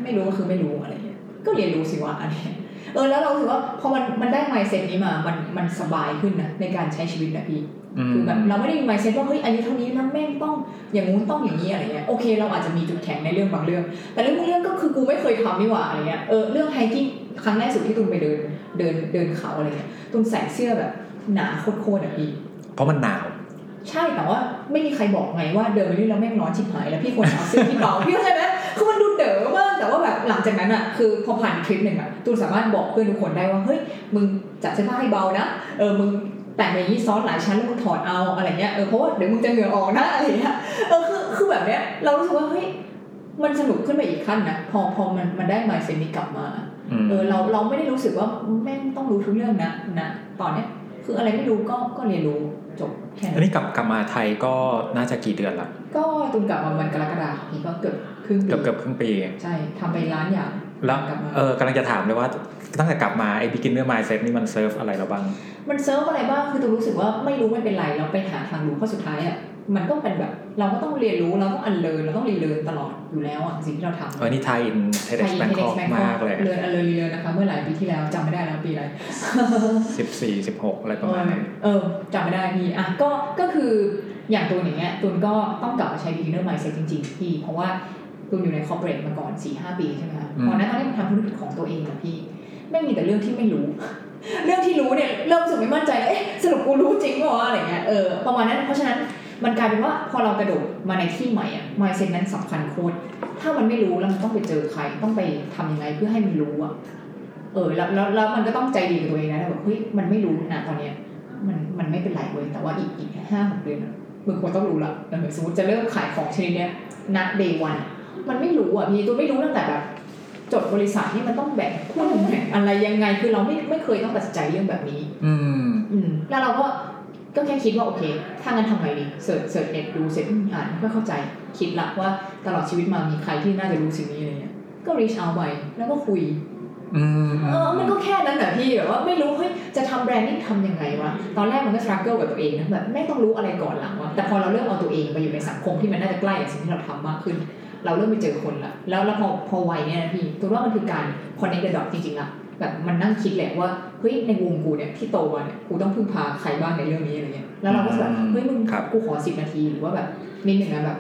ไม่รู้ก็คือไม่รู้อะไรเงี้ยก็เรียนรู้สิวะอันเนี้ยเออแล้วเราถือว่าพอมันมันได้ mindset นี้มามันมันสบายขึ้นนะในการใช้ชีวิตนะพี่อืมคือแบบเราไม่ได้มี mindset ว่าเฮ้ยอายุเท่านี้แล้วแม่งต้องอย่างงู้นต้องอย่างนี้อะไรเงี้ยโอเค เราอาจจะมีจุดแข็งในเรื่องบางเรื่อง แต่เรื่องบางเรื่องก็คือกูไม่เคยทำนี่หว่าอะไรเงี้ยเออเรื่อง hiking ครั้งแรกสุดที่ตูนไปเดินเดินเดินเขาอะไรเงี้ยตูนใส่เสื้อแบบหนาโคตรๆอะพี่เพราะมันหนาวใช่แต่ว่าไม่มีใครบอกไงว่าเดินไปนี่แล้วแม่งร้อนชิบหายแล้วพี่ควรเอาเสื้อที่เบาพี่เข้าใจไหมคือมันดู เด๋อมากแต่ว่าแบบหลังจากนั้นอะคือพอผ่านทริปหนึ่งอะตูนสามารถบอกเพื่อนทุกคนได้ว่าเฮ้ยมึงจัดเสื้อผ้าให้เบานะเออมึงแต่งอย่างนี้ซ้อนหลายชั้นแล้วมึงถอดเอาอะไรเงี้ยเออเพราะว่าเดี๋ยวมึงจะเหงื่อออกนะอะไรเงี้ยเออคือคือแบบเนี้ยเรารู้สึกว่าเฮ้ยมันสนุกขึ้นไปอีกขั้นนะพอพอมันมันได้มาเซนนี้กลับมาอืมเออเราเราไม่ได้รู้สึกว่าแม่งต้องรู้ทุกเรื่องนะนะตอนเนี้ยคืออะไรไม่รู้ก็ก็เรียนรู้จบแค่นั้นอันนี้กลับกลับมาไทยก็น่าจะกี่เดือนละก็ตูนกลับมาวันกรกฎาคมนี่ก็เกือบ ครึ่งปีเกือบเกือบครึ่งปี ใช่ทำไปร้านอย่างแล้วกลับมาเออกำลังจะถามเลยว่าตั้งแต่กลับมาไอ้ beginner mindset นี่มันเซิร์ฟอะไรเราบ้าง มันเซิร์ฟอะไรบ้างคือตูนรู้สึกว่าไม่รู้ไม่เป็นไรเราไปหาทางรู้เพราะสุดท้ายอะมันก็เป็นแบบ เราก็ต้องเรียนรู้เราต้อง unlearn เราต้อง relearn ตลอดอยู่แล้วอะสิ่งที่เราทำเออนี่ไทยอินเทไทเด็ยกแบงเทคเด็อกแบงคมากอกเลยเรียนอันเลินรีเลินนะคะเมื่อหลายปีที่แล้วจำไม่ได้แล้วปีอะไรสิบสี่สิบหกอะไรประมาณนั้นเออจำไม่ได้พี่อะก็ก็คืออย่างตัวอย่างเงี้ยตุนก็ต้องกลับมาใช้ beginner mindset จริงๆพี่เพราะว่า ตุนอยู่ใน corporate มาก่อน4 5ปีใช่ไหมคะอืมตอนนั้นตอนที่ทำธุรกิจของตัวเองอะพี่ไม่งมีแต่เรื่องที่ไม่รู้ เรื่องที่รู้เนี่ยเริ่มรู้สึกไม่มั่นใจแล้วเอ๊ะสรุปกูรู้จริงเปล่าวะอะไรเงี้ยเออประมาณนั้นเพราะฉะนั้นมันกลายเป็นว่าพอเรากระโดดมาในที่ใหม่อะ mindset นั้นสำคัญโคตรถ้ามันไม่รู้แล้วมันต้องไปเจอใครต้องไปทำยังไงเพื่อให้มันรู้อะเออแล้วแล้วแล้วมันก็ต้องใจดีกับตัวเองนะแบบเฮ้ยมันไม่รู้นะตอนเนี้ยมันมันไม่เป็นไรเว้ยแต่ว่าอีกอีกห้าหกเดือนอะมึงควรต้องรู้ละเออสมมติจะเริ่มขายของชนิดเนี้ยณเดย์วัน มันไม่รู้อะพี่ตัวไม่รู้ตั้งแต่แบบจดบริษัทนี่มันต้องแบ่งหุ้นแบ่งอะไรยังไงคือเราไม่ไม่เคยต้องตัดสินใจเรื่องแบบนี้ อืม อืม แล้วเราก็ก็แค่คิดว่าโอเค ถ้างั้นทำไงดี search search เน็ตดูเสร็จอืมอ่านไม่เข้าใจคิดละว่าตลอดชีวิตมามีใครที่น่าจะรู้สิ่งนี้อะไรเงี้ยก็ reach out ไปแล้วก็คุยอืมเออ มันก็แค่นั้นแหละพี่แบบว่าไม่รู้เฮ้ยจะทำ branding ทำยังไงวะ ตอนแรกมันก็ struggle กับตัวเองนะแบบแม่งต้องรู้อะไรก่อนหลังวะแต่พอเราเริ่มเอาตัวเองไปอยู่ในสังคมที่มันน่าจะใกล้กับสิ่งที่เราทำมากขึ้น เราเริ่มไปเจอคนละแล้วแล้วพอพอวัยเนี่ยนะพี่ตูนว่ามันคือการ connect the dot จริงๆละแบบมันนั่งคิดแหละว่าเฮ้ยในวงกูเนี่ยที่โตมาเนี่ยกูต้องพึ่งพาใครบ้างในเรื่องนี้อะไรเงี้ยแล้วเราก็แบบเฮ้ยมึงกูขอสิบนาทีหรือว่าแบบนิดหนึ่งนะแบบ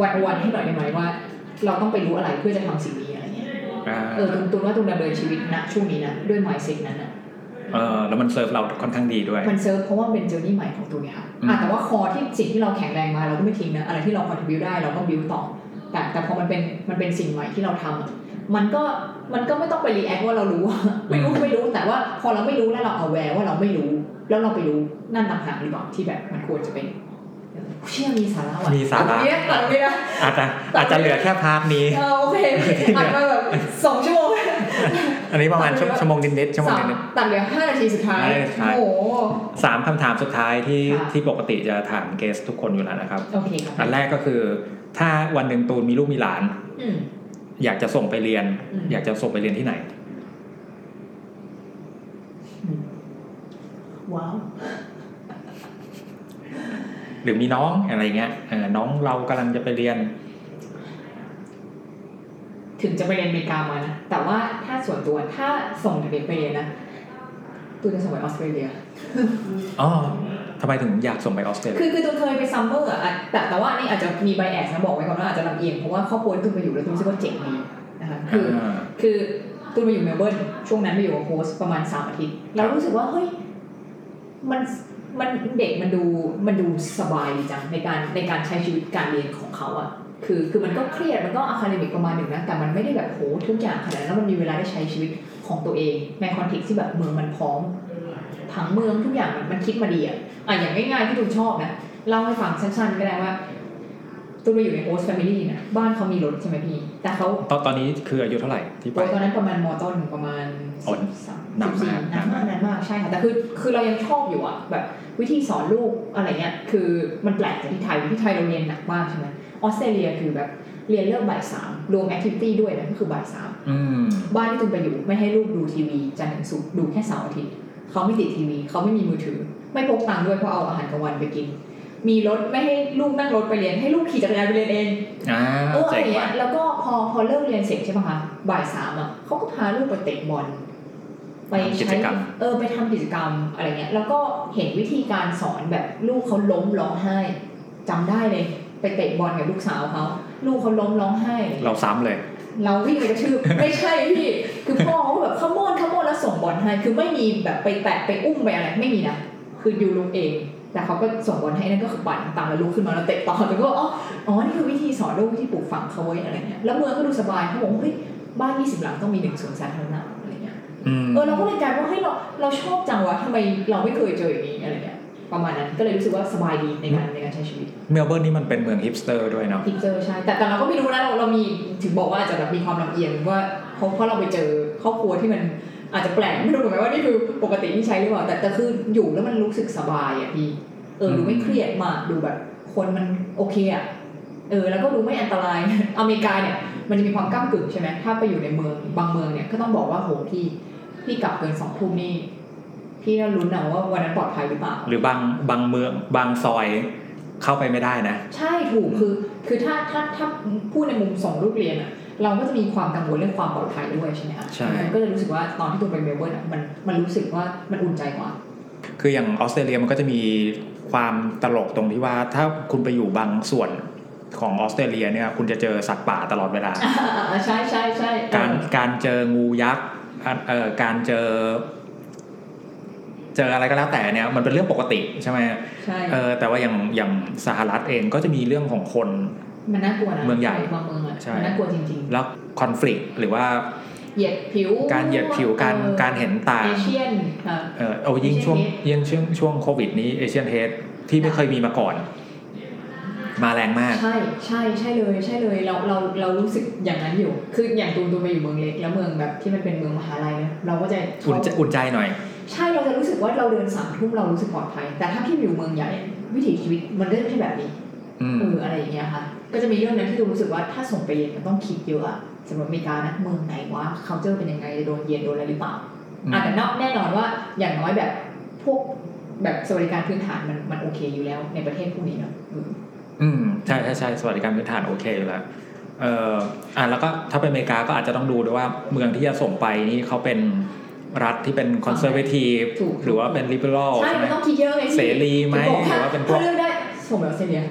one-on-one ให้หน่อยได้ไหมว่า เราต้องไปรู้อะไรเพื่อจะทำสิ่งนี้อะไรเงี้ยอ่าเออตูนตูนว่าตูนดำเนินชีวิตณช่วงนี้นะด้วย mindset นั้นนะเออแล้วมันเซิร์ฟเราค่อนข้างดีด้วย มันเซิร์ฟเพราะว่ามันเป็น journey ใหม่ของตูนเนี่ยค่ะอืมอะแต่ว่า core ที่สิ่งที่เราแข็งแรงมาเราก็ไม่ทิ้งนะอะไรที่เรา contribute ได้เราก็ build ต่อ แต่แต่พอมันเป็นมันเป็นสิ่งใหม่ที่เราทำอะมันก็มันก็ไม่ต้องไป react ว่าเรารู้ ไม่รู้ไม่รู้แต่ว่าพอเราไม่รู้แล้วเรา aware ว่าเราไม่รู้ แล้วเราไปรู้นั่นต่างหากหรือเปล่าที่แบบมันควรจะเป็นเชื่อมีสาระว่ะมีสาระตัดตงนี้ตัดตรงนี้นะอาจจะอาจจะเหลือแค่พาร์ทนี้เออโอเคอัดมาแบบสองชั่วโมง อันนี้ประมาณชั่วชั่วโมงนิดๆชั่วโมงสามนิดตัดเหลือห้านาทีสุดท้ายห้านาทีสุดท้ายโอ้โหๆสามคำถามสุดท้ายที่ค่ะที่ปกติจะถามเกสทุกคนอยู่แล้วนะครับโอเคครับอันแรกก็คือ ถ้าวันหนึ่งตูนมีลูกมีหลานอืมอยากจะส่งไปเรียนอืมอยากจะส่งไปเรียนที่ไหนอืมว้าว หรือมีน้องอะไรเงี้ยเออน้องเรากำลังจะไปเรียน ถึงจะไปเรียนอเมริกามานะ แต่ว่าถ้าส่วนตัวถ้าส่งเด็กๆไปเรียนนะตูนจะส่งไปออสเตรเลียอ๋อทำไมถึงอยากส่งไปออสเตรเลีคืยอคือตูนเคยไป summer อะแต่แต่ว่าอันนี้อาจจะมี bias นะบอกไว้ก่อนว่าอาจจะลำเอียงเพราะว่าครอบครัวที่ตูนไปอยู่แล้วตูนรู้สึกว่าเจ๋งดีนะคะคืออ่าคือตูนมาอยู่เมลเบิร์นช่วงนั้นไปอยู่กับ host ประมาณสามอาทิตย์เรารู้สึกว่าเฮ้ยมันมันเด็กมันดูมันดูสบายดีจังในการในการใช้ชีวิตการเรียนของเขาอะ คือคือมันก็เครียดมันก็ academic ประมาณหนึ่งนะแต่มันไม่ได้แบบโหทุกอย่างขนาดนั้นแล้วมันมีเวลาได้ใช้ชีวิตของตัวเองใน context ที่แบบเมืองมันพร้อมผังเมืองทุกอย่างมันมันคิดมาดีอะอะอย่างง่ายๆที่ตูนชอบนะเล่าให้ฟังสั้นๆก็ได้ว่าตูนไปอยู่ใน host family นะบ้านเขามีรถใช่ไหมพี่ แต่เขาตอนตอนนี้คืออายุเท่าไหร่ที่ไปโอ้ยตอนนั้นประมาณมต้นประมาณอ๋อสิบสามสิบสี่นานมากนานมากนานมากใช่ค่ะแต่คือคือเรายังชอบอยู่อะแบบวิธีสอนลูกอะไรเงี้ยคือมันแปลกจากที่ไทยที่ไทยเราเรียนหนักมากใช่ไหม ออสเตรเลียคือแบบเรียนเลิกบ่ายสามรวม activity ด้วยนะก็คือบ่ายสามอืมบ้านที่ตุนไปอยู่ไม่ให้ลูกดูทีวีจันทร์ถึงศุกร์ดูแค่เสาร์อาทิตย์เขาไม่ติดทีวีเขาไม่มีมือถือ ไม่พกตังค์ด้วยเพราะเอาอาหารกลางวันไปกิน มีรถไม่ให้ลูกนั่งรถไปเรียนให้ลูกขี่จักรยานไปเรียนเองอ่าเอออะไรเจ๋งเงี้ว่ะยแล้วก็พอพอเลิกเรียนเสร็จใช่ปะคะบ่ายสามอะเขาก็พาลูกไปเตะบอลไปกิใช้จกรรมเออไปทำกิจกรรมอะไรเงี้ย แล้วก็เห็นวิธีการสอนแบบลูกเขาล้มร้องไห้จำได้เลย ไปเตะบอลกับลูกสาวเขาลูกเขาล้มร้องไห้ เราซ้ำเลย เราวิ่งไปกระชืบไม่ใช่พี่ คือพ่อเขาแบบขโมนขโมนแล้วส่งบอลให้ คือไม่มีแบบไปแตะไปอุ้มไปอะไรไม่มีนะคือยูลุกเอง แต่เขาก็ส่งบอลให้นั่นก็คือปั่นตามแล้วลุกขึ้นมาแล้วเตะต่อแล้วก็อ๋ออ๋อนี่คือวิธีสอนลูกวิธีปลูกฝังเขาไว้อะไรเงี้ยแล้วเมืองก็ดูสบายเขาบอกว่าเฮ้ยบ้าน20หลังต้องมีหนึ่งสวนสาธารณะอะไรเงี้ยอืมเออเราก็เลยกลายว่าเฮ้ยเราเราชอบจังวะทำไมเราไม่เคยเจออย่างนี้อะไรเงี้ย ประมาณนั้นก็เลยรู้สึกว่าสบายดีในการในการใช้ชีวิตเมลเบิร์นนี่มันเป็นเมืองฮิปสเตอร์ด้วยเนาะพิกเจอร์ใช่แต่แต่เราก็ไม่รู้นะเราเรามีถึงบอกว่าอาจจะแบบมีความลำเอียงว่าเพราะเพราะเราไปเจอครอบครัวที่มันอาจจะแปลกไม่รู้เหมือนกันว่านี่คือปกติที่ใช้หรือเปล่าแต่แต่คืออยู่แล้วมันรู้สึกสบายอะพี่เออดูไม่เครียดมากดูแบบคนมันโอเคอะเออแล้วก็ดูไม่อันตรายอเมริกาเนี่ยมันจะมีความก้ากึ่งใช่ไหมถ้าไปอยู่ในเมืองบางเมืองเนี่ยก็ต้องบอกว่าโหพี่พี่กลับเกินสองทุ่มนี่ พี่ก็ลุ้นนะว่าวันนั้นปลอดภัยหรือเปล่า หรือบางบางเมืองบางซอยเข้าไปไม่ได้นะ ใช่ถูกคือ คือถ้าถ้าถ้าพูดในมุมส่งลูกเรียนอะเราก็จะมีความกังวลเรื่องความปลอดภัยด้วยใช่ไหมคะใช่มันก็จะรู้สึกว่าตอนที่ตัวไปเมลเบิร์นอะมันมันรู้สึกว่ามันอุ่นใจกว่า คืออย่างออสเตรเลียมันก็จะมีความตลกตรงที่ว่าถ้าคุณไปอยู่บางส่วนของออสเตรเลียเนี่ยคุณจะเจอสัตว์ป่าตลอดเวลาอ่าใช่ใช่ใช่การการเจองูยักษ์อะเอ่อการเจอ เจออะไรก็แล้วแต่เนี่ยมันเป็นเรื่องปกติใช่ไหมใช่เออแต่ว่าอย่างอย่างสหรัฐเองก็จะมีเรื่องของคนมันน่ากลัวนะเมืองใหญ่บางเมืองอะใช่มันน่ากลัวจริงแล้วคอน FLICT หรือว่าเหยียดผิว การเหยียดผิวการออการเห็นต่างเอเชียนอะเออเอายิ่งช่วง Asian hate ยิ่งช่วงช่วงโควิดนี้เอเชียนเฮดที่ไม่เคยมีมาก่อน มาแรงมาก ใช่ใช่ใช่เลยใช่เลยเราเราเรารู้สึกอย่างนั้นอยู่ คืออย่างตูนตูนไปอยู่เมืองเล็กแล้วเมืองแบบที่มันเป็นเมืองมหาลัยนะเราก็จะอุ่นใจอุ่นใจหน่อย ใช่เราจะรู้สึกว่าเราเดินสามทุ่มเรารู้สึกปลอดภัย แต่ถ้าพี่อยู่เมืองใหญ่วิถีชีวิตมันก็จะไม่ใช่แบบนี้อืมเอออะไรอย่างเงี้ยค่ะ ก็จะมีเรื่องนั้นที่ตูนรู้สึกว่าถ้าส่งไปเรียนมันต้องคิดเยอะอะสำหรับอเมริกานะเมืองไหนวะ culture เป็นยังไงจะโดนเย็นโดนอะไรหรือเปล่าอืมอะแต่นอกแน่นอนว่าอย่างน้อยแบบพวกแบบสวัสดิการพื้นฐานมันมันโอเคอยู่แล้ว ในประเทศพวกนี้เนาะอืมอืมใช่ใช่ใช่สวัสดิการพื้นฐานโอเคอยู่แล้วเอ่ออะแล้วก็ถ้าไปอเมริกาก็อาจจะต้องดูด้วยว่าเมืองที่จะส่งไปนี่เขาเป็น รัฐที่เป็น conservative ถูกหรือว่าเป็น liberal ใช่ใช่ไหมมันต้องคิดเยอะไงพี่เสรีไหมถึงบอกหรือว่าเป็นพวกถ้าเลือกได้ส่งแบบออสเตรเลีย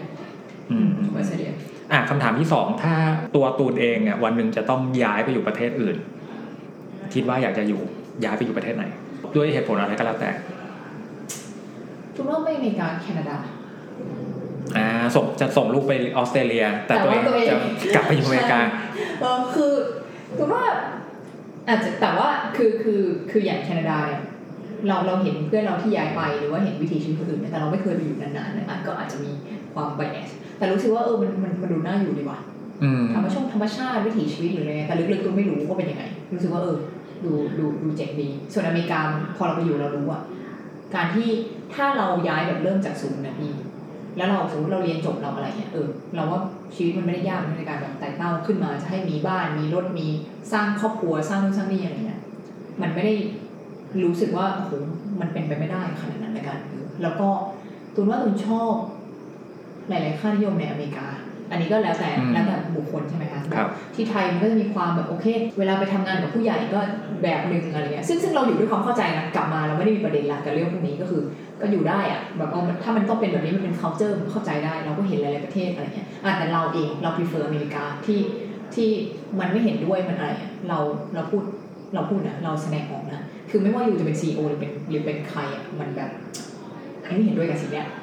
อืมส่งแบบออสเตรเลียอะคำถามที่สองถ้าตัวตูนเองอะวันหนึ่งจะต้องย้ายไปอยู่ประเทศอื่น คิดว่าอยากจะอยู่ย้ายไปอยู่ประเทศไหน ด้วยเหตุผลอะไรก็แล้วแต่ทุกโลกไม่อเมริกาแคนาดาอ่าส่งจะส่งลูกไปออสเตรเลีย แต่ตัวเองแต่ว่าตัวเองจะกลับไปอยู่อเมริกาเออคือคือว่า อาจจะแต่ว่าคือคือคืออย่างแคนาดาเนี่ยเราเราเห็นเพื่อนเราที่ย้ายไปหรือว่าเห็นวิถีชีวิตคนอื่นเนี่ยแต่เราไม่เคยไปอยู่นานๆเนี่ยอาจก็อาจจะมีความ bias แต่รู้สึกว่าเออมันมันมันดูน่าอยู่ดีว่ะอืมธรรมชาติธรรมชาติวิถีชีวิตหรืออะไรเงี้ยแต่ลึกๆก็ไม่รู้ว่าเป็นยังไง รู้สึกว่าเออดูดูดูเจ๋งดี ส่วนอเมริกาพอเราไปอยู่เรารู้อะการที่ถ้าเราย้ายแบบเริ่มจากศูนย์นะพี่ แล้วเราสมมติเราเรียนจบเราอะไรเงี้ยเออเราว่าชีวิตมันไม่ได้ยากในการแบบไต่เต้าขึ้นมาจะให้มีบ้านมีรถมีสร้างครอบครัวสร้างนู่นสร้างนี่อะไรเงี้ยมันไม่ได้รู้สึกว่าโอ้โหมันเป็นไปไม่ได้ขนาดนั้นในการเออแล้วก็ตูนว่าตูนชอบหลาย ๆ ค่านิยมในอเมริกา อันนี้ก็แล้วแต่อืมแล้วแต่บุคคลใช่ไหมคะครับที่ไทยมันก็จะมีความแบบโอเค เวลาไปทำงานกับผู้ใหญ่ก็แบบหนึ่งอะไรเงี้ยซึ่งซึ่งเราอยู่ด้วยความเข้าใจนะกลับมาเราไม่ได้มีประเด็นละกับเรื่องพวกนี้ก็คือ ก็อยู่ได้อะแบบเอาถ้ามันต้องเป็นแบบนี้มันเป็น culture มันเข้าใจได้ เราก็เห็นหลายๆประเทศอะไรเงี้ยอะแต่เราเองเรา prefer อเมริกาที่ที่มันไม่เห็นด้วยมันอะไรอะเราเราพูดเราพูดนะเราแสดงออกนะคือไม่ว่าอยู่จะเป็น CEO หรือเป็นหรือเป็นใครอะมันแบบอันนี้ไม่เห็นด้วยกับสิ่งเนี้ยอืม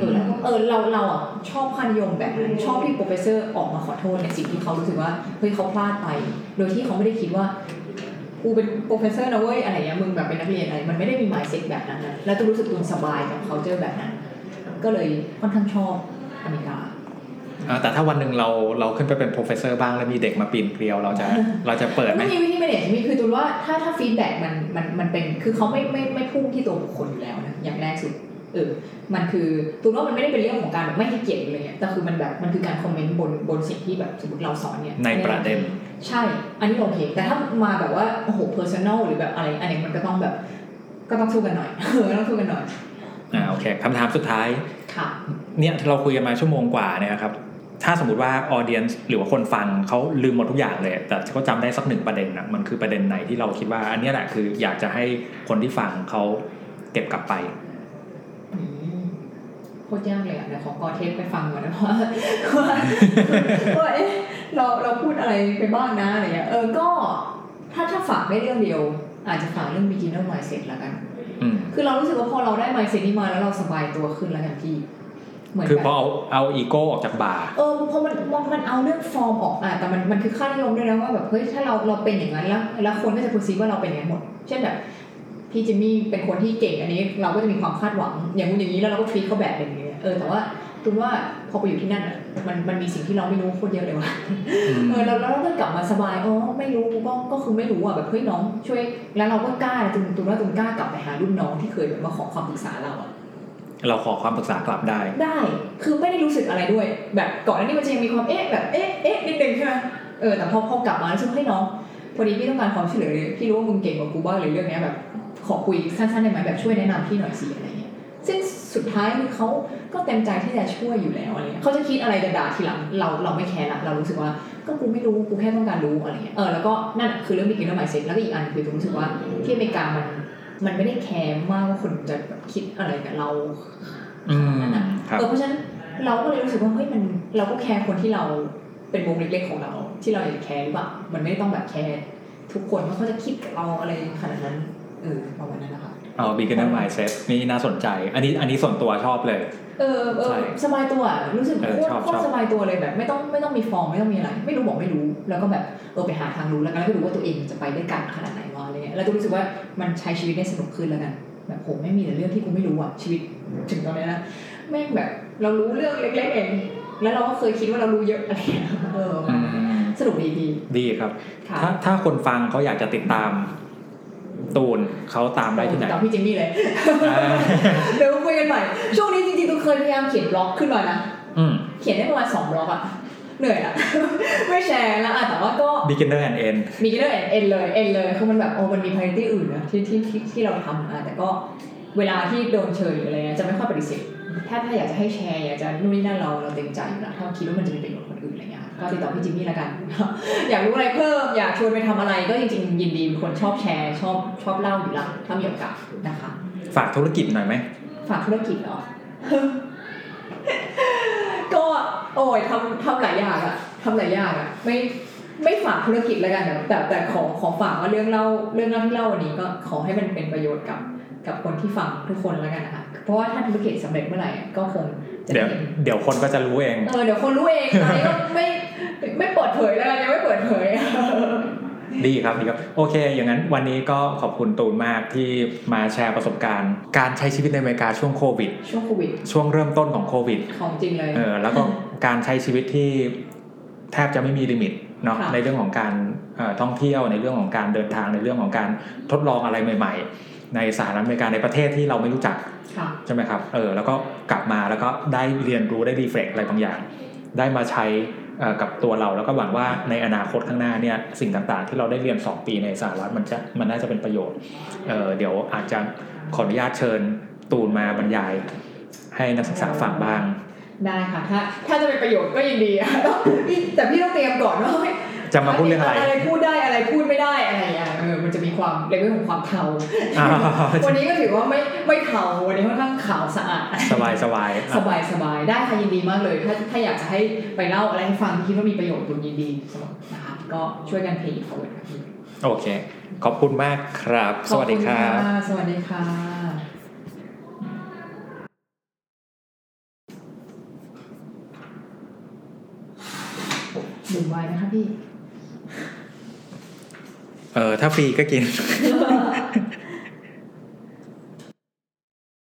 เออแล้วเออเราเราอะชอบค่านิยมแบบนั้นชอบที่ professor ออกมาขอโทษในสิ่งที่เขารู้สึกว่าเฮ้ยเขาพลาดไป โดยที่เขาไม่ได้คิดว่ากูเป็น professor นะเว้ยอะไรเงี้ยมึงแบบเป็นนักเรียนอะไรมันไม่ได้มี mindset แบบนั้นนะแล้วตัวรู้สึกตัวสบายกับเขาเจอแบบนั้น ก็เลยค่อนข้างชอบอเมริกาอ่าแต่ถ้าวันหนึ่งเราเราขึ้นไปเป็น professor บ้างแล้วมีเด็กมาปีนเกลียวเราจะเราจะเปิดไหมไม่มีวิธีไม่เด็ดมีคือตัวว่าถ้าถ้า feedback มันมันมันเป็นคือเขาไม่ไม่ไม่พุ่งที่ตัวบุคคลอยู่แล้วนะอย่างแรกสุด เออมันคือตัวว่ามันไม่ได้เป็นเรื่องของการแบบไม่ให้เกียรติอะไรเงี้ยแต่คือมันแบบมันคือการคอมเมนต์บนบนสิ่งที่แบบสมมติเราสอนเนี่ยในประเด็นใช่ อันนี้โอเค แต่ถ้ามาแบบว่าโอ้โห personal หรือแบบอะไรอันนี้มันก็ต้องแบบ ก็ต้องสู้กันหน่อยเออต้องสู้กันหน่อยอ่าโอเคคำถามสุดท้ายค่ะเนี่ยเราคุยกันมาชั่วโมงกว่าเนี่ยครับถ้าสมมติว่าออเดียนหรือว่าคนฟังเขาลืมหมดทุกอย่างเลย แต่เขาจำได้สักหนึ่งประเด็นนะมันคือประเด็นไหนที่เราคิดว่า อันเนี้ยแหละคืออยากจะให้คนที่ฟังเขาเก็บกลับไปอืม โคตรยากเลยอะเดี๋ยวขอกอเทปไปฟังก่อนนะว่าว่าว่าเอ๊ะเราเราพูดอะไรไปบ้างนะอะไรเงี้ยเออก็ถ้าถ้าฝากได้เรื่องเดียว อาจจะฝากเรื่อง beginner mindset ละกันอืมคือเรารู้สึกว่าพอเราได้ mindset นี้มาแล้วเราสบายตัวขึ้นแล้วกันพี่เหมือนคือแบบพอเอาเอาอีโก้ออกจากบ่าเออเพราะมันมันมันเอาเรื่องฟอร์มออกอะแต่มันมันคือค่านิยมด้วยนะว่าแบบเฮ้ยถ้าเราเราเป็นอย่างนั้นแล้วแล้วคนก็จะ perceive ว่าเราเป็นอย่างนั้นหมด เช่นแบบ พี่จิมมี่เป็นคนที่เก่งอันนี้ เราก็จะมีความคาดหวัง อย่างนู้นอย่างนี้แล้วเราก็ทวีตเขาแบบอย่างนี้เออแต่ว่าตูนว่าพอไปอยู่ที่นั่นอะมันมันมีสิ่งที่เราไม่รู้โคตรเยอะเลยว่ะเออแล้วแล้วเราก็กลับมาสบายอ๋อไม่รู้ก็ก็คือไม่รู้อะแบบเฮ้ยน้อง ช่วย แล้วเราก็กล้าตูนตูนว่าตูนกล้ากลับไปหารุ่นน้องที่เคยแบบมาขอความปรึกษาเราอะเราขอความปรึกษากลับได้ ได้ คือไม่ได้รู้สึกอะไรด้วย แบบก่อนหน้านี้มันจะยังมีความเอ๊ะแบบเอ๊ะเอ๊ะนิดนึงใช่ไหมเออแต่พอพอกลับมาแล้วซึ่งให้น้องพอดีพี่ต้องการความช่วยเหลือเลยพี่รู้ว่ามึงเก่งกว่ากูบ้างเลยเรื่องเนี้ยแบบ ขอคุยสั้นๆได้ไหมแบบช่วยแนะนำพี่หน่อยสิอะไรเงี้ยซึ่งสุดท้ายคือเขาก็เต็มใจที่จะช่วยอยู่แล้วอะไรเงี้ยเขาจะคิดอะไรจะด่าทีหลังเราเราไม่แคร์ละเรารู้สึกว่าก็กูไม่รู้กูแค่ต้องการรู้อะไรเงี้ยเออแล้วก็นั่นคือเรื่อง beginner mindset แล้วก็อีกอันคือผมรู้สึกว่าที่อเมริกามันมันไม่ได้แคร์มากว่าคนจะแบบคิดอะไรกับเราอืมนั่นน่ะครับเออเพราะฉะนั้นเราก็เลยรู้สึกว่าเฮ้ยมันเราก็แคร์คนที่เราเป็นวงเล็กๆของเรา ที่เราอยากจะแคร์หรือเปล่ามันไม่ได้ต้องแบบแคร์ทุกคนว่าเขาจะคิดกับเราอะไรขนาดนั้น เออประมาณนั้นนะคะเอา beginner mindset นี่น่าสนใจ อันนี้อันนี้ส่วนตัวชอบเลย เออเอใช่อสบายตัวอะรู้สึกเออโคตรชอบโคตรชอบสบายตัวเลยแบบไม่ต้องไม่ต้องมีฟอร์มไม่ต้องมีอะไร ไม่รู้บอกไม่รู้ แล้วก็แบบเออไปหาทางรู้แล้วกันแล้วก็ดูว่าตัวเองจะไปได้ไกลขนาดไหนวะอะไรเงี้ยแล้วก็รู้สึกว่ามันใช้ชีวิตได้สนุกขึ้นแล้วกันแบบผมไม่มีแต่เรื่องที่กูไม่รู้อะชีวิตถึงตอนนี้นะแม่งแบบเรารู้เรื่องเล็กๆเองแล้วเราก็เคยคิดว่าเรารู้เยอะอะไรเงี้ยเอออืมสนุกดีดีดีครับค่ะถ้าถ้าคนฟังเขาอยากจะติดตาม ตูนเขาตามได้ที่ไหนตามพี่จิมมี่เลยอ่าเดี๋ยวคุยกันใหม่ช่วงนี้จริงๆตูเคยพยายามเขียนบล็อกขึ้นมานะอืมเขียนได้ประมาณสองบล็อกอะเหนื่อยอะไม่แชร์แล้วอะแต่ว่าก็ beginner and end beginner end เลย end เลยคือมันแบบโอ้มันมี priority อื่นนะที่ที่ที่ที่เราทำอะแต่ก็เวลาที่โดนเชิญหรืออะไรเงี้ยจะไม่ค่อยปฏิเสธถ้าถ้าอยากจะให้แชร์อยากจะนู่นนี่นั่นเราเราเต็มใจอยู่แล้วถ้าคิดว่ามันจะมีประโยชน์กับคนอื่นอะไรเงี้ย ก็ติดต่อพี่จิมมี่ละกัน อยากรู้อะไรเพิ่ม อยากชวนไปทำอะไรก็จริงๆ ยินดีเป็นคนชอบแชร์ ชอบชอบเล่าอยู่แล้วถ้ามีโอกาสนะคะ ฝากธุรกิจหน่อยไหม ฝากธุรกิจเหรอ ก็โอ้ยทำทำหลายอย่างอะทำหลายอย่างอะไม่ไม่ฝากธุรกิจแล้วกันแต่แต่แต่ขอขอฝากว่าเรื่องเล่าเรื่องเล่าที่เล่าวันนี้ก็ขอให้มันเป็นประโยชน์กับกับคนที่ฟังทุกคนแล้วกันนะคะเพราะว่าถ้าธุรกิจสำเร็จเมื่อไหร่อะก็คงจะ เดี๋ยวเห็นเดี๋ยวคนก็จะรู้เอง เออเดี๋ยวคนรู้เองตอนนี้ก็ไม่ไม่เปิดเผยแล้วกันยังไม่เปิดเผยดีครับดีครับโอเค อย่างนั้นวันนี้ก็ขอบคุณตูนมากที่มาแชร์ประสบการณ์ การใช้ชีวิตในอเมริกาช่วงโควิดช่วงโควิดช่วงเริ่มต้นของโควิดของจริงเลยเออแล้วก็การใช้ชีวิตที่แทบจะไม่มี limit เนาะค่ะในเรื่องของการเอ่อท่องเที่ยวในเรื่องของการเดินทางในเรื่องของการทดลองอะไรใหม่ ๆ ในสหรัฐอเมริกาในประเทศที่เราไม่รู้จักค่ะ ใช่ไหมครับเออแล้วก็กลับมาแล้วก็ได้เรียนรู้ได้ reflect อะไรบางอย่าง ได้มาใช้เอ่อกับตัวเราแล้วก็หวังว่าในอนาคตข้างหน้าเนี่ยสิ่งต่างๆ ที่เราได้เรียน 2 ปีในสหรัฐมันจะมันน่าจะเป็นประโยชน์เออเดี๋ยวอาจจะขออนุญาตเชิญตูนมาบรรยายให้นักศึกษาฟังบ้าง ได้ค่ะถ้าถ้าจะเป็นประโยชน์ก็ยินดีอะต้องพี่แต่พี่ต้องเตรียมก่อนว่าเฮ้ยจะมาพูดเรื่องอะไรอะไรพูดได้อะไรพูดไม่ได้อะไรอย่างเงี้ยเออมันจะมี ความเลเวลของความเทาอ่าวันนี้ก็ถือว่าไม่ไม่เทาวันนี้ค่อนข้างขาวสะอาดสบายสบายสบายสบายได้ค่ะยินดีมากเลย ถ้าถ้าอยากจะให้ไปเล่าอะไรให้ฟังที่คิดว่ามีประโยชน์คุณยินดีเสมอนะคะก็ช่วยกันเพย์ forward ค่ะพี่โอเค ขอบคุณมากครับ สวัสดีครับขอณะสวัสดีค่ะ ดื่มไวน์นะคะพี่ เออถ้าฟรีก็กิน